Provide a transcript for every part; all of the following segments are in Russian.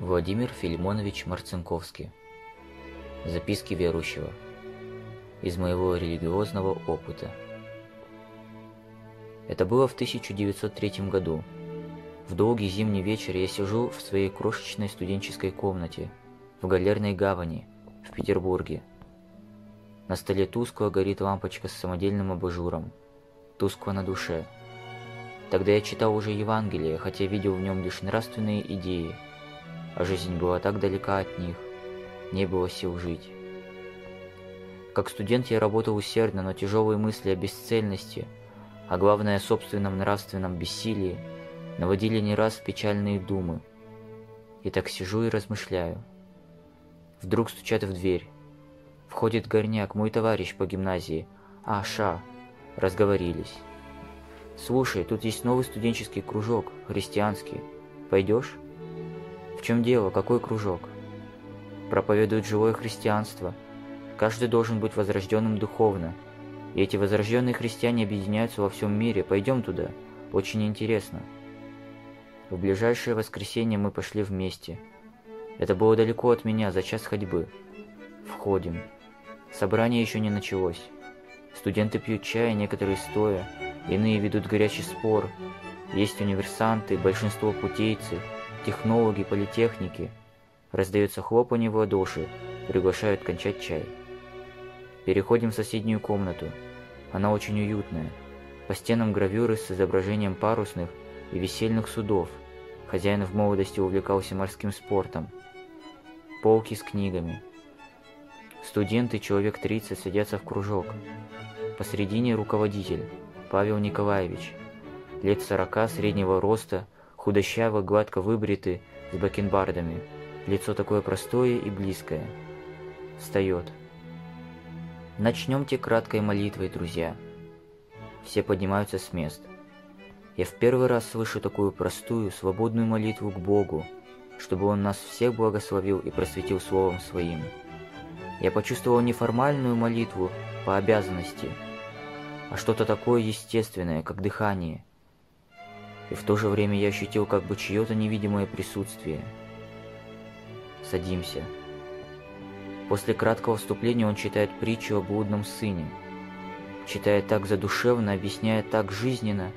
Владимир Филимонович Марцинковский. Записки верующего. Из моего религиозного опыта. Это было в 1903 году. В долгий зимний вечер я сижу в своей крошечной студенческой комнате в Галерной гавани в Петербурге. На столе тускло горит лампочка с самодельным абажуром. Тускло на душе. Тогда я читал уже Евангелие, хотя видел в нем лишь нравственные идеи – а жизнь была так далека от них, не было сил жить. Как студент я работал усердно, но тяжелые мысли о бесцельности, а главное о собственном нравственном бессилии, наводили не раз печальные думы. И так сижу и размышляю. Вдруг стучат в дверь. Входит горняк, мой товарищ по гимназии. А, Ша. Разговорились. «Слушай, тут есть новый студенческий кружок, христианский. Пойдешь?» В чем дело? Какой кружок? Проповедует живое христианство. Каждый должен быть возрожденным духовно. И эти возрожденные христиане объединяются во всем мире. Пойдем туда. Очень интересно. В ближайшее воскресенье мы пошли вместе. Это было далеко от меня, за час ходьбы. Входим. Собрание еще не началось. Студенты пьют чай, некоторые стоя, иные ведут горячий спор. Есть универсанты, большинство путейцы – технологи, политехники. Раздается хлопанье в ладоши, приглашают кончать чай. Переходим в соседнюю комнату. Она очень уютная. По стенам гравюры с изображением парусных и весельных судов. Хозяин в молодости увлекался морским спортом. Полки с книгами. Студенты, человек 30, садятся в кружок. Посредине руководитель, Павел Николаевич. Лет 40, среднего роста, худощаво, гладко выбритый, с бакенбардами. Лицо такое простое и близкое. Встает. Начнемте краткой молитвой, друзья. Все поднимаются с мест. Я в первый раз слышу такую простую, свободную молитву к Богу, чтобы Он нас всех благословил и просветил Словом Своим. Я почувствовал не формальную молитву по обязанности, а что-то такое естественное, как дыхание – и в то же время я ощутил как бы чье-то невидимое присутствие. Садимся. После краткого вступления он читает притчу о блудном сыне. Читает так задушевно, объясняет так жизненно,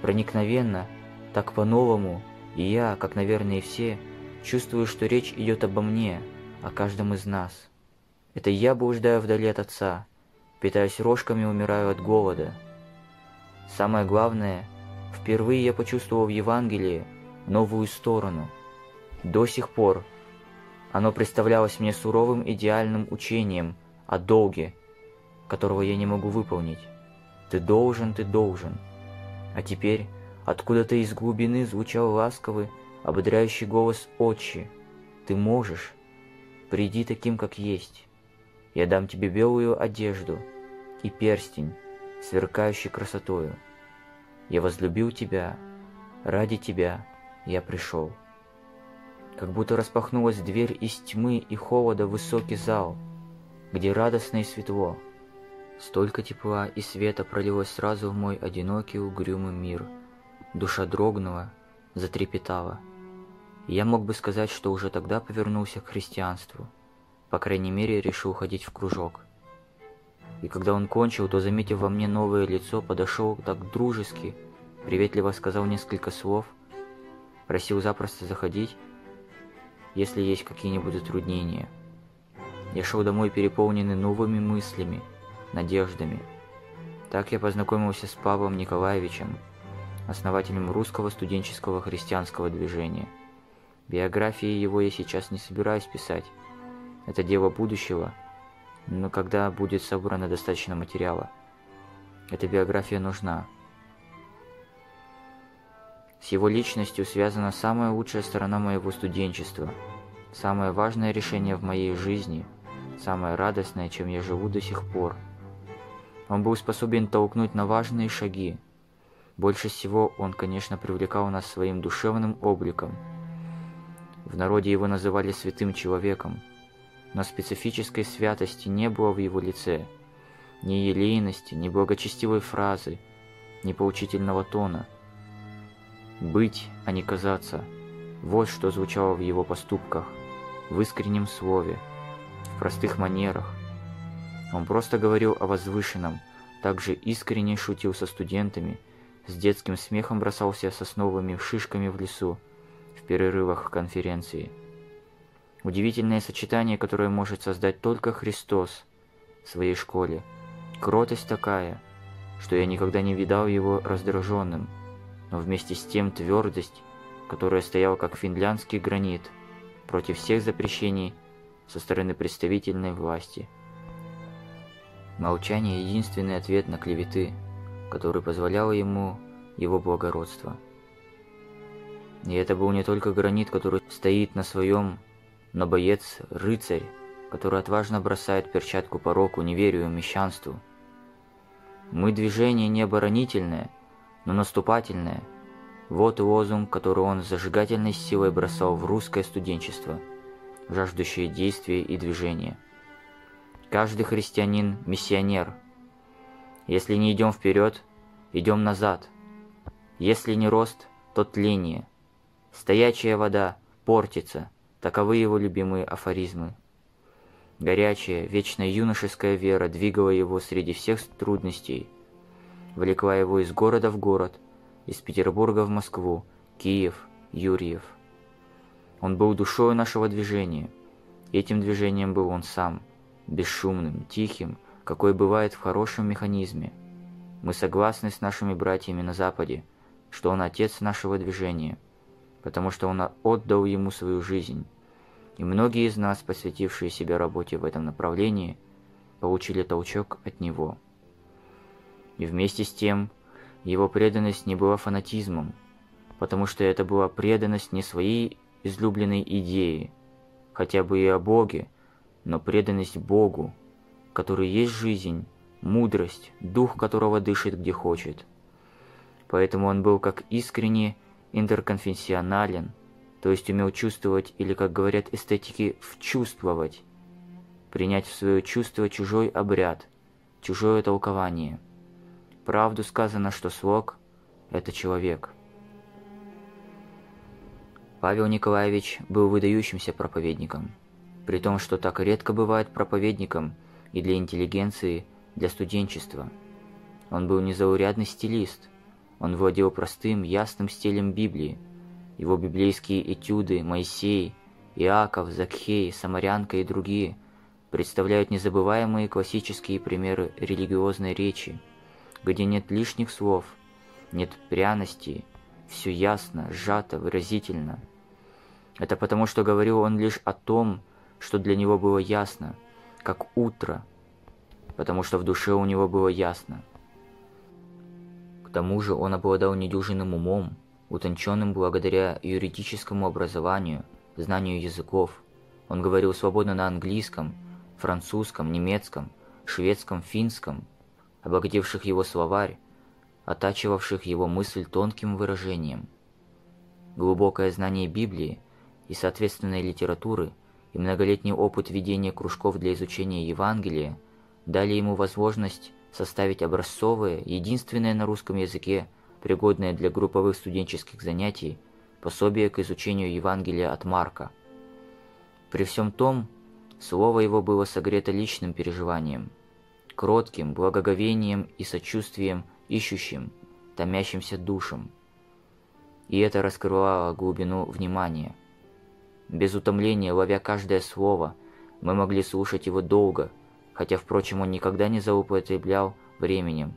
проникновенно, так по-новому, и я, как, наверное, и все, чувствую, что речь идет обо мне, о каждом из нас. Это я блуждаю вдали от отца, питаюсь рожками, умираю от голода. Самое главное – Впервые я почувствовал в Евангелии новую сторону. До сих пор оно представлялось мне суровым идеальным учением о долге, которого я не могу выполнить. Ты должен, ты должен. А теперь откуда-то из глубины звучал ласковый, ободряющий голос «Отче». Ты можешь. Приди таким, как есть. Я дам тебе белую одежду и перстень, сверкающий красотою. Я возлюбил тебя, ради тебя я пришел. Как будто распахнулась дверь из тьмы и холода в высокий зал, где радостно и светло. Столько тепла и света пролилось сразу в мой одинокий угрюмый мир. Душа дрогнула, затрепетала. я мог бы сказать, что уже тогда повернулся к христианству. По крайней мере, решил ходить в кружок и когда он кончил, то, заметив во мне новое лицо, подошел так дружески, приветливо сказал несколько слов, просил запросто заходить, если есть какие-нибудь затруднения. Я шел домой переполненный новыми мыслями, надеждами. Так я познакомился с Павлом Николаевичем, основателем русского студенческого христианского движения. Биографии его я сейчас не собираюсь писать. Это дело будущего – но когда будет собрано достаточно материала. Эта биография нужна. С его личностью связана самая лучшая сторона моего студенчества, самое важное решение в моей жизни, самое радостное, чем я живу до сих пор. Он был способен толкнуть на важные шаги. Больше всего он, конечно, привлекал нас своим душевным обликом. В народе его называли святым человеком – но специфической святости не было в его лице, ни елейности, ни благочестивой фразы, ни поучительного тона. Быть, а не казаться Вот что звучало в его поступках, в искреннем слове, в простых манерах. Он просто говорил о возвышенном, также искренне шутил со студентами, с детским смехом бросался сосновыми шишками в лесу, в перерывах конференции. Удивительное сочетание, которое может создать только Христос в своей школе. Кротость такая, что я никогда не видал его раздраженным, но вместе с тем твердость, которая стояла как финляндский гранит против всех запрещений со стороны представительной власти. Молчание – единственный ответ на клеветы, который позволяло ему его благородство. И это был не только гранит, который стоит на своем, но боец – рыцарь, который отважно бросает перчатку пороку, неверию мещанству. Мы движение не оборонительное, но наступательное. Вот лозунг, который он с зажигательной силой бросал в русское студенчество, жаждущее действия и движения – Каждый христианин – миссионер. Если не идем вперед, идем назад. Если не рост, то тление. Стоячая вода портится. Таковы его любимые афоризмы. Горячая, вечно юношеская вера двигала его среди всех трудностей. Влекла его из города в город, из Петербурга в Москву, Киев, Юрьев. Он был душой нашего движения. Этим движением был он сам – бесшумным, тихим, какой бывает в хорошем механизме. Мы согласны с нашими братьями на Западе, что он отец нашего движения, потому что он отдал ему свою жизнь. И многие из нас, посвятившие себя работе в этом направлении, получили толчок от него. И вместе с тем, его преданность не была фанатизмом, потому что это была преданность не своей излюбленной идеи, хотя бы и о Боге, но преданность Богу, который есть жизнь, мудрость, дух которого дышит где хочет. Поэтому он был как искренне интерконфессионален, то есть умел чувствовать или, как говорят эстетики, вчувствовать, принять в свое чувство чужой обряд, чужое толкование. Правду сказано, что слог – это человек. Павел Николаевич был выдающимся проповедником – при том, что так редко бывает проповедником и для интеллигенции, для студенчества. Он был незаурядный стилист. Он владел простым, ясным стилем Библии. Его библейские этюды «Моисей», «Иаков», «Закхей», «Самарянка» и другие представляют незабываемые классические примеры религиозной речи, где нет лишних слов, нет пряности, все ясно, сжато, выразительно. Это потому, что говорил он лишь о том, что для него было ясно, как утро, потому что в душе у него было ясно. К тому же он обладал недюжинным умом, утонченным благодаря юридическому образованию, знанию языков. Он говорил свободно на английском, французском, немецком, шведском, финском, обогативших его словарь, оттачивавших его мысль тонким выражением. Глубокое знание Библии и соответственной литературы – и многолетний опыт ведения кружков для изучения Евангелия дали ему возможность составить образцовое, единственное на русском языке, пригодное для групповых студенческих занятий, пособие к изучению Евангелия от Марка. При всем том, слово его было согрето личным переживанием, кротким, благоговением и сочувствием ищущим, томящимся душам. И это раскрывало глубину внимания – без утомления, ловя каждое слово, мы могли слушать его долго, хотя, впрочем, он никогда не злоупотреблял временем.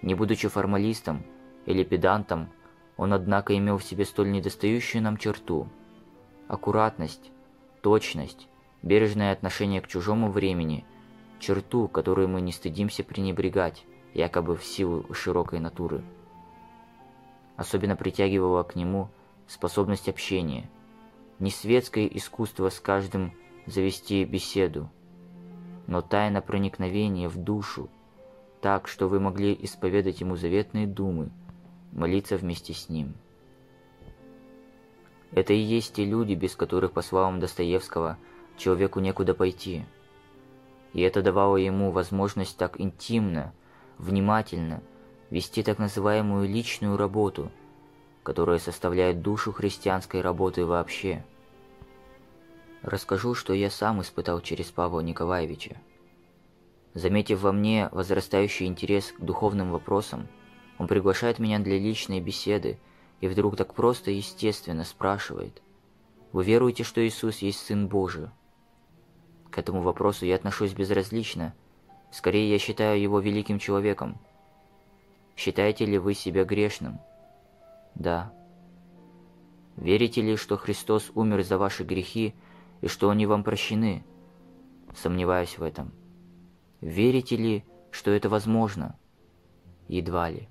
Не будучи формалистом или педантом, он, однако, имел в себе столь недостающую нам черту – аккуратность, точность, бережное отношение к чужому времени, черту, которую мы не стыдимся пренебрегать, якобы в силу широкой натуры. Особенно притягивала к нему способность общения, не светское искусство с каждым завести беседу, но тайна проникновения в душу, так, что вы могли исповедать ему заветные думы, молиться вместе с ним. Это и есть те люди, без которых, по словам Достоевского, человеку некуда пойти. И это давало ему возможность так интимно, внимательно вести так называемую личную работу – которое составляет душу христианской работы вообще. Расскажу, что я сам испытал через Павла Николаевича. Заметив во мне возрастающий интерес к духовным вопросам, он приглашает меня для личной беседы и вдруг так просто и естественно спрашивает, «Вы веруете, что Иисус есть Сын Божий?» К этому вопросу я отношусь безразлично. Скорее, я считаю его великим человеком. Считаете ли вы себя грешным? Да. Верите ли, что Христос умер за ваши грехи и что они вам прощены? Сомневаюсь в этом. Верите ли, что это возможно? Едва ли.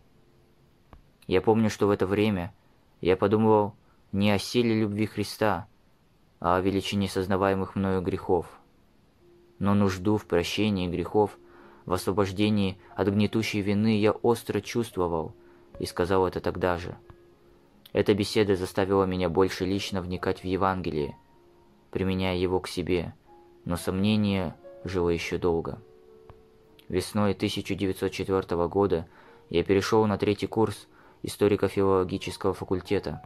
Я помню, что в это время я подумывал не о силе любви Христа, а о величине сознаваемых мною грехов. Но нужду в прощении грехов, в освобождении от гнетущей вины я остро чувствовал и сказал это тогда же. Эта беседа заставила меня больше лично вникать в Евангелие, применяя его к себе, но сомнение жило еще долго. Весной 1904 года я перешел на третий курс историко-филологического факультета.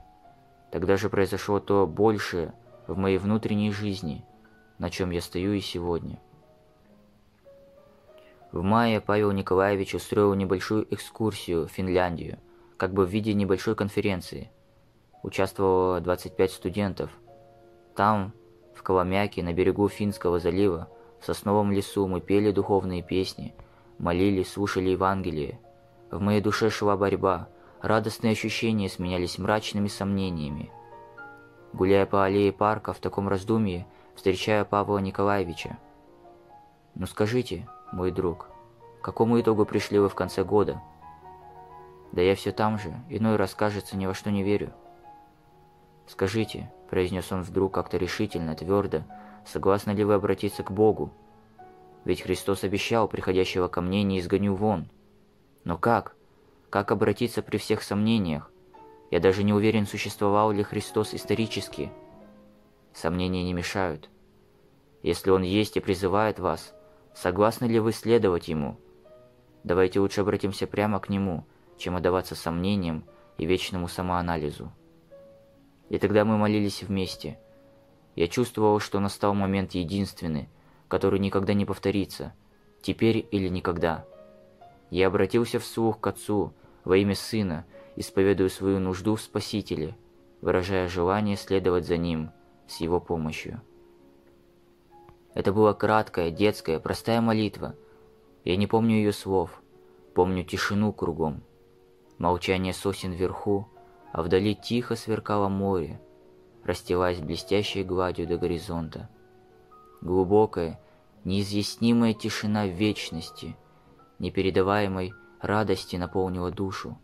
Тогда же произошло то большее в моей внутренней жизни, на чем я стою и сегодня. В мае Павел Николаевич устроил небольшую экскурсию в Финляндию, как бы в виде небольшой конференции. Участвовало 25 студентов. Там, в Коломяке, на берегу Финского залива, в сосновом лесу мы пели духовные песни, молились, слушали Евангелие. В моей душе шла борьба, радостные ощущения сменялись мрачными сомнениями. Гуляя по аллее парка в таком раздумье, встречая Павла Николаевича. «Ну скажите, мой друг, к какому итогу пришли вы в конце года?» «Да я все там же, иной раз, кажется, ни во что не верю». «Скажите», – произнес он вдруг как-то решительно, твердо, согласны ли вы обратиться к Богу? Ведь Христос обещал, приходящего ко мне не изгоню вон. Но как? Как обратиться при всех сомнениях? Я даже не уверен, существовал ли Христос исторически. Сомнения не мешают. Если Он есть и призывает вас, согласны ли вы следовать Ему? Давайте лучше обратимся прямо к Нему, чем отдаваться сомнениям и вечному самоанализу. И тогда мы молились вместе – я чувствовал, что настал момент единственный, который никогда не повторится, теперь или никогда. Я обратился вслух к Отцу во имя Сына, исповедуя свою нужду в Спасителе, выражая желание следовать за Ним с Его помощью. Это была краткая, детская, простая молитва. Я не помню ее слов, помню тишину кругом. Молчание сосен вверху, а вдали тихо сверкало море, расстилаясь блестящей гладью до горизонта. Глубокая, неизъяснимая тишина вечности, непередаваемой радости наполнила душу.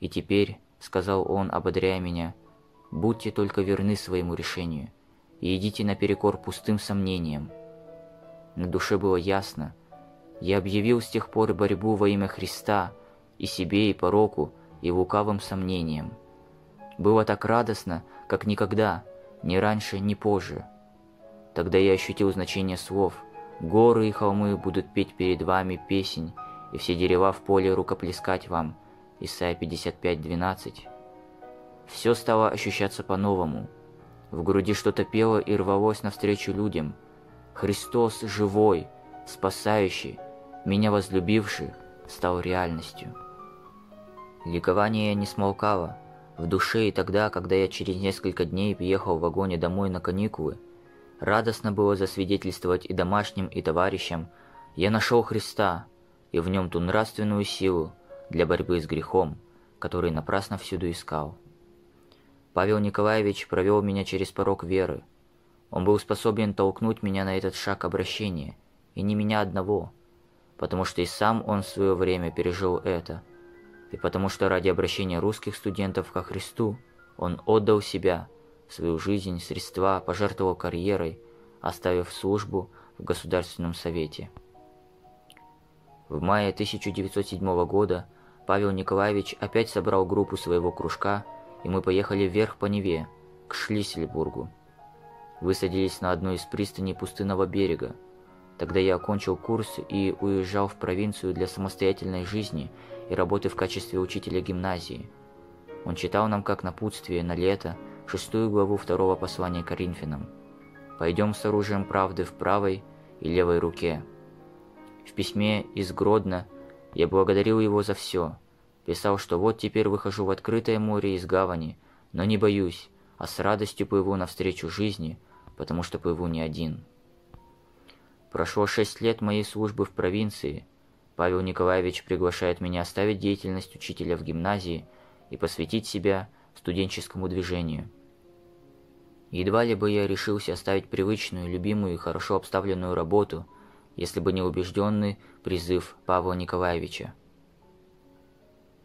«И теперь», — сказал он, ободряя меня, — «будьте только верны своему решению и идите наперекор пустым сомнениям». На душе было ясно. Я объявил с тех пор борьбу во имя Христа и себе, и пороку, и лукавым сомнениям. Было так радостно, как никогда, ни раньше, ни позже. Тогда я ощутил значение слов. Горы и холмы будут петь перед вами песнь, и все дерева в поле рукоплескать вам. Исайя 55.12. Все стало ощущаться по-новому. В груди что-то пело и рвалось навстречу людям. Христос живой, спасающий, меня возлюбивший, стал реальностью. Ликование не смолкало. В душе и тогда, когда я через несколько дней приехал в вагоне домой на каникулы, радостно было засвидетельствовать и домашним, и товарищам, я нашел Христа, и в нем ту нравственную силу для борьбы с грехом, который напрасно всюду искал. Павел Николаевич провел меня через порог веры. Он был способен толкнуть меня на этот шаг обращения, и не меня одного, потому что и сам он в свое время пережил это – и потому что ради обращения русских студентов ко Христу он отдал себя, свою жизнь, средства, пожертвовал карьерой, оставив службу в Государственном Совете. В мае 1907 года Павел Николаевич опять собрал группу своего кружка, и мы поехали вверх по Неве, к Шлиссельбургу. Высадились на одной из пристаней пустынного берега. Тогда я окончил курс и уезжал в провинцию для самостоятельной жизни – и работы в качестве учителя гимназии. Он читал нам как напутствие на лето шестую главу второго послания Коринфянам. «Пойдем с оружием правды в правой и левой руке». В письме из Гродно я благодарил его за все. Писал, что вот теперь выхожу в открытое море из гавани, но не боюсь, а с радостью плыву навстречу жизни, потому что плыву не один. Прошло шесть лет моей службы в провинции. Павел Николаевич приглашает меня оставить деятельность учителя в гимназии и посвятить себя студенческому движению. Едва ли бы я решился оставить привычную, любимую и хорошо обставленную работу, если бы не убежденный призыв Павла Николаевича.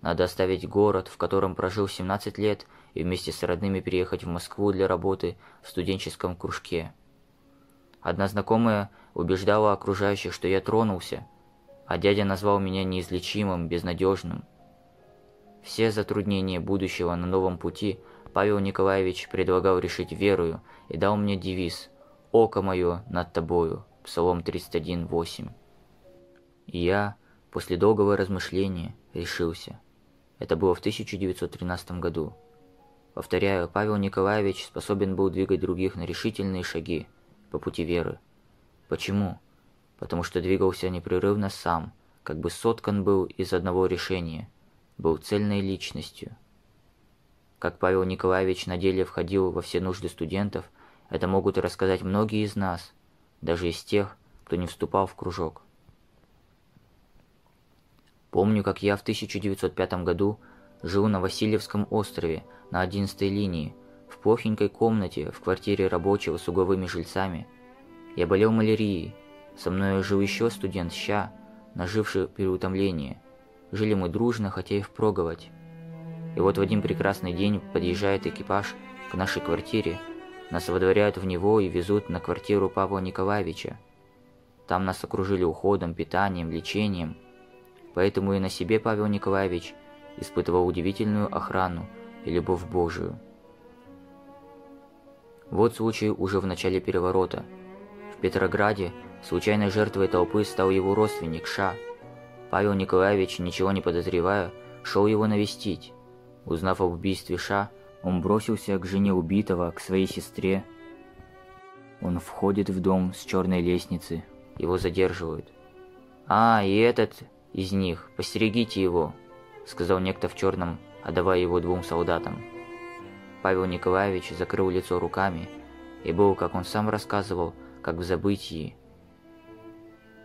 Надо оставить город, в котором прожил 17 лет, и вместе с родными переехать в Москву для работы в студенческом кружке. Одна знакомая убеждала окружающих, что я тронулся, а дядя назвал меня неизлечимым, безнадежным. Все затруднения будущего на новом пути Павел Николаевич предлагал решить верою и дал мне девиз «Око мое над тобою», Псалом 31.8. И я, после долгого размышления, решился. Это было в 1913 году. Повторяю, Павел Николаевич способен был двигать других на решительные шаги по пути веры. Почему? Потому что двигался непрерывно сам, как бы соткан был из одного решения, был цельной личностью. Как Павел Николаевич на деле входил во все нужды студентов, это могут рассказать многие из нас, даже из тех, кто не вступал в кружок. Помню, как я в 1905 году жил на Васильевском острове на 11 линии, в плохенькой комнате в квартире рабочего с угловыми жильцами. Я болел малярией. Со мной жил еще студент Ща, наживший переутомление. Жили мы дружно, хотя и впроголодь. И вот в один прекрасный день подъезжает экипаж к нашей квартире, нас водворяют в него и везут на квартиру Павла Николаевича. Там нас окружили уходом, питанием, лечением. Поэтому и на себе Павел Николаевич испытывал удивительную охрану и любовь Божию. Вот случай уже в начале переворота. В Петрограде случайной жертвой толпы стал его родственник Ша. Павел Николаевич, ничего не подозревая, шел его навестить. Узнав об убийстве Ша, он бросился к жене убитого, к своей сестре. Он входит в дом с черной лестницы. Его задерживают. «А, и этот из них, постерегите его», — сказал некто в черном, отдавая его двум солдатам. Павел Николаевич закрыл лицо руками и был, как он сам рассказывал, как в забытии.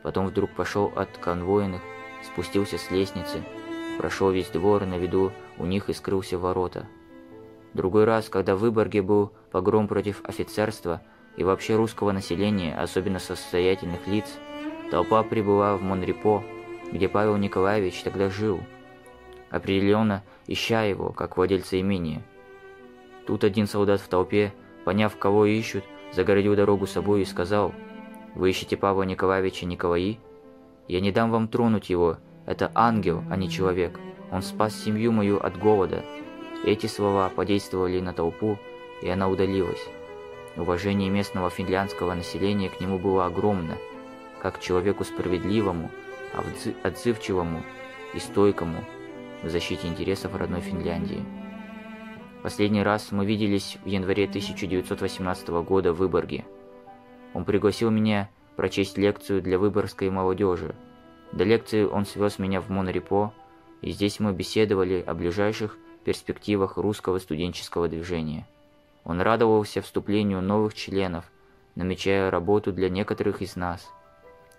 Потом вдруг пошел от конвойных, спустился с лестницы, прошел весь двор на виду у них и скрылся ворота. Другой раз, когда в Выборге был погром против офицерства и вообще русского населения, особенно состоятельных лиц, толпа прибыла в Монрепо, где Павел Николаевич тогда жил, определенно ища его, как владельца имения. Тут один солдат в толпе, поняв, кого ищут, загородил дорогу собой и сказал, «Вы ищете Павла Николаевича Николаи? Я не дам вам тронуть его, это ангел, а не человек. Он спас семью мою от голода, эти слова подействовали на толпу, и она удалилась. Уважение местного финляндского населения к нему было огромно, как человеку справедливому, отзывчивому и стойкому в защите интересов родной Финляндии. Последний раз мы виделись в январе 1918 года в Выборге. Он пригласил меня прочесть лекцию для выборгской молодежи. До лекции он свез меня в Монрепо, и здесь мы беседовали о ближайших перспективах русского студенческого движения. Он радовался вступлению новых членов, намечая работу для некоторых из нас.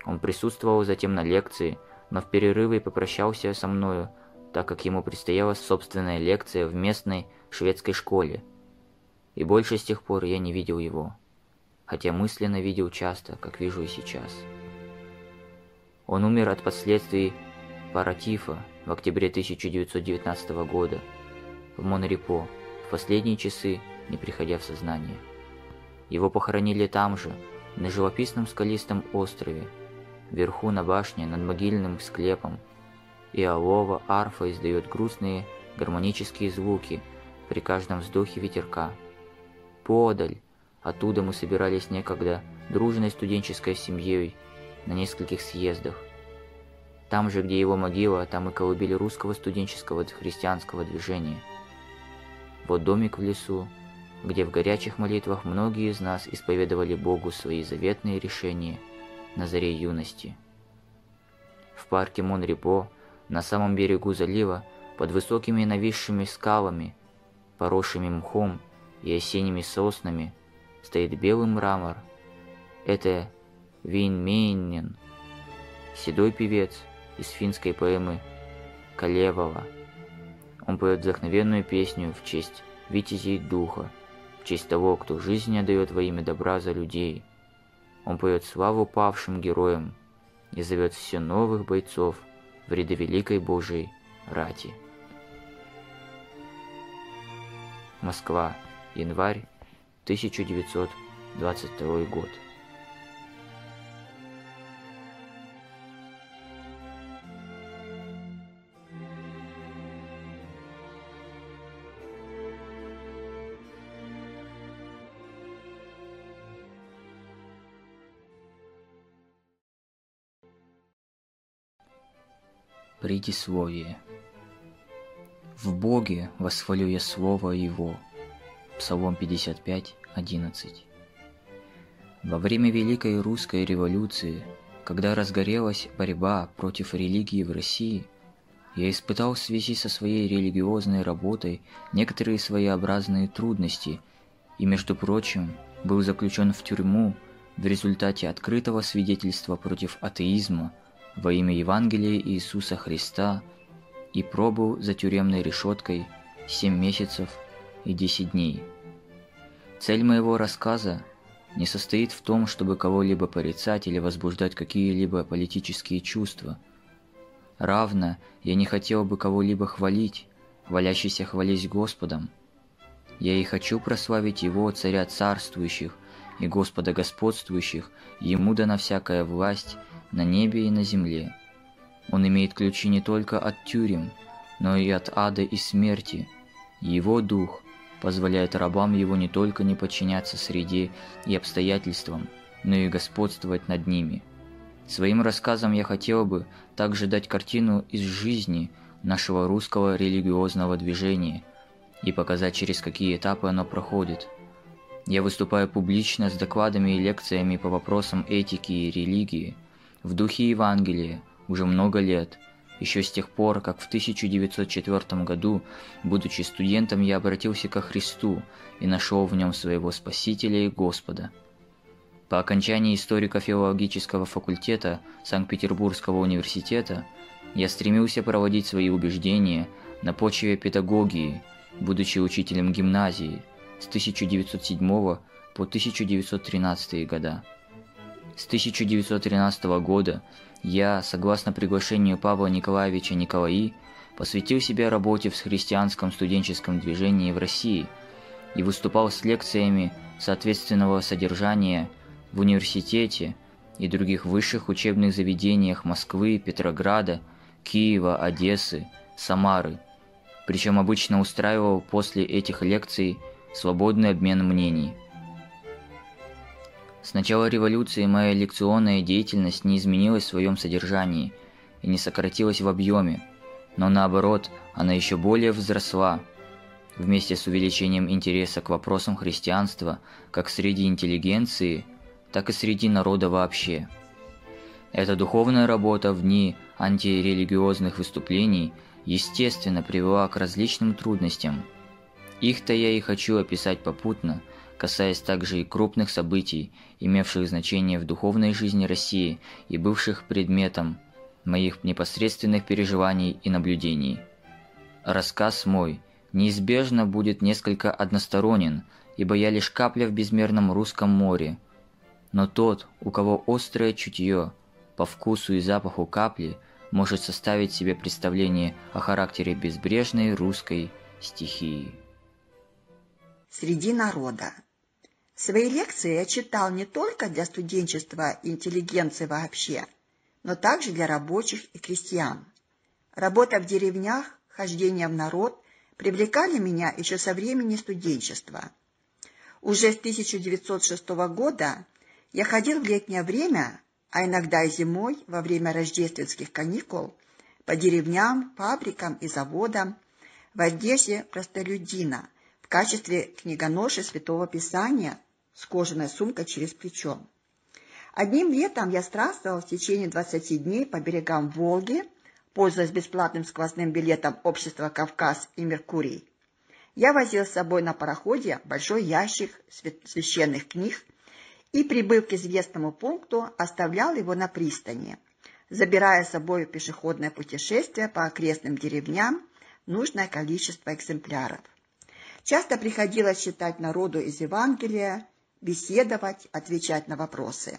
Он присутствовал затем на лекции, но в перерыве попрощался со мною, так как ему предстояла собственная лекция в местной шведской школе. И больше с тех пор я не видел его, хотя мысленно видел часто, как вижу и сейчас. Он умер от последствий паратифа в октябре 1919 года, в Монрепо в последние часы, не приходя в сознание. Его похоронили там же, на живописном скалистом острове, вверху на башне над могильным склепом, и алова арфа издает грустные гармонические звуки при каждом вздохе ветерка. Подаль, оттуда мы собирались некогда дружной студенческой семьей на нескольких съездах. Там же, где его могила, там и колыбель русского студенческого христианского движения – вот домик в лесу, где в горячих молитвах многие из нас исповедовали Богу свои заветные решения на заре юности. В парке Монрепо, на самом берегу залива, под высокими нависшими скалами, поросшими мхом и осенними соснами, стоит белый мрамор. Это Винмейнен, седой певец из финской поэмы Калевова. Он поет вдохновенную песню в честь витязей духа, в честь того, кто жизнь отдает во имя добра за людей. Он поет славу павшим героям и зовет все новых бойцов в ряды великой Божией рати. Москва, январь 1922 год. Предисловие. В Боге восхвалю я Слово Его. Псалом 55, 11. Во время Великой Русской революции, когда разгорелась борьба против религии в России, я испытал в связи со своей религиозной работой некоторые своеобразные трудности и, между прочим, был заключен в тюрьму в результате открытого свидетельства против атеизма – во имя Евангелия Иисуса Христа и пробыл за тюремной решеткой семь месяцев и десять дней. Цель моего рассказа не состоит в том, чтобы кого-либо порицать или возбуждать какие-либо политические чувства. Равно я не хотел бы кого-либо хвалить, хвалящийся хвались Господом. Я и хочу прославить Его, Царя царствующих и Господа господствующих, Ему дана всякая власть на небе и на земле. Он имеет ключи не только от тюрем, но и от ада и смерти. Его дух позволяет рабам его не только не подчиняться среде и обстоятельствам, но и господствовать над ними. Своим рассказом я хотел бы также дать картину из жизни нашего русского религиозного движения и показать, через какие этапы оно проходит. Я выступаю публично с докладами и лекциями по вопросам этики и религии – в духе Евангелия уже много лет, еще с тех пор, как в 1904 году, будучи студентом, я обратился ко Христу и нашел в нем своего Спасителя и Господа. По окончании историко-филологического факультета Санкт-Петербургского университета я стремился проводить свои убеждения на почве педагогии, будучи учителем гимназии с 1907 по 1913 года. С 1913 года я, согласно приглашению Павла Николаевича Николаи, посвятил себя работе в христианском студенческом движении в России и выступал с лекциями соответственного содержания в университете и других высших учебных заведениях Москвы, Петрограда, Киева, Одессы, Самары. Причем обычно устраивал после этих лекций свободный обмен мнений – с начала революции моя лекционная деятельность не изменилась в своем содержании и не сократилась в объеме, но наоборот, она еще более возросла вместе с увеличением интереса к вопросам христианства как среди интеллигенции, так и среди народа вообще. Эта духовная работа в дни антирелигиозных выступлений естественно привела к различным трудностям. Их-то я и хочу описать попутно – касаясь также и крупных событий, имевших значение в духовной жизни России и бывших предметом моих непосредственных переживаний и наблюдений. Рассказ мой неизбежно будет несколько односторонен, ибо я лишь капля в безмерном русском море. Но тот, у кого острое чутье по вкусу и запаху капли, может составить себе представление о характере безбрежной русской стихии. Среди народа Свои лекции я читал не только для студенчества и интеллигенции вообще, но также для рабочих и крестьян. Работа в деревнях, хождение в народ привлекали меня еще со времени студенчества. Уже с 1906 года я ходил в летнее время, а иногда и зимой, во время рождественских каникул, по деревням, фабрикам и заводам, в Одессе простолюдина, в качестве книгоноши Святого Писания с кожаной сумкой через плечо. Одним летом я странствовал в течение 20 дней по берегам Волги, пользуясь бесплатным сквозным билетом общества «Кавказ» и «Меркурий». Я возил с собой на пароходе большой ящик священных книг и, прибыв к известному пункту, оставлял его на пристани, забирая с собой пешеходное путешествие по окрестным деревням нужное количество экземпляров. Часто приходилось читать народу из Евангелия, беседовать, отвечать на вопросы.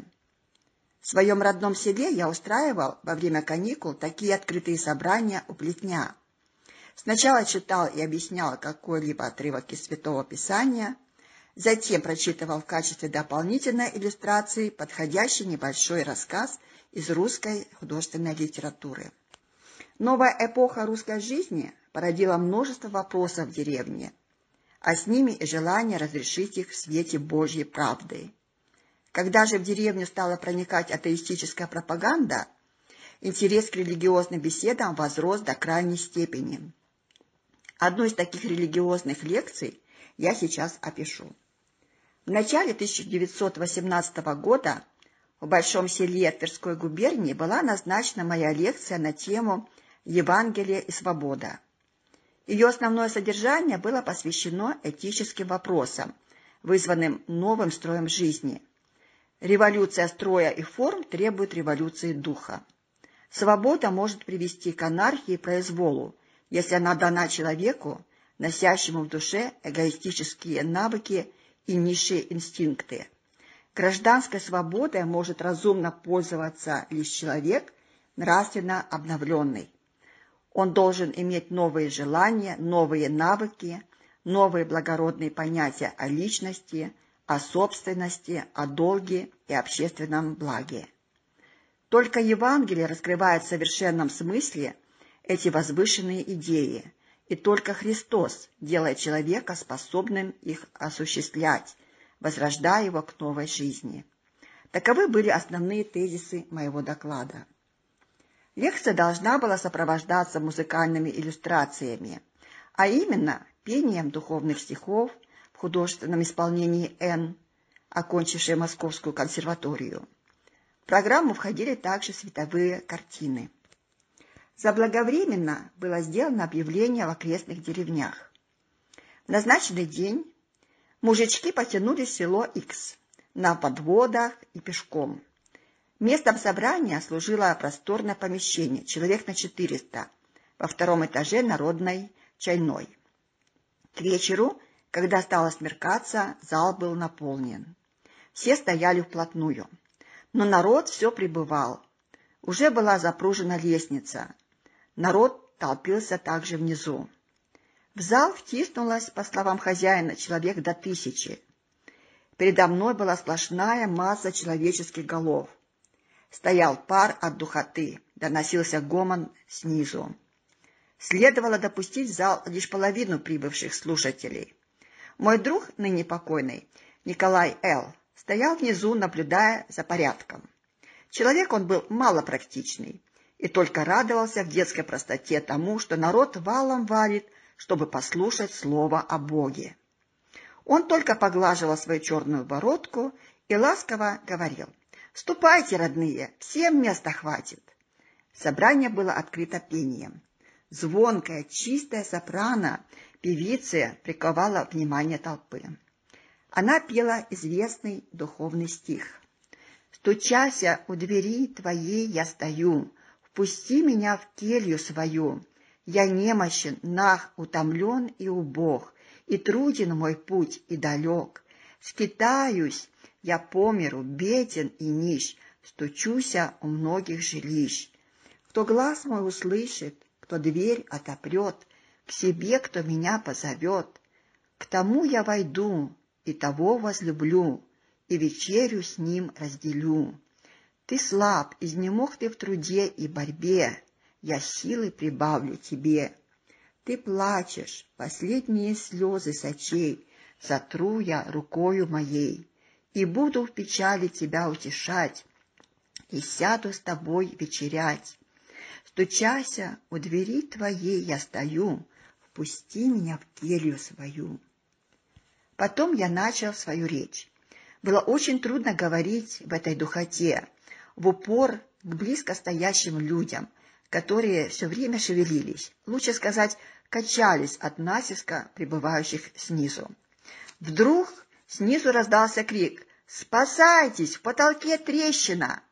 В своем родном селе я устраивал во время каникул такие открытые собрания у плетня. Сначала читал и объяснял какой-либо отрывок из Святого Писания, затем прочитывал в качестве дополнительной иллюстрации подходящий небольшой рассказ из русской художественной литературы. Новая эпоха русской жизни породила множество вопросов в деревне, а с ними и желание разрешить их в свете Божьей правды. Когда же в деревню стала проникать атеистическая пропаганда, интерес к религиозным беседам возрос до крайней степени. Одну из таких религиозных лекций я сейчас опишу. В начале 1918 года в Большом селе Тверской губернии была назначена моя лекция на тему «Евангелие и свобода». Ее основное содержание было посвящено этическим вопросам, вызванным новым строем жизни – Революция строя и форм требует революции духа. Свобода может привести к анархии и произволу, если она дана человеку, носящему в душе эгоистические навыки и низшие инстинкты. Гражданской свободой может разумно пользоваться лишь человек, нравственно обновленный. Он должен иметь новые желания, новые навыки, новые благородные понятия о личности – о собственности, о долге и общественном благе. Только Евангелие раскрывает в совершенном смысле эти возвышенные идеи, и только Христос делает человека способным их осуществлять, возрождая его к новой жизни. Таковы были основные тезисы моего доклада. Лекция должна была сопровождаться музыкальными иллюстрациями, а именно пением духовных стихов, в художественном исполнении Н, окончившая Московскую консерваторию. В программу входили также световые картины. Заблаговременно было сделано объявление в окрестных деревнях. В назначенный день мужички потянулись в село X на подводах и пешком. Местом собрания служило просторное помещение, человек на 400, во втором этаже народной чайной. К вечеру когда стало смеркаться, зал был наполнен. Все стояли вплотную. Но народ все прибывал. Уже была запружена лестница. Народ толпился также внизу. В зал втиснулось, по словам хозяина, человек до тысячи. Передо мной была сплошная масса человеческих голов. Стоял пар от духоты, доносился гомон снизу. Следовало допустить в зал лишь половину прибывших слушателей. Мой друг, ныне покойный, Николай Л., стоял внизу, наблюдая за порядком. Человек он был малопрактичный и только радовался в детской простоте тому, что народ валом валит, чтобы послушать слово о Боге. Он только поглаживал свою черную бородку и ласково говорил, «Ступайте, родные, всем места хватит». Собрание было открыто пением. Звонкая, чистая сопрано певицы приковала внимание толпы. Она пела известный духовный стих. «Стучася у двери твоей я стою, впусти меня в келью свою. Я немощен, нах, утомлен и убог, и труден мой путь и далек. Скитаюсь я по миру, беден и нищ, стучуся у многих жилищ. Кто глаз мой услышит, кто дверь отопрет, к себе, кто меня позовет. К тому я войду, и того возлюблю, и вечерю с ним разделю. Ты слаб, изнемог ты в труде и борьбе, я силы прибавлю тебе. Ты плачешь, последние слезы с очей сотру я рукою моей, и буду в печали тебя утешать, и сяду с тобой вечерять. Стучася, у двери твоей я стою, Пусти меня в келью свою. Потом я начал свою речь. Было очень трудно говорить в этой духоте, в упор к близко стоящим людям, которые все время шевелились, лучше сказать, качались от насиска прибывающих снизу. Вдруг снизу раздался крик «Спасайтесь! В потолке трещина!»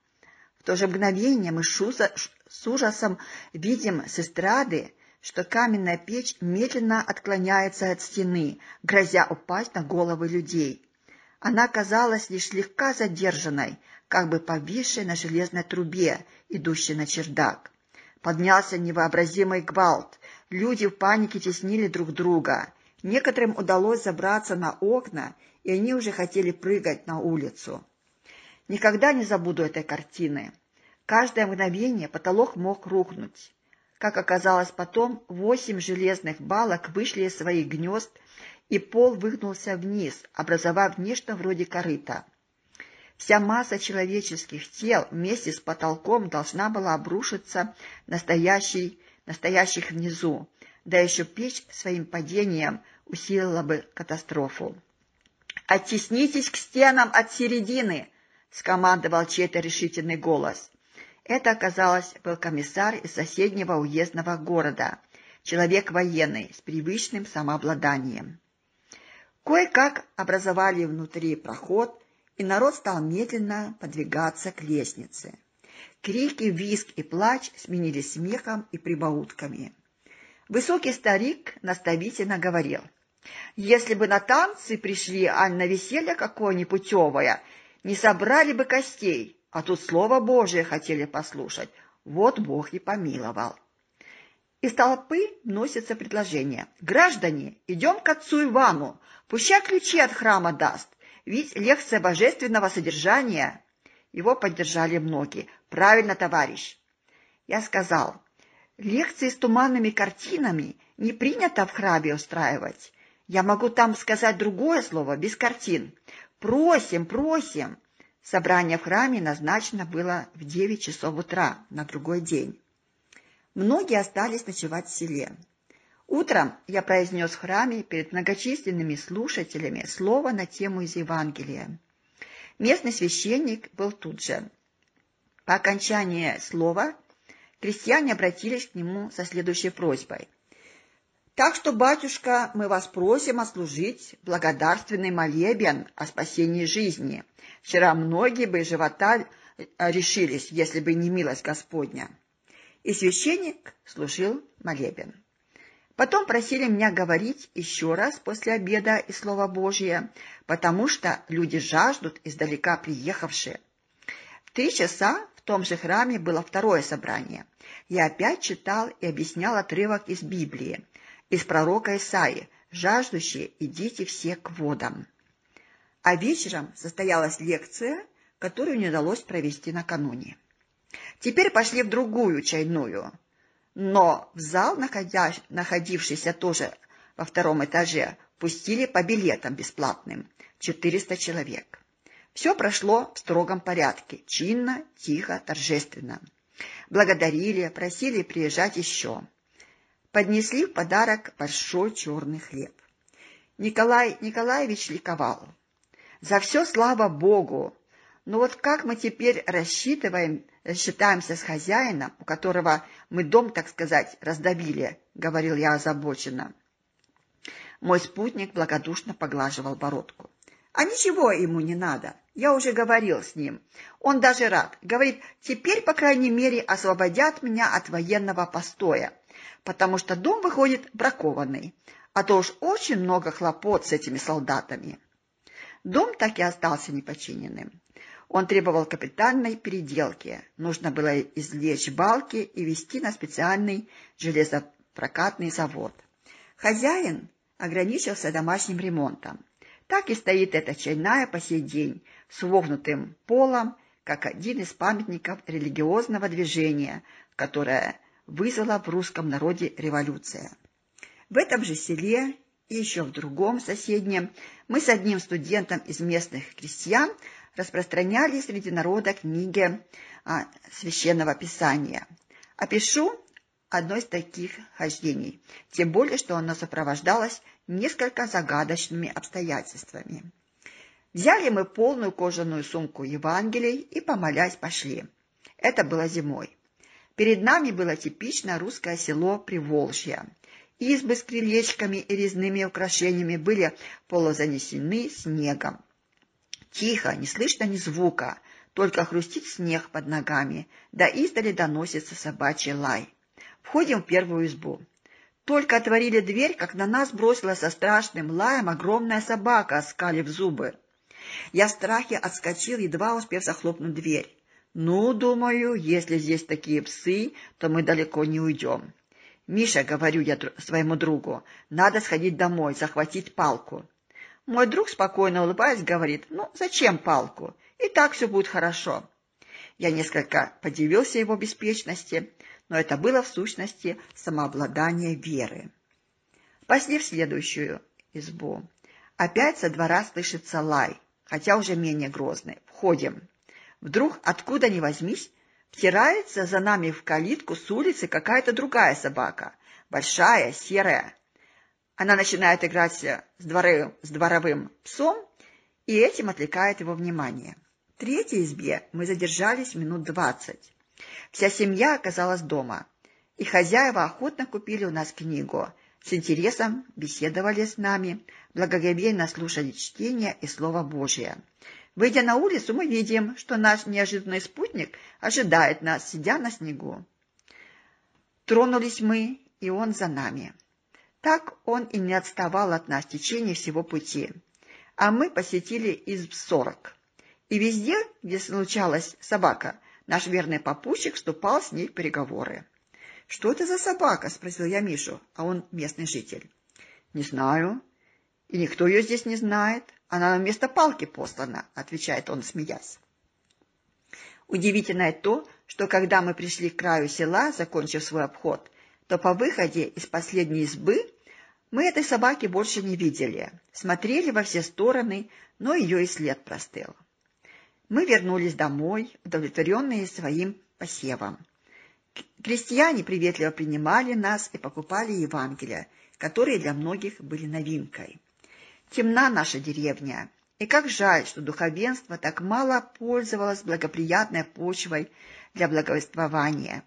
В то же мгновение мы с ужасом видим с эстрады, что каменная печь медленно отклоняется от стены, грозя упасть на головы людей. Она казалась лишь слегка задержанной, как бы повисшей на железной трубе, идущей на чердак. Поднялся невообразимый гвалт. Люди в панике теснили друг друга. Некоторым удалось забраться на окна, и они уже хотели прыгать на улицу. Никогда не забуду этой картины. Каждое мгновение потолок мог рухнуть. Как оказалось потом, восемь железных балок вышли из своих гнезд, и пол выгнулся вниз, образовав нечто вроде корыта. Вся масса человеческих тел вместе с потолком должна была обрушиться настоящий, настоящих внизу, да еще печь своим падением усилила бы катастрофу. «Оттеснитесь к стенам от середины!» — скомандовал чей-то решительный голос. Это, оказалось, был комиссар из соседнего уездного города, человек военный с привычным самообладанием. Кое-как образовали внутри проход, и народ стал медленно подвигаться к лестнице. Крики, визг и плач сменились смехом и прибаутками. Высокий старик наставительно говорил, «Если бы на танцы пришли, а на веселье какое-нибудь путевое, не собрали бы костей, а тут Слово Божие хотели послушать. Вот Бог и помиловал. Из толпы носится предложение. «Граждане, идем к отцу Ивану, пуща ключи от храма даст, ведь лекция божественного содержания». Его поддержали многие. «Правильно, товарищ!» Я сказал, лекции с туманными картинами не принято в храме устраивать. Я могу там сказать другое слово, без картин. Просим, просим. Собрание в храме назначено было в девять часов утра на другой день. Многие остались ночевать в селе. Утром я произнес в храме перед многочисленными слушателями слово на тему из Евангелия. Местный священник был тут же. По окончании слова крестьяне обратились к нему со следующей просьбой. Так что, батюшка, мы вас просим ослужить благодарственный молебен о спасении жизни. Вчера многие бы живота э, решились, если бы не милость Господня. И священник служил молебен. Потом просили меня говорить еще раз после обеда и Слова Божие, потому что люди жаждут издалека приехавшие. В три часа в том же храме было второе собрание. Я опять читал и объяснял отрывок из Библии, из пророка Исаи «Жаждущие, идите все к водам». А вечером состоялась лекция, которую не удалось провести накануне. Теперь пошли в другую чайную, но в зал, находившийся тоже во втором этаже, пустили по билетам бесплатным – 400 человек. Все прошло в строгом порядке, чинно, тихо, торжественно. Благодарили, просили приезжать еще поднесли в подарок большой черный хлеб. Николай Николаевич ликовал. За все слава Богу! Но вот как мы теперь рассчитываем, рассчитаемся с хозяином, у которого мы дом, так сказать, раздавили, — говорил я озабоченно. Мой спутник благодушно поглаживал бородку. А ничего ему не надо. Я уже говорил с ним. Он даже рад. Говорит, теперь, по крайней мере, освободят меня от военного постоя потому что дом выходит бракованный, а то уж очень много хлопот с этими солдатами. Дом так и остался непочиненным. Он требовал капитальной переделки. Нужно было извлечь балки и везти на специальный железопрокатный завод. Хозяин ограничился домашним ремонтом. Так и стоит эта чайная по сей день, с вогнутым полом, как один из памятников религиозного движения, которое вызвала в русском народе революция. В этом же селе и еще в другом соседнем мы с одним студентом из местных крестьян распространяли среди народа книги а, священного писания. Опишу одно из таких хождений, тем более, что оно сопровождалось несколько загадочными обстоятельствами. Взяли мы полную кожаную сумку Евангелий и, помолясь, пошли. Это было зимой. Перед нами было типичное русское село Приволжье. Избы с крылечками и резными украшениями были полузанесены снегом. Тихо, не слышно ни звука, только хрустит снег под ногами, да издали доносится собачий лай. Входим в первую избу. Только отворили дверь, как на нас бросилась со страшным лаем огромная собака, оскалив зубы. Я в страхе отскочил, едва успев захлопнуть дверь. Ну, думаю, если здесь такие псы, то мы далеко не уйдем. Миша, говорю я своему другу, надо сходить домой, захватить палку. Мой друг, спокойно улыбаясь, говорит, ну, зачем палку? И так все будет хорошо. Я несколько подивился его беспечности, но это было в сущности самообладание веры. Пошли в следующую избу. Опять со двора слышится лай, хотя уже менее грозный. Входим. Вдруг, откуда ни возьмись, втирается за нами в калитку с улицы какая-то другая собака, большая, серая. Она начинает играть с, дворы, с дворовым псом, и этим отвлекает его внимание. В третьей избе мы задержались минут двадцать. Вся семья оказалась дома, и хозяева охотно купили у нас книгу, с интересом беседовали с нами, благоговейно слушали чтение и Слово Божие. Выйдя на улицу, мы видим, что наш неожиданный спутник ожидает нас, сидя на снегу. Тронулись мы, и он за нами. Так он и не отставал от нас в течение всего пути. А мы посетили из сорок. И везде, где случалась собака, наш верный попутчик вступал с ней в переговоры. — Что это за собака? — спросил я Мишу, а он местный житель. — Не знаю. И никто ее здесь не знает. Она вместо палки послана, — отвечает он, смеясь. Удивительно то, что когда мы пришли к краю села, закончив свой обход, то по выходе из последней избы мы этой собаки больше не видели, смотрели во все стороны, но ее и след простыл. Мы вернулись домой, удовлетворенные своим посевом. Крестьяне приветливо принимали нас и покупали Евангелия, которые для многих были новинкой. Темна наша деревня, и как жаль, что духовенство так мало пользовалось благоприятной почвой для благовествования.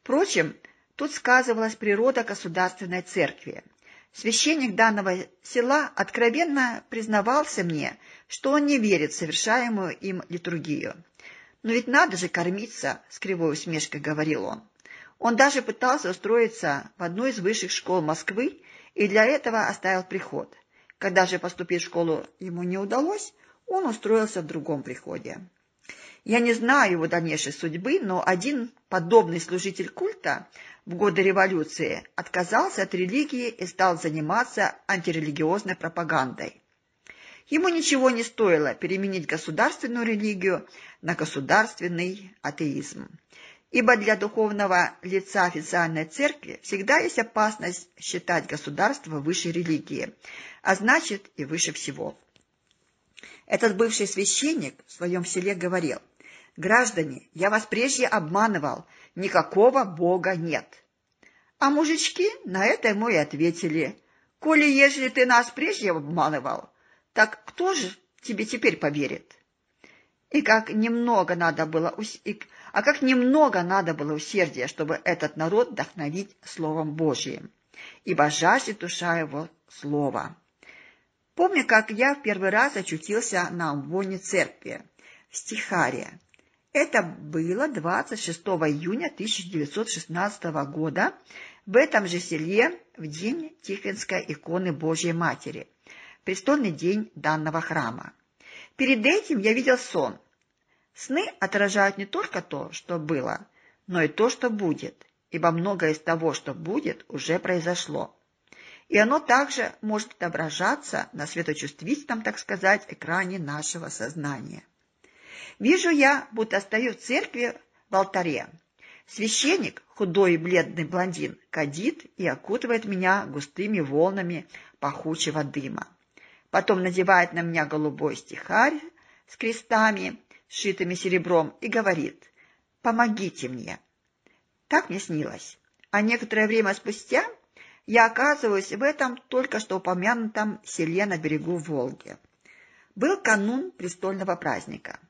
Впрочем, Тут сказывалась природа государственной церкви. Священник данного села откровенно признавался мне, что он не верит в совершаемую им литургию. «Но ведь надо же кормиться», — с кривой усмешкой говорил он. Он даже пытался устроиться в одну из высших школ Москвы и для этого оставил приход. Когда же поступить в школу ему не удалось, он устроился в другом приходе. Я не знаю его дальнейшей судьбы, но один подобный служитель культа в годы революции отказался от религии и стал заниматься антирелигиозной пропагандой. Ему ничего не стоило переменить государственную религию на государственный атеизм. Ибо для духовного лица официальной церкви всегда есть опасность считать государство выше религии, а значит и выше всего. Этот бывший священник в своем селе говорил, «Граждане, я вас прежде обманывал, никакого Бога нет». А мужички на это ему и ответили, «Коли, ежели ты нас прежде обманывал, так кто же тебе теперь поверит?» И как немного надо было, а как немного надо было усердия, чтобы этот народ вдохновить Словом Божиим, ибо жаждет душа его слова. Помню, как я в первый раз очутился на амвоне церкви, в Стихаре. Это было 26 июня 1916 года в этом же селе в день Тихвинской иконы Божьей Матери, престольный день данного храма. Перед этим я видел сон. Сны отражают не только то, что было, но и то, что будет, ибо многое из того, что будет, уже произошло и оно также может отображаться на светочувствительном, так сказать, экране нашего сознания. Вижу я, будто стою в церкви в алтаре. Священник, худой и бледный блондин, кадит и окутывает меня густыми волнами пахучего дыма. Потом надевает на меня голубой стихарь с крестами, сшитыми серебром, и говорит «Помогите мне». Так мне снилось. А некоторое время спустя я оказываюсь в этом только что упомянутом селе на берегу Волги. Был канун престольного праздника.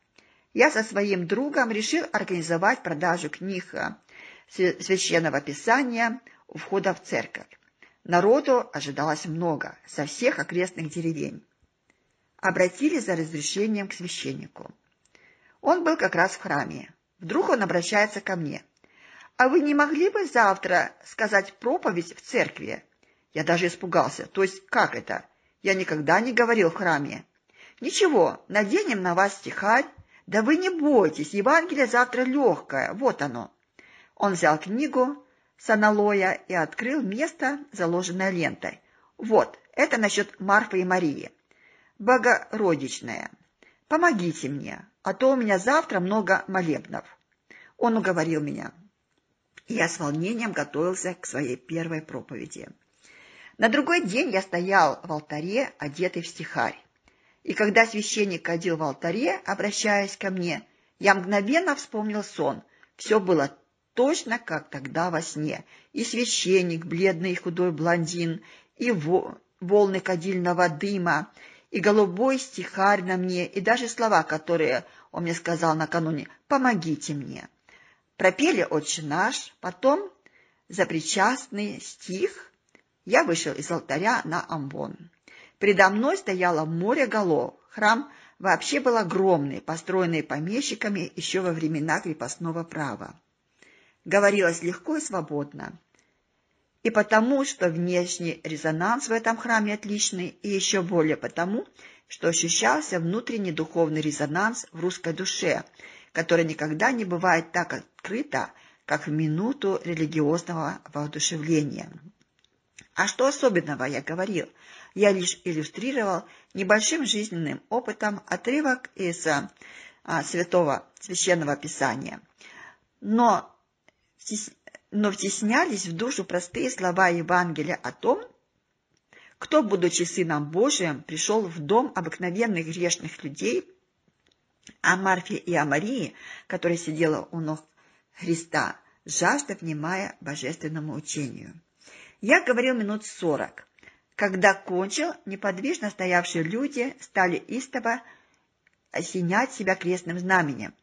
Я со своим другом решил организовать продажу книг э, священного писания у входа в церковь. Народу ожидалось много, со всех окрестных деревень. Обратились за разрешением к священнику. Он был как раз в храме. Вдруг он обращается ко мне. «А вы не могли бы завтра сказать проповедь в церкви?» Я даже испугался. То есть как это? Я никогда не говорил в храме. «Ничего, наденем на вас стихарь. Да вы не бойтесь, Евангелие завтра легкое, вот оно». Он взял книгу с аналоя и открыл место, заложенное лентой. «Вот, это насчет Марфы и Марии. Богородичная. Помогите мне, а то у меня завтра много молебнов. Он уговорил меня. Я с волнением готовился к своей первой проповеди. На другой день я стоял в алтаре, одетый в стихарь. И когда священник ходил в алтаре, обращаясь ко мне, я мгновенно вспомнил сон. Все было точно, как тогда во сне. И священник, бледный и худой блондин, и волны кадильного дыма, и голубой стихарь на мне, и даже слова, которые он мне сказал накануне «помогите мне». Пропели «Отче наш», потом за причастный стих я вышел из алтаря на амбон. Передо мной стояло море голов. Храм вообще был огромный, построенный помещиками еще во времена крепостного права. Говорилось легко и свободно и потому, что внешний резонанс в этом храме отличный, и еще более потому, что ощущался внутренний духовный резонанс в русской душе, который никогда не бывает так открыто, как в минуту религиозного воодушевления. А что особенного я говорил? Я лишь иллюстрировал небольшим жизненным опытом отрывок из а, святого священного писания. Но но втеснялись в душу простые слова Евангелия о том, кто, будучи Сыном Божиим, пришел в дом обыкновенных грешных людей, о Марфе и о Марии, которая сидела у ног Христа, жажда внимая божественному учению. Я говорил минут сорок. Когда кончил, неподвижно стоявшие люди стали истово осенять себя крестным знаменем.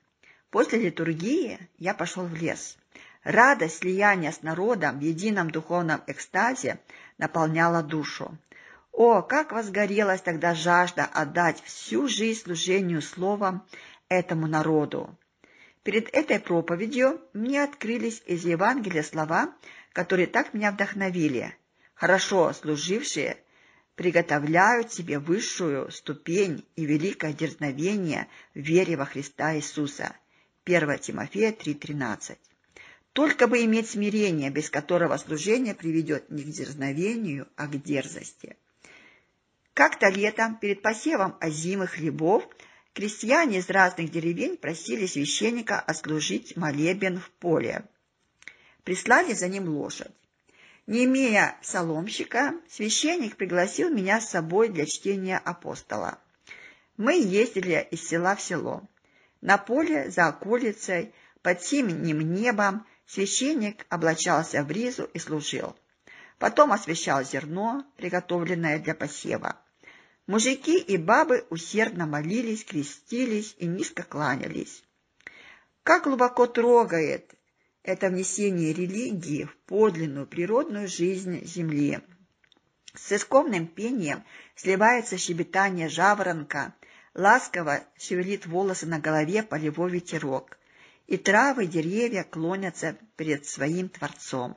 После литургии я пошел в лес. Радость слияния с народом в едином духовном экстазе наполняла душу. О, как возгорелась тогда жажда отдать всю жизнь служению словом этому народу! Перед этой проповедью мне открылись из Евангелия слова, которые так меня вдохновили. Хорошо служившие приготовляют себе высшую ступень и великое дерзновение в вере во Христа Иисуса. 1 Тимофея 3.13 только бы иметь смирение, без которого служение приведет не к дерзновению, а к дерзости. Как-то летом, перед посевом озимых хлебов, крестьяне из разных деревень просили священника отслужить молебен в поле. Прислали за ним лошадь. Не имея соломщика, священник пригласил меня с собой для чтения апостола. Мы ездили из села в село. На поле за околицей, под синим небом, Священник облачался в ризу и служил. Потом освещал зерно, приготовленное для посева. Мужики и бабы усердно молились, крестились и низко кланялись. Как глубоко трогает это внесение религии в подлинную природную жизнь земли. С искомным пением сливается щебетание жаворонка, ласково шевелит волосы на голове полевой ветерок и травы, деревья клонятся перед своим Творцом.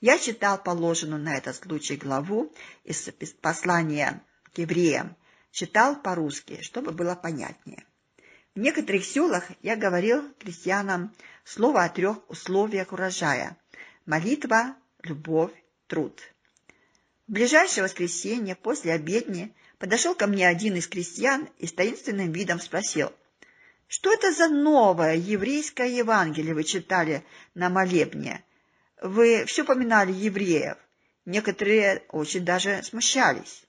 Я читал положенную на этот случай главу из послания к евреям, читал по-русски, чтобы было понятнее. В некоторых селах я говорил крестьянам слово о трех условиях урожая – молитва, любовь, труд. В ближайшее воскресенье после обедни подошел ко мне один из крестьян и с таинственным видом спросил – что это за новое еврейское Евангелие вы читали на молебне? Вы все поминали евреев. Некоторые очень даже смущались.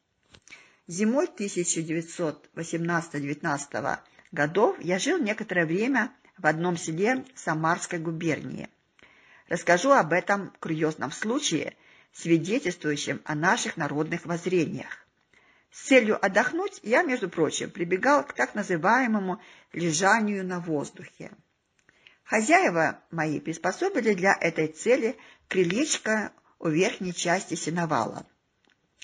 Зимой 1918-19 годов я жил некоторое время в одном селе Самарской губернии. Расскажу об этом курьезном случае. свидетельствующим о наших народных воззрениях. С целью отдохнуть я, между прочим, прибегал к так называемому лежанию на воздухе. Хозяева мои приспособили для этой цели крылечко у верхней части сеновала.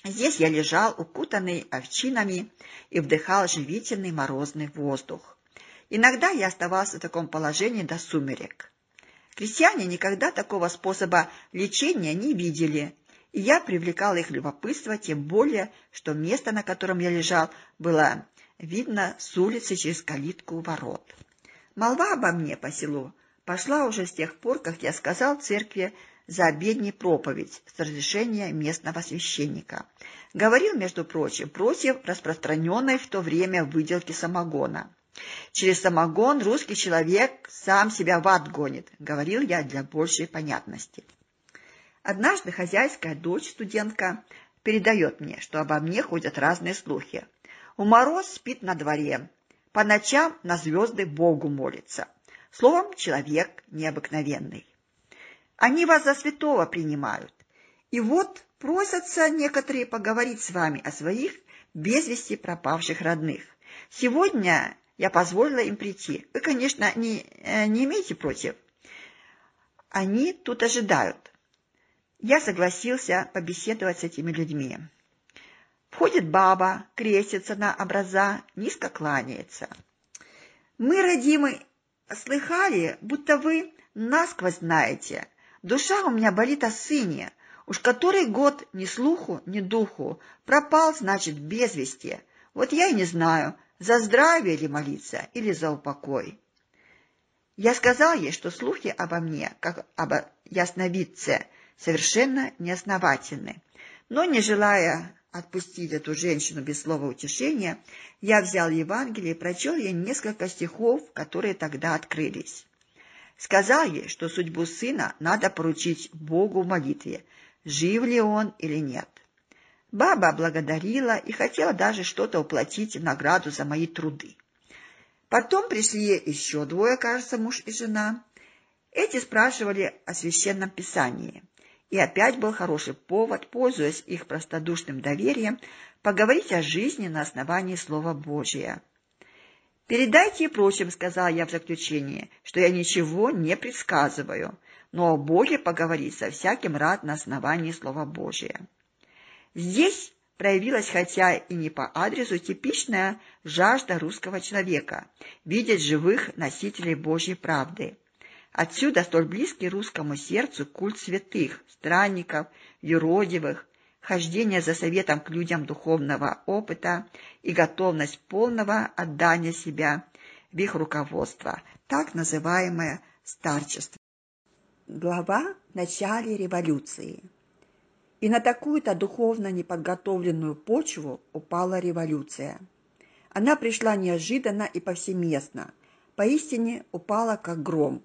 Здесь я лежал, укутанный овчинами, и вдыхал живительный морозный воздух. Иногда я оставался в таком положении до сумерек. Крестьяне никогда такого способа лечения не видели, и я привлекал их любопытство, тем более, что место, на котором я лежал, было видно с улицы через калитку ворот. Молва обо мне по селу пошла уже с тех пор, как я сказал церкви за обедней проповедь с разрешения местного священника. Говорил, между прочим, против распространенной в то время выделки самогона. «Через самогон русский человек сам себя в ад гонит», — говорил я для большей понятности. Однажды хозяйская дочь, студентка, передает мне, что обо мне ходят разные слухи. У мороз спит на дворе, по ночам на звезды Богу молится. Словом, человек необыкновенный. Они вас за святого принимают. И вот просятся некоторые поговорить с вами о своих без вести пропавших родных. Сегодня я позволила им прийти. Вы, конечно, не, э, не имеете против. Они тут ожидают. Я согласился побеседовать с этими людьми. Входит баба, крестится на образа, низко кланяется. Мы, родимы, слыхали, будто вы насквозь знаете, Душа у меня болит о сыне. Уж который год ни слуху, ни духу. Пропал, значит, без вести. Вот я и не знаю, за здравие ли молиться или за упокой. Я сказал ей, что слухи обо мне, как об ясновидце, совершенно неосновательны. Но, не желая отпустить эту женщину без слова утешения, я взял Евангелие и прочел ей несколько стихов, которые тогда открылись. Сказал ей, что судьбу сына надо поручить Богу в молитве, жив ли он или нет. Баба благодарила и хотела даже что-то уплатить в награду за мои труды. Потом пришли еще двое, кажется, муж и жена. Эти спрашивали о священном писании. И опять был хороший повод, пользуясь их простодушным доверием, поговорить о жизни на основании Слова Божия. «Передайте и прочим», — сказал я в заключении, — «что я ничего не предсказываю, но о Боге поговорить со всяким рад на основании Слова Божия». Здесь проявилась, хотя и не по адресу, типичная жажда русского человека — видеть живых носителей Божьей правды. Отсюда столь близкий русскому сердцу культ святых, странников, юродивых, хождение за советом к людям духовного опыта и готовность полного отдания себя в их руководство, так называемое старчество. Глава начале революции. И на такую-то духовно неподготовленную почву упала революция. Она пришла неожиданно и повсеместно, поистине упала как гром.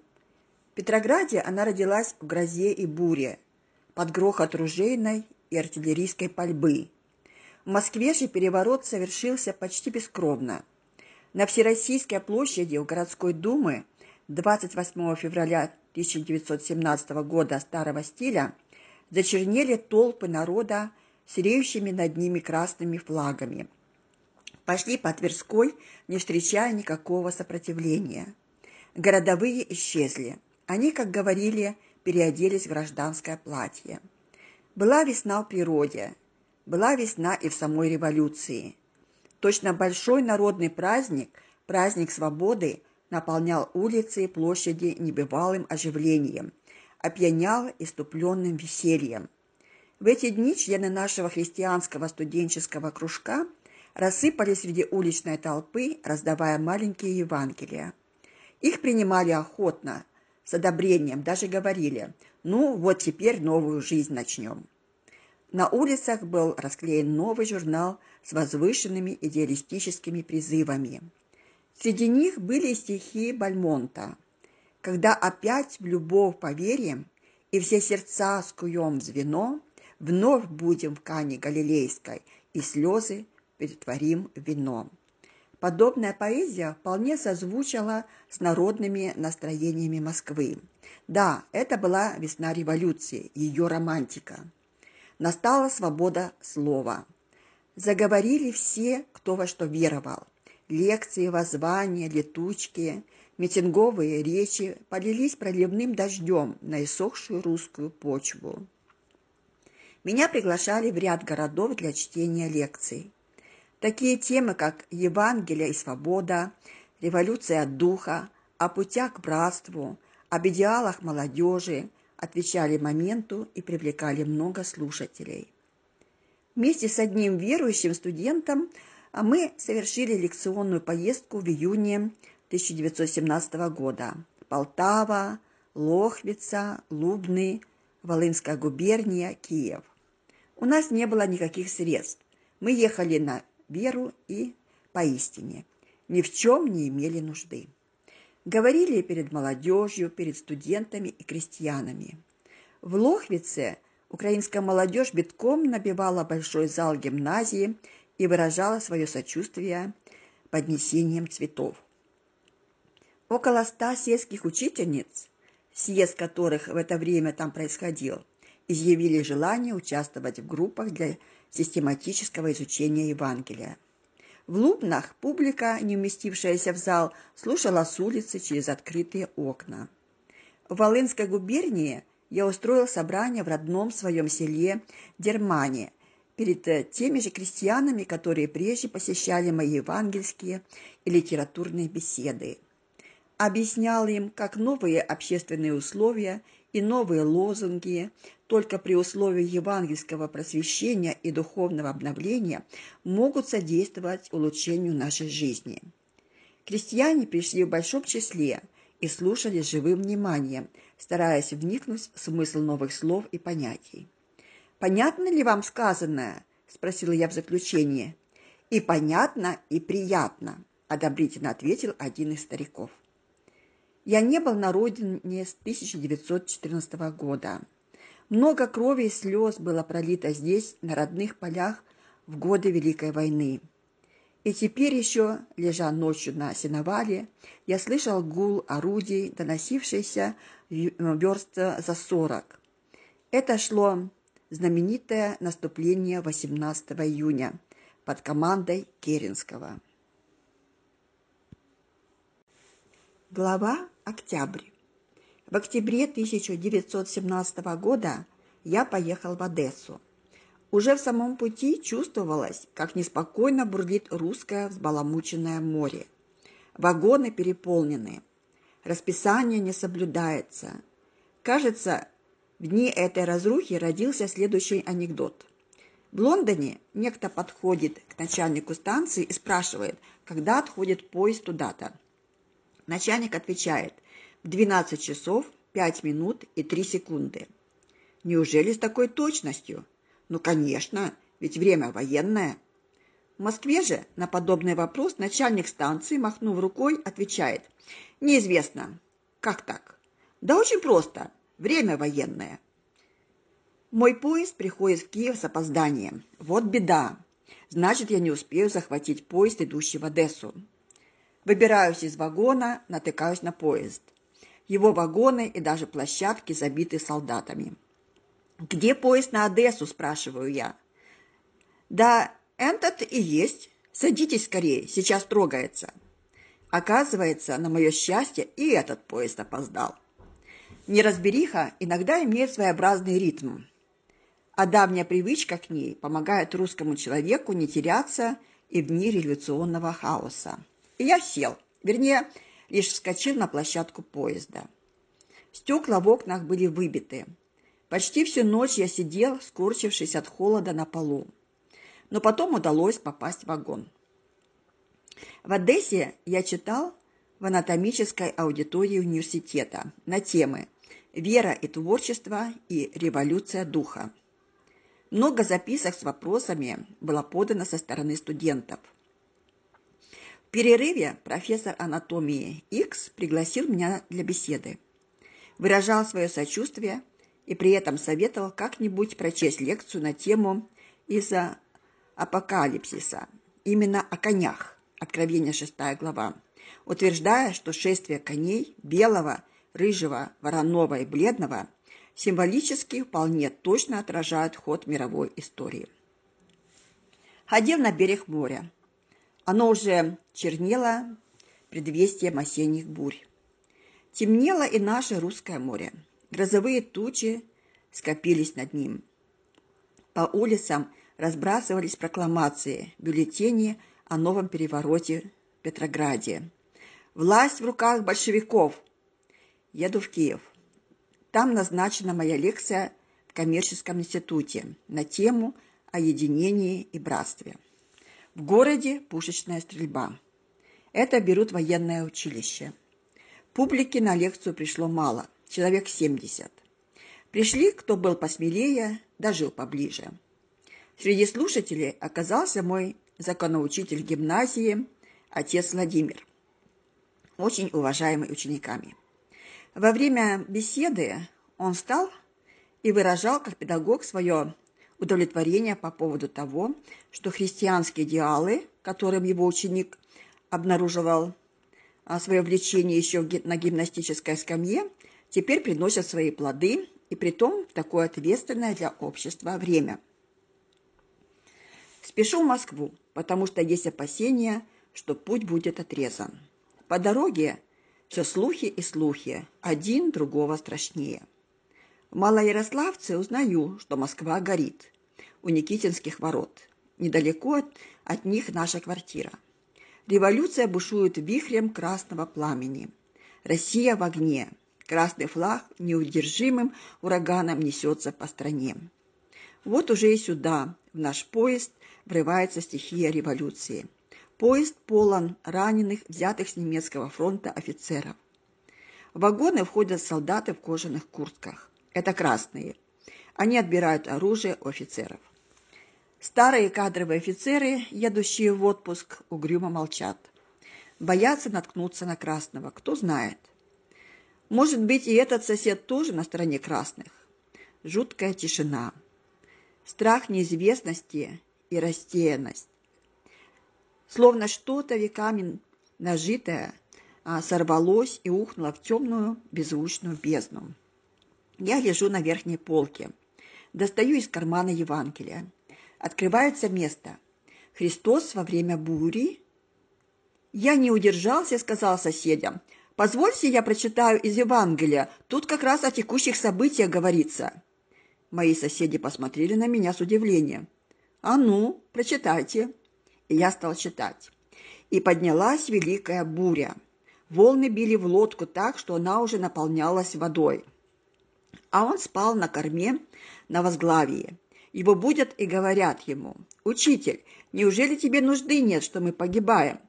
В Петрограде она родилась в грозе и буре, под грохот ружейной и артиллерийской пальбы. В Москве же переворот совершился почти бескровно. На Всероссийской площади у городской думы 28 февраля 1917 года старого стиля зачернели толпы народа с реющими над ними красными флагами. Пошли по Тверской, не встречая никакого сопротивления. Городовые исчезли. Они, как говорили, переоделись в гражданское платье. Была весна в природе, была весна и в самой революции. Точно большой народный праздник, праздник свободы, наполнял улицы и площади небывалым оживлением, опьянял иступленным весельем. В эти дни члены нашего христианского студенческого кружка рассыпались среди уличной толпы, раздавая маленькие Евангелия. Их принимали охотно, с одобрением, даже говорили – ну, вот теперь новую жизнь начнем. На улицах был расклеен новый журнал с возвышенными идеалистическими призывами. Среди них были стихи Бальмонта. «Когда опять в любовь поверим и все сердца скуем в звено, вновь будем в кане галилейской и слезы перетворим в вино». Подобная поэзия вполне созвучала с народными настроениями Москвы. Да, это была весна революции, ее романтика. Настала свобода слова. Заговорили все, кто во что веровал. Лекции, воззвания, летучки, митинговые речи полились проливным дождем на иссохшую русскую почву. Меня приглашали в ряд городов для чтения лекций. Такие темы, как Евангелие и свобода, революция духа, о путях к братству, об идеалах молодежи, отвечали моменту и привлекали много слушателей. Вместе с одним верующим студентом а мы совершили лекционную поездку в июне 1917 года. Полтава, Лохвица, Лубны, Волынская губерния, Киев. У нас не было никаких средств. Мы ехали на веру и поистине. Ни в чем не имели нужды. Говорили перед молодежью, перед студентами и крестьянами. В Лохвице украинская молодежь битком набивала большой зал гимназии и выражала свое сочувствие поднесением цветов. Около ста сельских учительниц, съезд которых в это время там происходил, изъявили желание участвовать в группах для систематического изучения Евангелия. В Лубнах публика, не уместившаяся в зал, слушала с улицы через открытые окна. В Волынской губернии я устроил собрание в родном своем селе Дермане перед теми же крестьянами, которые прежде посещали мои евангельские и литературные беседы. Объяснял им, как новые общественные условия и новые лозунги только при условии евангельского просвещения и духовного обновления могут содействовать улучшению нашей жизни. Крестьяне пришли в большом числе и слушали живым вниманием, стараясь вникнуть в смысл новых слов и понятий. «Понятно ли вам сказанное?» – спросила я в заключение. «И понятно, и приятно», – одобрительно ответил один из стариков. Я не был на родине с 1914 года. Много крови и слез было пролито здесь, на родных полях, в годы Великой войны. И теперь еще, лежа ночью на сеновале, я слышал гул орудий, доносившийся верст за сорок. Это шло знаменитое наступление 18 июня под командой Керенского. Глава «Октябрь». В октябре 1917 года я поехал в Одессу. Уже в самом пути чувствовалось, как неспокойно бурлит русское взбаламученное море. Вагоны переполнены. Расписание не соблюдается. Кажется, в дни этой разрухи родился следующий анекдот. В Лондоне некто подходит к начальнику станции и спрашивает, когда отходит поезд туда-то. Начальник отвечает в 12 часов 5 минут и 3 секунды. Неужели с такой точностью? Ну, конечно, ведь время военное. В Москве же на подобный вопрос начальник станции, махнув рукой, отвечает «Неизвестно». «Как так?» «Да очень просто. Время военное». Мой поезд приходит в Киев с опозданием. Вот беда. Значит, я не успею захватить поезд, идущий в Одессу. Выбираюсь из вагона, натыкаюсь на поезд. Его вагоны и даже площадки забиты солдатами. «Где поезд на Одессу?» – спрашиваю я. «Да этот и есть. Садитесь скорее, сейчас трогается». Оказывается, на мое счастье, и этот поезд опоздал. Неразбериха иногда имеет своеобразный ритм, а давняя привычка к ней помогает русскому человеку не теряться и в дни революционного хаоса. И я сел, вернее, лишь вскочил на площадку поезда. Стекла в окнах были выбиты. Почти всю ночь я сидел, скорчившись от холода на полу. Но потом удалось попасть в вагон. В Одессе я читал в анатомической аудитории университета на темы «Вера и творчество» и «Революция духа». Много записок с вопросами было подано со стороны студентов – перерыве профессор анатомии X пригласил меня для беседы. Выражал свое сочувствие и при этом советовал как-нибудь прочесть лекцию на тему из-за апокалипсиса, именно о конях, Откровение 6 глава, утверждая, что шествие коней белого, рыжего, вороного и бледного символически вполне точно отражают ход мировой истории. Ходил на берег моря. Оно уже чернело предвестием осенних бурь. Темнело и наше русское море. Грозовые тучи скопились над ним. По улицам разбрасывались прокламации, бюллетени о новом перевороте в Петрограде. Власть в руках большевиков. Еду в Киев. Там назначена моя лекция в коммерческом институте на тему о единении и братстве. В городе пушечная стрельба. Это берут военное училище. Публики на лекцию пришло мало, человек 70. Пришли, кто был посмелее, дожил поближе. Среди слушателей оказался мой законоучитель гимназии, отец Владимир, очень уважаемый учениками. Во время беседы он встал и выражал как педагог свое удовлетворение по поводу того, что христианские идеалы, которым его ученик обнаруживал а, свое влечение еще на гимнастической скамье, теперь приносят свои плоды, и притом в такое ответственное для общества время. Спешу в Москву, потому что есть опасения, что путь будет отрезан. По дороге все слухи и слухи, один другого страшнее. В Малоярославце узнаю, что Москва горит. У Никитинских ворот. Недалеко от, от них наша квартира. Революция бушует вихрем красного пламени. Россия в огне. Красный флаг неудержимым ураганом несется по стране. Вот уже и сюда, в наш поезд, врывается стихия революции. Поезд полон раненых, взятых с немецкого фронта офицеров. В вагоны входят солдаты в кожаных куртках. Это красные. Они отбирают оружие у офицеров. Старые кадровые офицеры, едущие в отпуск, угрюмо молчат. Боятся наткнуться на красного, кто знает. Может быть, и этот сосед тоже на стороне красных. Жуткая тишина. Страх неизвестности и растерянность. Словно что-то веками нажитое а, сорвалось и ухнуло в темную беззвучную бездну. Я лежу на верхней полке. Достаю из кармана Евангелия. Открывается место. Христос во время бури. Я не удержался и сказал соседям, «Позвольте, я прочитаю из Евангелия. Тут как раз о текущих событиях говорится». Мои соседи посмотрели на меня с удивлением. «А ну, прочитайте». И я стал читать. И поднялась великая буря. Волны били в лодку так, что она уже наполнялась водой. А он спал на корме на возглавии. Его будут и говорят ему, «Учитель, неужели тебе нужды нет, что мы погибаем?»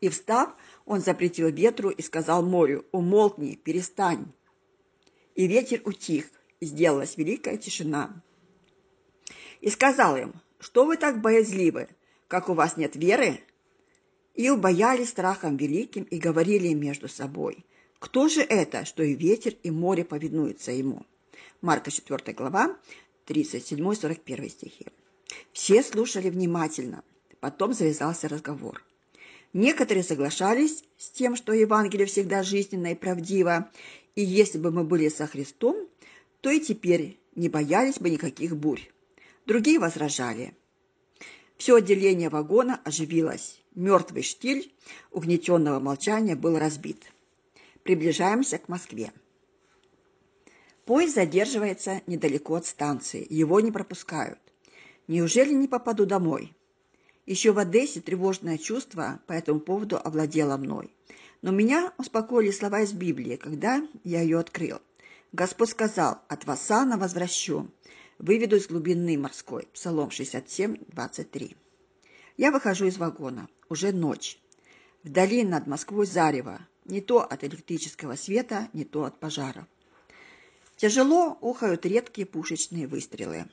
И встав, он запретил ветру и сказал морю, «Умолкни, перестань». И ветер утих, и сделалась великая тишина. И сказал им, «Что вы так боязливы? Как у вас нет веры?» И убоялись страхом великим и говорили между собой, «Кто же это, что и ветер, и море повинуются ему?» Марка 4 глава, 37-41 стихи. Все слушали внимательно. Потом завязался разговор. Некоторые соглашались с тем, что Евангелие всегда жизненно и правдиво, и если бы мы были со Христом, то и теперь не боялись бы никаких бурь. Другие возражали. Все отделение вагона оживилось. Мертвый штиль угнетенного молчания был разбит. Приближаемся к Москве. Поезд задерживается недалеко от станции, его не пропускают. Неужели не попаду домой? Еще в Одессе тревожное чувство по этому поводу овладело мной. Но меня успокоили слова из Библии, когда я ее открыл. Господь сказал, от Васана возвращу, выведу из глубины морской. Псалом 67, 23. Я выхожу из вагона. Уже ночь. Вдали над Москвой зарево. Не то от электрического света, не то от пожаров. Тяжело ухают редкие пушечные выстрелы.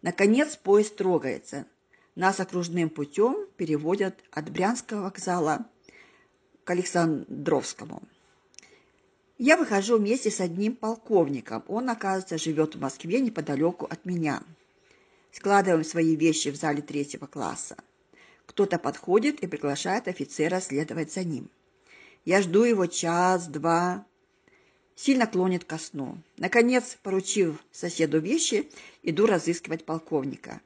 Наконец поезд трогается. Нас окружным путем переводят от Брянского вокзала к Александровскому. Я выхожу вместе с одним полковником. Он, оказывается, живет в Москве неподалеку от меня. Складываем свои вещи в зале третьего класса. Кто-то подходит и приглашает офицера следовать за ним. Я жду его час-два, Сильно клонит ко сну. Наконец, поручив соседу вещи, иду разыскивать полковника.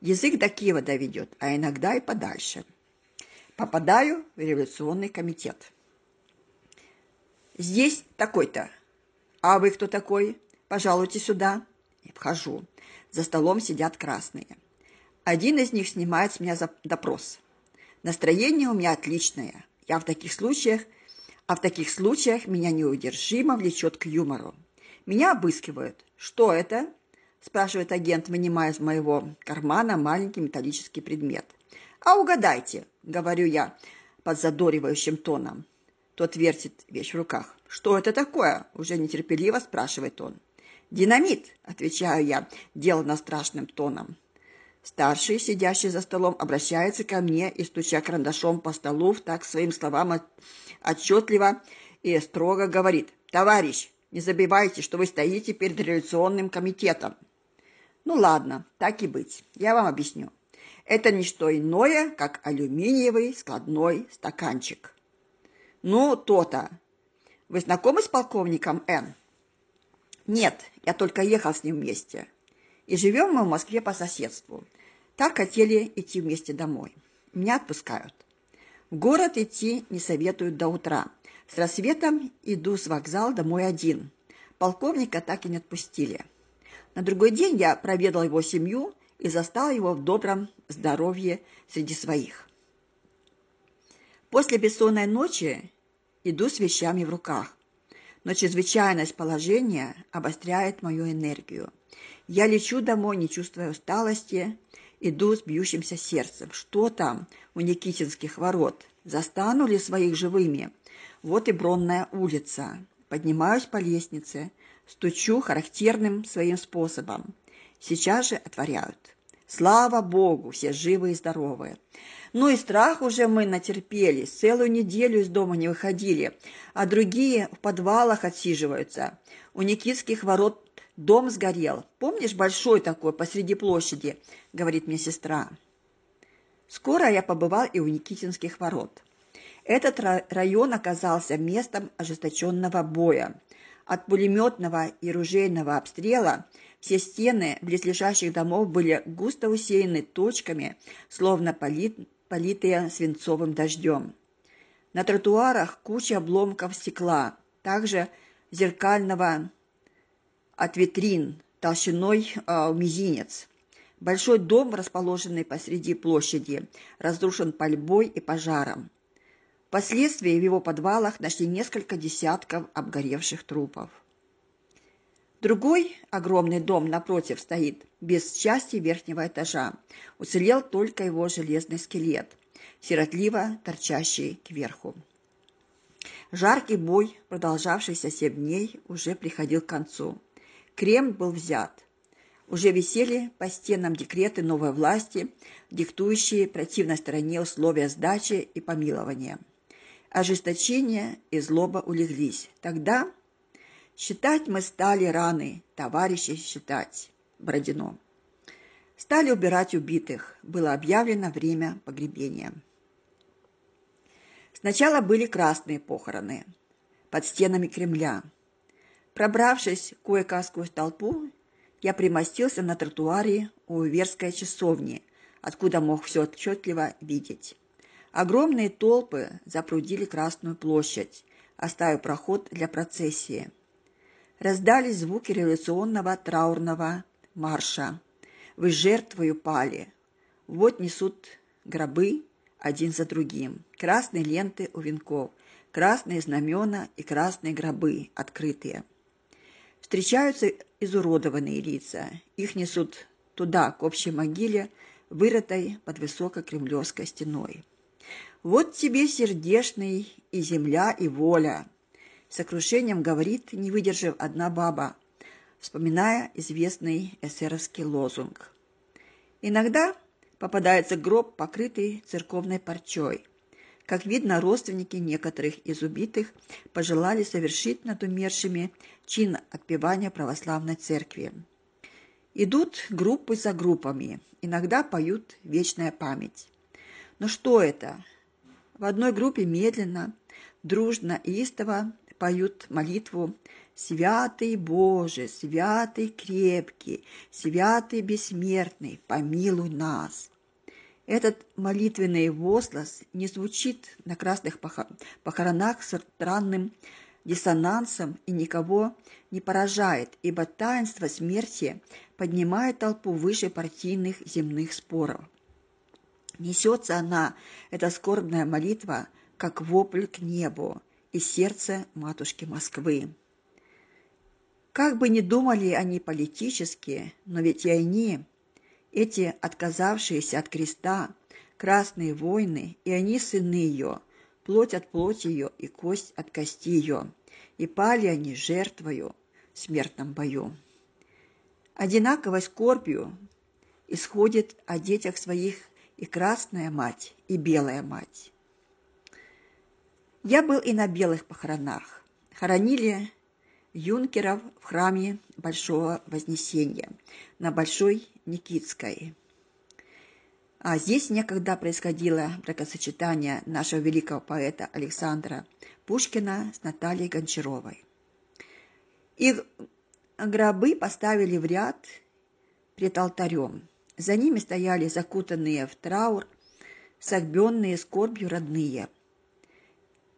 Язык до Киева доведет, а иногда и подальше. Попадаю в революционный комитет. Здесь такой-то. А вы кто такой? Пожалуйте сюда. И вхожу. За столом сидят красные. Один из них снимает с меня допрос. Настроение у меня отличное. Я в таких случаях, а в таких случаях меня неудержимо влечет к юмору. Меня обыскивают. Что это? спрашивает агент, вынимая из моего кармана маленький металлический предмет. А угадайте, говорю я подзадоривающим тоном. Тот вертит вещь в руках. Что это такое? уже нетерпеливо спрашивает он. Динамит, отвечаю я, делано страшным тоном. Старший, сидящий за столом, обращается ко мне и, стуча карандашом по столу, так своим словам отчетливо и строго говорит. «Товарищ, не забывайте, что вы стоите перед революционным комитетом». Ну ладно, так и быть, я вам объясню. Это не что иное, как алюминиевый складной стаканчик. Ну, то-то. Вы знакомы с полковником Н? Нет, я только ехал с ним вместе. И живем мы в Москве по соседству. Так хотели идти вместе домой. Меня отпускают. В город идти не советуют до утра. С рассветом иду с вокзала домой один. Полковника так и не отпустили. На другой день я проведал его семью и застал его в добром здоровье среди своих. После бессонной ночи иду с вещами в руках, но чрезвычайность положения обостряет мою энергию. Я лечу домой, не чувствуя усталости, иду с бьющимся сердцем. Что там у Никитинских ворот? Застану ли своих живыми? Вот и Бронная улица. Поднимаюсь по лестнице, стучу характерным своим способом. Сейчас же отворяют. Слава Богу, все живы и здоровы. Ну и страх уже мы натерпелись, целую неделю из дома не выходили, а другие в подвалах отсиживаются. У Никитских ворот Дом сгорел. Помнишь, большой такой, посреди площади, говорит мне сестра. Скоро я побывал и у Никитинских ворот. Этот район оказался местом ожесточенного боя. От пулеметного и ружейного обстрела все стены близлежащих домов были густо усеяны точками, словно полит, политые свинцовым дождем. На тротуарах куча обломков стекла, также зеркального от витрин толщиной э, мизинец. Большой дом, расположенный посреди площади, разрушен пальбой и пожаром. Впоследствии в его подвалах нашли несколько десятков обгоревших трупов. Другой огромный дом напротив стоит, без части верхнего этажа. Уцелел только его железный скелет, сиротливо торчащий кверху. Жаркий бой, продолжавшийся семь дней, уже приходил к концу. Кремль был взят. Уже висели по стенам декреты новой власти, диктующие противной стороне условия сдачи и помилования. Ожесточение и злоба улеглись. Тогда считать мы стали раны, товарищи считать. Бродино. Стали убирать убитых. Было объявлено время погребения. Сначала были красные похороны под стенами Кремля. Пробравшись кое-как сквозь толпу, я примостился на тротуаре у Верской часовни, откуда мог все отчетливо видеть. Огромные толпы запрудили Красную площадь, оставив проход для процессии. Раздались звуки революционного траурного марша. Вы жертвою пали. Вот несут гробы один за другим. Красные ленты у венков, красные знамена и красные гробы открытые. Встречаются изуродованные лица. Их несут туда, к общей могиле, вырытой под высокой кремлевской стеной. «Вот тебе, сердешный, и земля, и воля!» Сокрушением говорит, не выдержав одна баба, вспоминая известный эсеровский лозунг. Иногда попадается гроб, покрытый церковной парчой – как видно, родственники некоторых из убитых пожелали совершить над умершими чин отпевания православной церкви. Идут группы за группами, иногда поют «Вечная память». Но что это? В одной группе медленно, дружно и истово поют молитву «Святый Боже, святый крепкий, святый бессмертный, помилуй нас». Этот молитвенный возглас не звучит на красных похоронах с странным диссонансом и никого не поражает, ибо таинство смерти поднимает толпу выше партийных земных споров. Несется она, эта скорбная молитва, как вопль к небу из сердца матушки Москвы. Как бы ни думали они политически, но ведь и они, эти отказавшиеся от креста, красные воины, и они сыны ее, плоть от плоти ее и кость от кости ее, и пали они жертвою в смертном бою. Одинаковой скорбью исходит о детях своих и красная мать, и белая мать. Я был и на белых похоронах. Хоронили юнкеров в храме Большого Вознесения на Большой Никитской. А здесь некогда происходило бракосочетание нашего великого поэта Александра Пушкина с Натальей Гончаровой. Их гробы поставили в ряд пред алтарем. За ними стояли закутанные в траур, согбенные скорбью родные.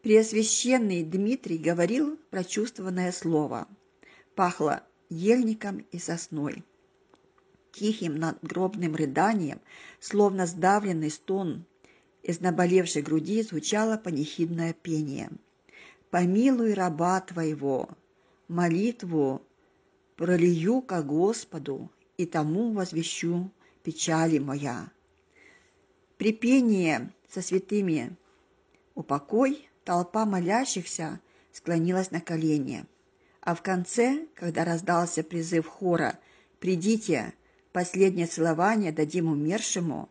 Преосвященный Дмитрий говорил прочувствованное слово. Пахло ельником и сосной. Тихим надгробным рыданием, словно сдавленный стон, из наболевшей груди звучало панихидное пение. «Помилуй раба твоего, молитву пролью ко Господу, и тому возвещу печали моя. При пении со святыми упокой толпа молящихся склонилась на колени, а в конце, когда раздался призыв хора «Придите, последнее целование дадим умершему»,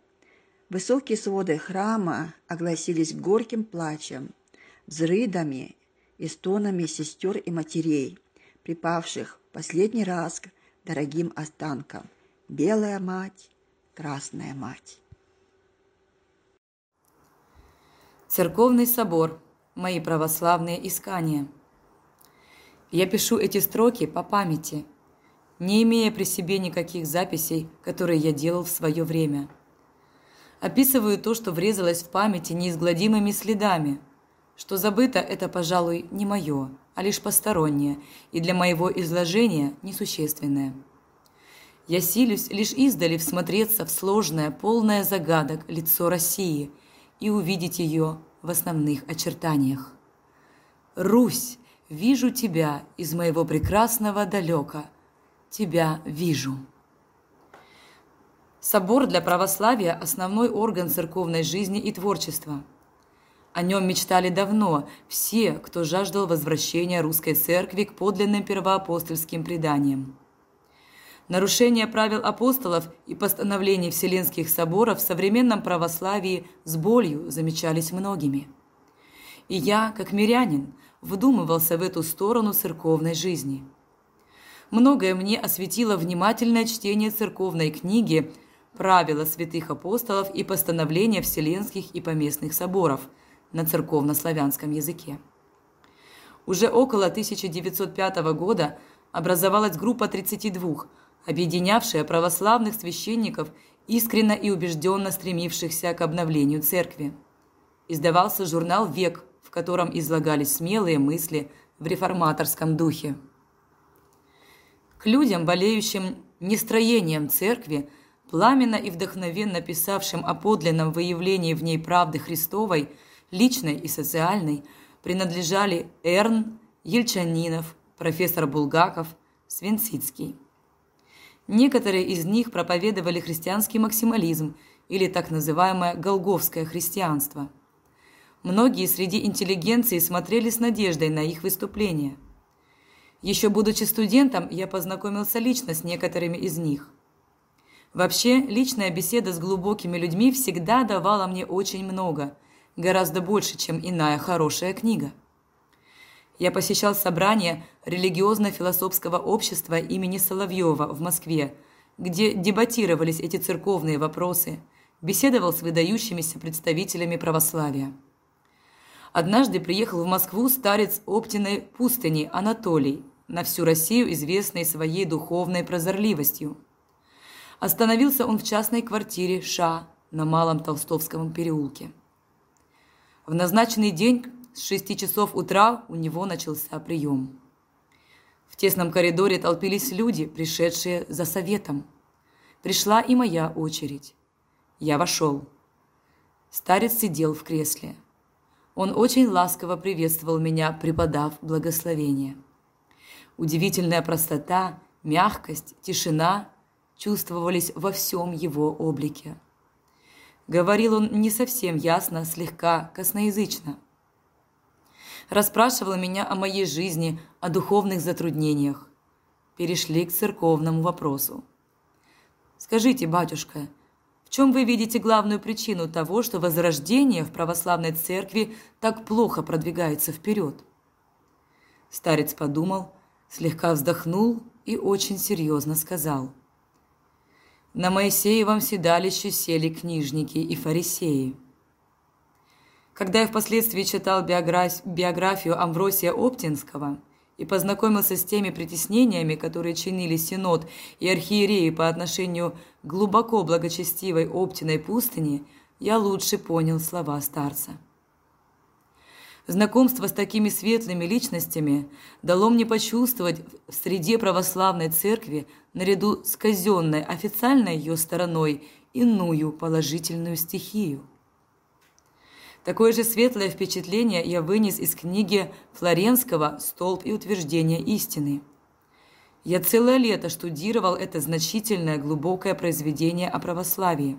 высокие своды храма огласились горьким плачем, взрыдами и стонами сестер и матерей, припавших последний раз к дорогим останкам. Белая мать, Красная Мать. Церковный собор. Мои православные искания. Я пишу эти строки по памяти, не имея при себе никаких записей, которые я делал в свое время. Описываю то, что врезалось в памяти неизгладимыми следами. Что забыто – это, пожалуй, не мое, а лишь постороннее и для моего изложения несущественное. Я силюсь лишь издали всмотреться в сложное, полное загадок лицо России и увидеть ее в основных очертаниях. Русь, вижу тебя из моего прекрасного далека, тебя вижу. Собор для православия – основной орган церковной жизни и творчества. О нем мечтали давно все, кто жаждал возвращения русской церкви к подлинным первоапостольским преданиям. Нарушение правил апостолов и постановлений Вселенских соборов в современном православии с болью замечались многими. И я, как мирянин, вдумывался в эту сторону церковной жизни. Многое мне осветило внимательное чтение церковной книги «Правила святых апостолов и постановления Вселенских и поместных соборов» на церковно-славянском языке. Уже около 1905 года образовалась группа 32 объединявшая православных священников, искренно и убежденно стремившихся к обновлению церкви. Издавался журнал «Век», в котором излагались смелые мысли в реформаторском духе. К людям, болеющим нестроением церкви, пламенно и вдохновенно писавшим о подлинном выявлении в ней правды Христовой, личной и социальной, принадлежали Эрн, Ельчанинов, профессор Булгаков, Свинцицкий. Некоторые из них проповедовали христианский максимализм или так называемое голговское христианство. Многие среди интеллигенции смотрели с надеждой на их выступления. Еще будучи студентом, я познакомился лично с некоторыми из них. Вообще, личная беседа с глубокими людьми всегда давала мне очень много, гораздо больше, чем иная хорошая книга. Я посещал собрания религиозно-философского общества имени Соловьева в Москве, где дебатировались эти церковные вопросы, беседовал с выдающимися представителями православия. Однажды приехал в Москву старец Оптиной пустыни Анатолий, на всю Россию известный своей духовной прозорливостью. Остановился он в частной квартире Ша на Малом Толстовском переулке. В назначенный день с шести часов утра у него начался прием. В тесном коридоре толпились люди, пришедшие за советом. Пришла и моя очередь. Я вошел. Старец сидел в кресле. Он очень ласково приветствовал меня, преподав благословение. Удивительная простота, мягкость, тишина чувствовались во всем его облике. Говорил он не совсем ясно, слегка косноязычно. Расспрашивал меня о моей жизни, о духовных затруднениях. Перешли к церковному вопросу. «Скажите, батюшка, в чем вы видите главную причину того, что возрождение в православной церкви так плохо продвигается вперед?» Старец подумал, слегка вздохнул и очень серьезно сказал. «На Моисеевом седалище сели книжники и фарисеи. Когда я впоследствии читал биографию Амвросия Оптинского и познакомился с теми притеснениями, которые чинили Синод и архиереи по отношению к глубоко благочестивой Оптиной пустыни, я лучше понял слова старца. Знакомство с такими светлыми личностями дало мне почувствовать в среде православной церкви, наряду с казенной официальной ее стороной, иную положительную стихию – Такое же светлое впечатление я вынес из книги Флоренского «Столб и утверждение истины». Я целое лето штудировал это значительное глубокое произведение о православии.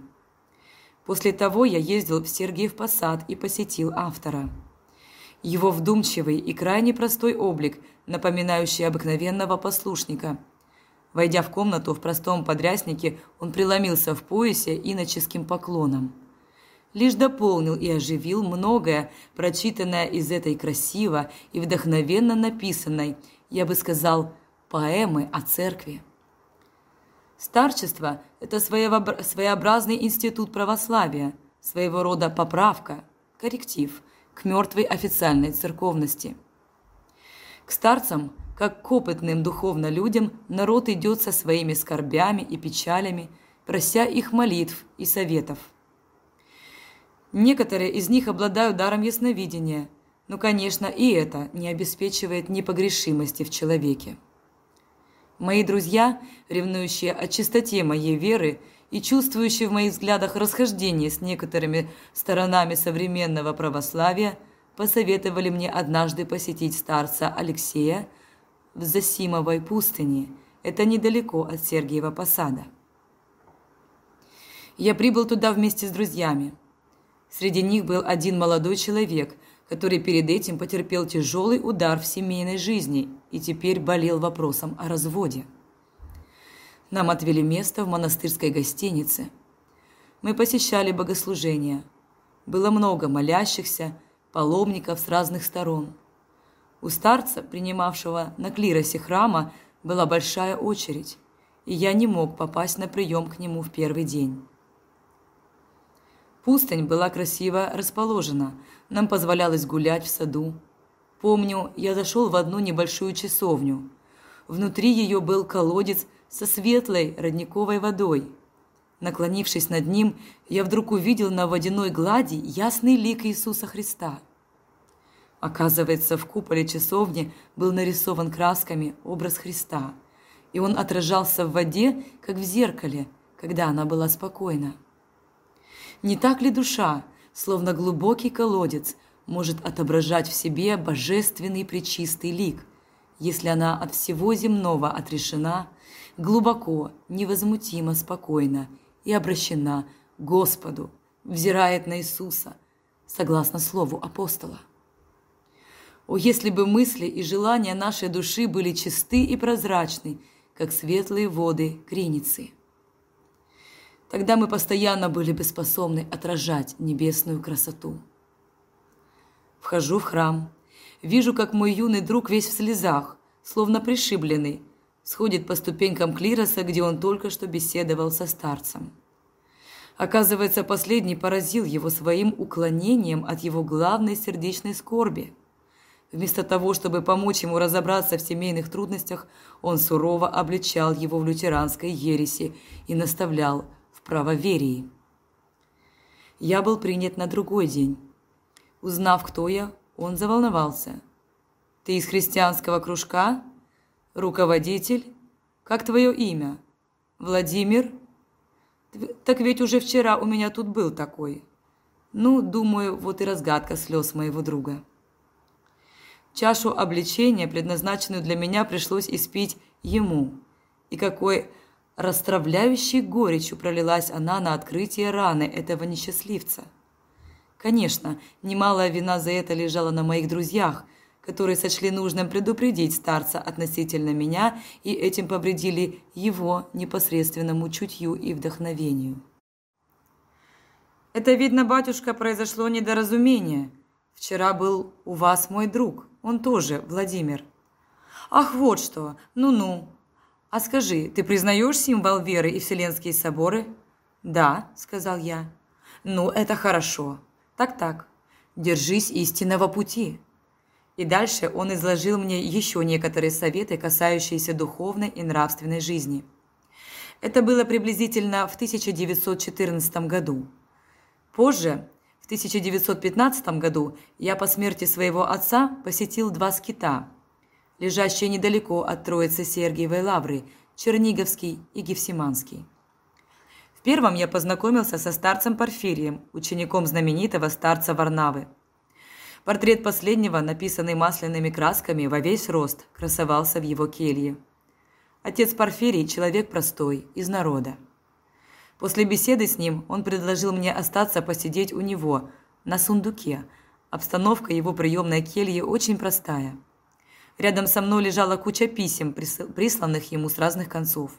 После того я ездил в Сергиев Посад и посетил автора. Его вдумчивый и крайне простой облик, напоминающий обыкновенного послушника. Войдя в комнату в простом подряснике, он преломился в поясе иноческим поклоном – лишь дополнил и оживил многое, прочитанное из этой красиво и вдохновенно написанной, я бы сказал, поэмы о церкви. Старчество – это своеобразный институт православия, своего рода поправка, корректив к мертвой официальной церковности. К старцам, как к опытным духовно людям, народ идет со своими скорбями и печалями, прося их молитв и советов – Некоторые из них обладают даром ясновидения, но, конечно, и это не обеспечивает непогрешимости в человеке. Мои друзья, ревнующие о чистоте моей веры и чувствующие в моих взглядах расхождение с некоторыми сторонами современного православия, посоветовали мне однажды посетить старца Алексея в Засимовой пустыне. Это недалеко от Сергиева посада. Я прибыл туда вместе с друзьями. Среди них был один молодой человек, который перед этим потерпел тяжелый удар в семейной жизни и теперь болел вопросом о разводе. Нам отвели место в монастырской гостинице. Мы посещали богослужения. Было много молящихся, паломников с разных сторон. У старца, принимавшего на клиросе храма, была большая очередь, и я не мог попасть на прием к нему в первый день. Пустынь была красиво расположена, нам позволялось гулять в саду. Помню, я зашел в одну небольшую часовню. Внутри ее был колодец со светлой родниковой водой. Наклонившись над ним, я вдруг увидел на водяной глади ясный лик Иисуса Христа. Оказывается, в куполе часовни был нарисован красками образ Христа, и он отражался в воде, как в зеркале, когда она была спокойна. Не так ли душа, словно глубокий колодец, может отображать в себе божественный пречистый лик, если она от всего земного отрешена, глубоко, невозмутимо спокойна и обращена к Господу, взирает на Иисуса, согласно слову апостола. О, если бы мысли и желания нашей души были чисты и прозрачны, как светлые воды Криницы. Тогда мы постоянно были бы способны отражать небесную красоту. Вхожу в храм, вижу, как мой юный друг весь в слезах, словно пришибленный, сходит по ступенькам клироса, где он только что беседовал со старцем. Оказывается, последний поразил его своим уклонением от его главной сердечной скорби. Вместо того, чтобы помочь ему разобраться в семейных трудностях, он сурово обличал его в лютеранской ереси и наставлял правоверии. Я был принят на другой день. Узнав, кто я, он заволновался. «Ты из христианского кружка? Руководитель? Как твое имя? Владимир?» Так ведь уже вчера у меня тут был такой. Ну, думаю, вот и разгадка слез моего друга. Чашу обличения, предназначенную для меня, пришлось испить ему. И какой расстравляющей горечью пролилась она на открытие раны этого несчастливца. Конечно, немалая вина за это лежала на моих друзьях – которые сочли нужным предупредить старца относительно меня и этим повредили его непосредственному чутью и вдохновению. «Это, видно, батюшка, произошло недоразумение. Вчера был у вас мой друг, он тоже, Владимир». «Ах, вот что! Ну-ну! А скажи, ты признаешь символ веры и Вселенские соборы?» «Да», — сказал я. «Ну, это хорошо. Так-так. Держись истинного пути. И дальше он изложил мне еще некоторые советы, касающиеся духовной и нравственной жизни. Это было приблизительно в 1914 году. Позже, в 1915 году, я по смерти своего отца посетил два скита, лежащие недалеко от Троицы Сергиевой Лавры, Черниговский и Гефсиманский. В первом я познакомился со старцем Порфирием, учеником знаменитого старца Варнавы – Портрет последнего, написанный масляными красками во весь рост, красовался в его келье. Отец Порфирий – человек простой, из народа. После беседы с ним он предложил мне остаться посидеть у него, на сундуке. Обстановка его приемной кельи очень простая. Рядом со мной лежала куча писем, присланных ему с разных концов.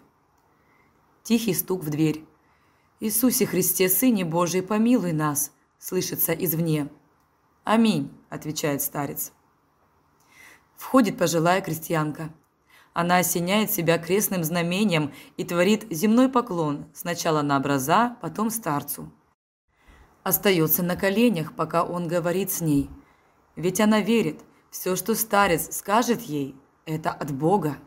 Тихий стук в дверь. «Иисусе Христе, Сыне Божий, помилуй нас!» слышится извне. «Аминь», – отвечает старец. Входит пожилая крестьянка. Она осеняет себя крестным знамением и творит земной поклон сначала на образа, потом старцу. Остается на коленях, пока он говорит с ней. Ведь она верит, все, что старец скажет ей, это от Бога.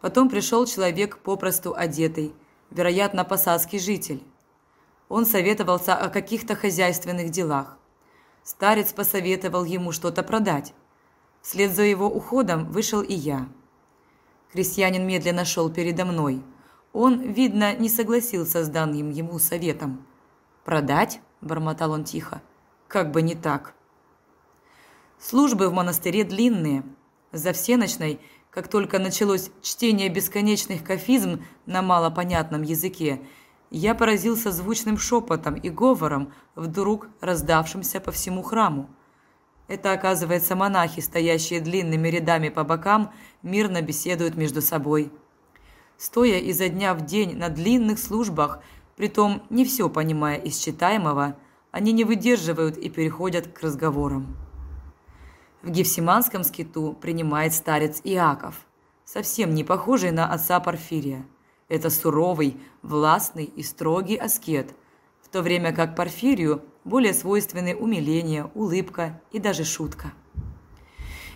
Потом пришел человек попросту одетый, вероятно, посадский житель. Он советовался о каких-то хозяйственных делах. Старец посоветовал ему что-то продать. Вслед за его уходом вышел и я. Крестьянин медленно шел передо мной. Он, видно, не согласился с данным ему советом. «Продать?» – бормотал он тихо. «Как бы не так». Службы в монастыре длинные. За всеночной, как только началось чтение бесконечных кафизм на малопонятном языке, я поразился звучным шепотом и говором, вдруг раздавшимся по всему храму. Это, оказывается, монахи, стоящие длинными рядами по бокам, мирно беседуют между собой. Стоя изо дня в день на длинных службах, притом не все понимая из читаемого, они не выдерживают и переходят к разговорам. В Гефсиманском скиту принимает старец Иаков, совсем не похожий на отца Порфирия. Это суровый, властный и строгий аскет, в то время как Порфирию более свойственны умиление, улыбка и даже шутка.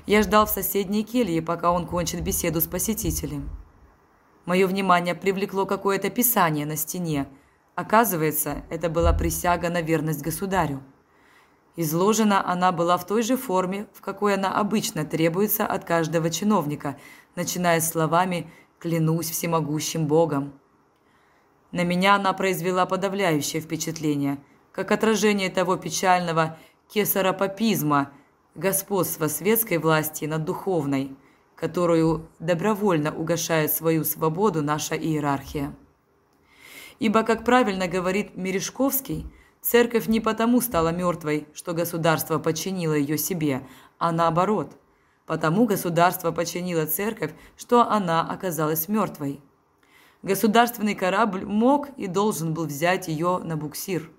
Я ждал в соседней келье, пока он кончит беседу с посетителем. Мое внимание привлекло какое-то писание на стене. Оказывается, это была присяга на верность государю. Изложена она была в той же форме, в какой она обычно требуется от каждого чиновника, начиная с словами клянусь всемогущим Богом. На меня она произвела подавляющее впечатление, как отражение того печального кесаропапизма, господства светской власти над духовной, которую добровольно угошает свою свободу наша иерархия. Ибо, как правильно говорит Мережковский, церковь не потому стала мертвой, что государство подчинило ее себе, а наоборот – Потому государство починило церковь, что она оказалась мертвой. Государственный корабль мог и должен был взять ее на буксир.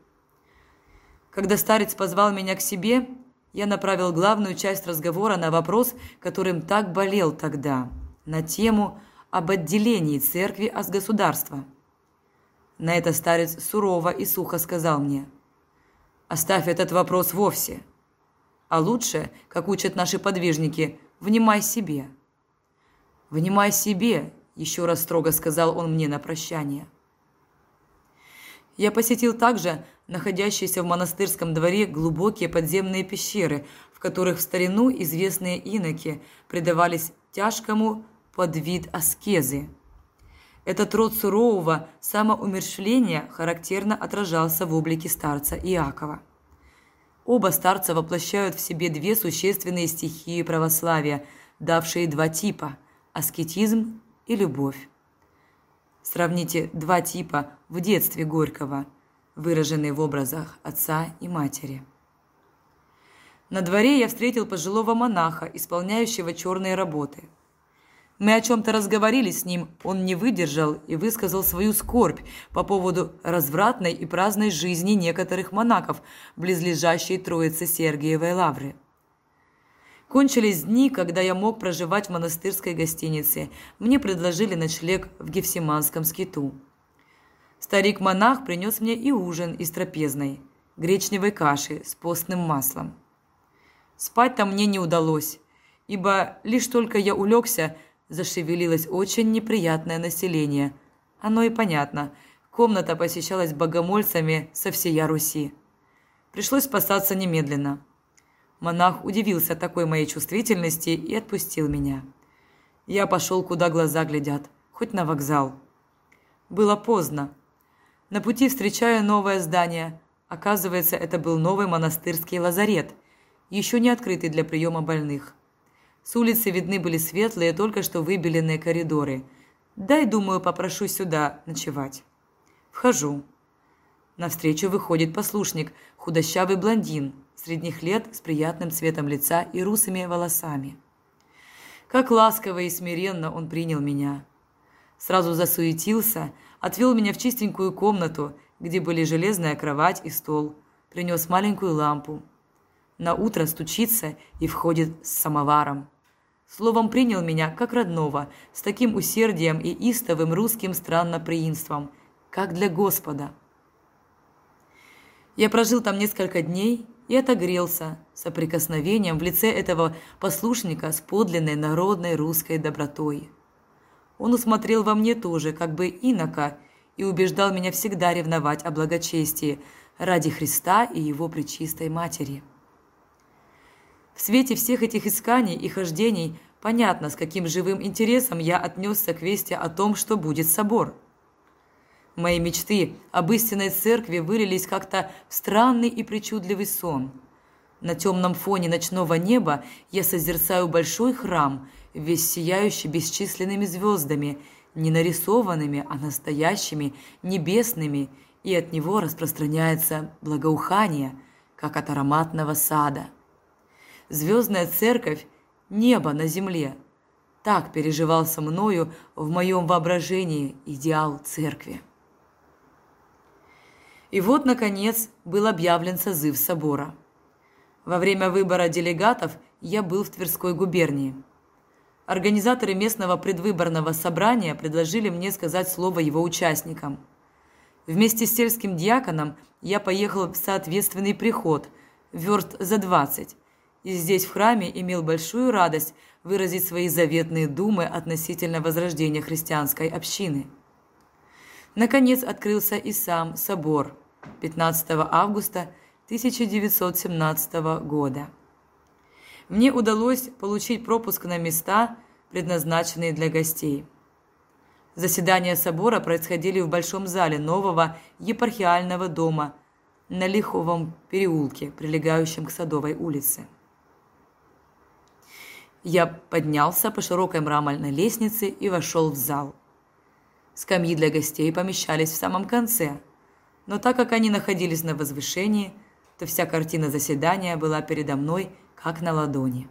Когда старец позвал меня к себе, я направил главную часть разговора на вопрос, которым так болел тогда, на тему об отделении церкви от государства. На это старец сурово и сухо сказал мне, «Оставь этот вопрос вовсе, а лучше, как учат наши подвижники, внимай себе». «Внимай себе», – еще раз строго сказал он мне на прощание. Я посетил также находящиеся в монастырском дворе глубокие подземные пещеры, в которых в старину известные иноки предавались тяжкому под вид аскезы. Этот род сурового самоумерщвления характерно отражался в облике старца Иакова. Оба старца воплощают в себе две существенные стихии православия, давшие два типа – аскетизм и любовь. Сравните два типа в детстве Горького, выраженные в образах отца и матери. На дворе я встретил пожилого монаха, исполняющего черные работы. Мы о чем-то разговорили с ним, он не выдержал и высказал свою скорбь по поводу развратной и праздной жизни некоторых монахов, близлежащей Троице Сергиевой Лавры. Кончились дни, когда я мог проживать в монастырской гостинице. Мне предложили ночлег в Гефсиманском скиту. Старик-монах принес мне и ужин из трапезной, гречневой каши с постным маслом. Спать там мне не удалось, ибо лишь только я улегся, зашевелилось очень неприятное население. Оно и понятно. Комната посещалась богомольцами со всея Руси. Пришлось спасаться немедленно. Монах удивился такой моей чувствительности и отпустил меня. Я пошел, куда глаза глядят, хоть на вокзал. Было поздно. На пути встречаю новое здание. Оказывается, это был новый монастырский лазарет, еще не открытый для приема больных. С улицы видны были светлые, только что выбеленные коридоры. Дай, думаю, попрошу сюда ночевать. Вхожу. Навстречу выходит послушник, худощавый блондин, средних лет с приятным цветом лица и русыми волосами. Как ласково и смиренно он принял меня. Сразу засуетился, отвел меня в чистенькую комнату, где были железная кровать и стол, принес маленькую лампу. На утро стучится и входит с самоваром. Словом, принял меня как родного, с таким усердием и истовым русским странноприимством, как для Господа. Я прожил там несколько дней и отогрелся соприкосновением в лице этого послушника с подлинной народной русской добротой. Он усмотрел во мне тоже, как бы инока, и убеждал меня всегда ревновать о благочестии ради Христа и Его Пречистой Матери. В свете всех этих исканий и хождений понятно, с каким живым интересом я отнесся к вести о том, что будет собор – Мои мечты об истинной церкви вылились как-то в странный и причудливый сон. На темном фоне ночного неба я созерцаю большой храм, весь сияющий бесчисленными звездами, не нарисованными, а настоящими, небесными, и от него распространяется благоухание, как от ароматного сада. Звездная церковь – небо на земле. Так переживался мною в моем воображении идеал церкви. И вот, наконец, был объявлен созыв собора. Во время выбора делегатов я был в Тверской губернии. Организаторы местного предвыборного собрания предложили мне сказать слово его участникам. Вместе с сельским диаконом я поехал в соответственный приход, верст за 20, и здесь в храме имел большую радость выразить свои заветные думы относительно возрождения христианской общины. Наконец открылся и сам собор – 15 августа 1917 года. Мне удалось получить пропуск на места, предназначенные для гостей. Заседания собора происходили в большом зале нового епархиального дома на Лиховом переулке, прилегающем к Садовой улице. Я поднялся по широкой мраморной лестнице и вошел в зал. Скамьи для гостей помещались в самом конце – но так как они находились на возвышении, то вся картина заседания была передо мной, как на ладони.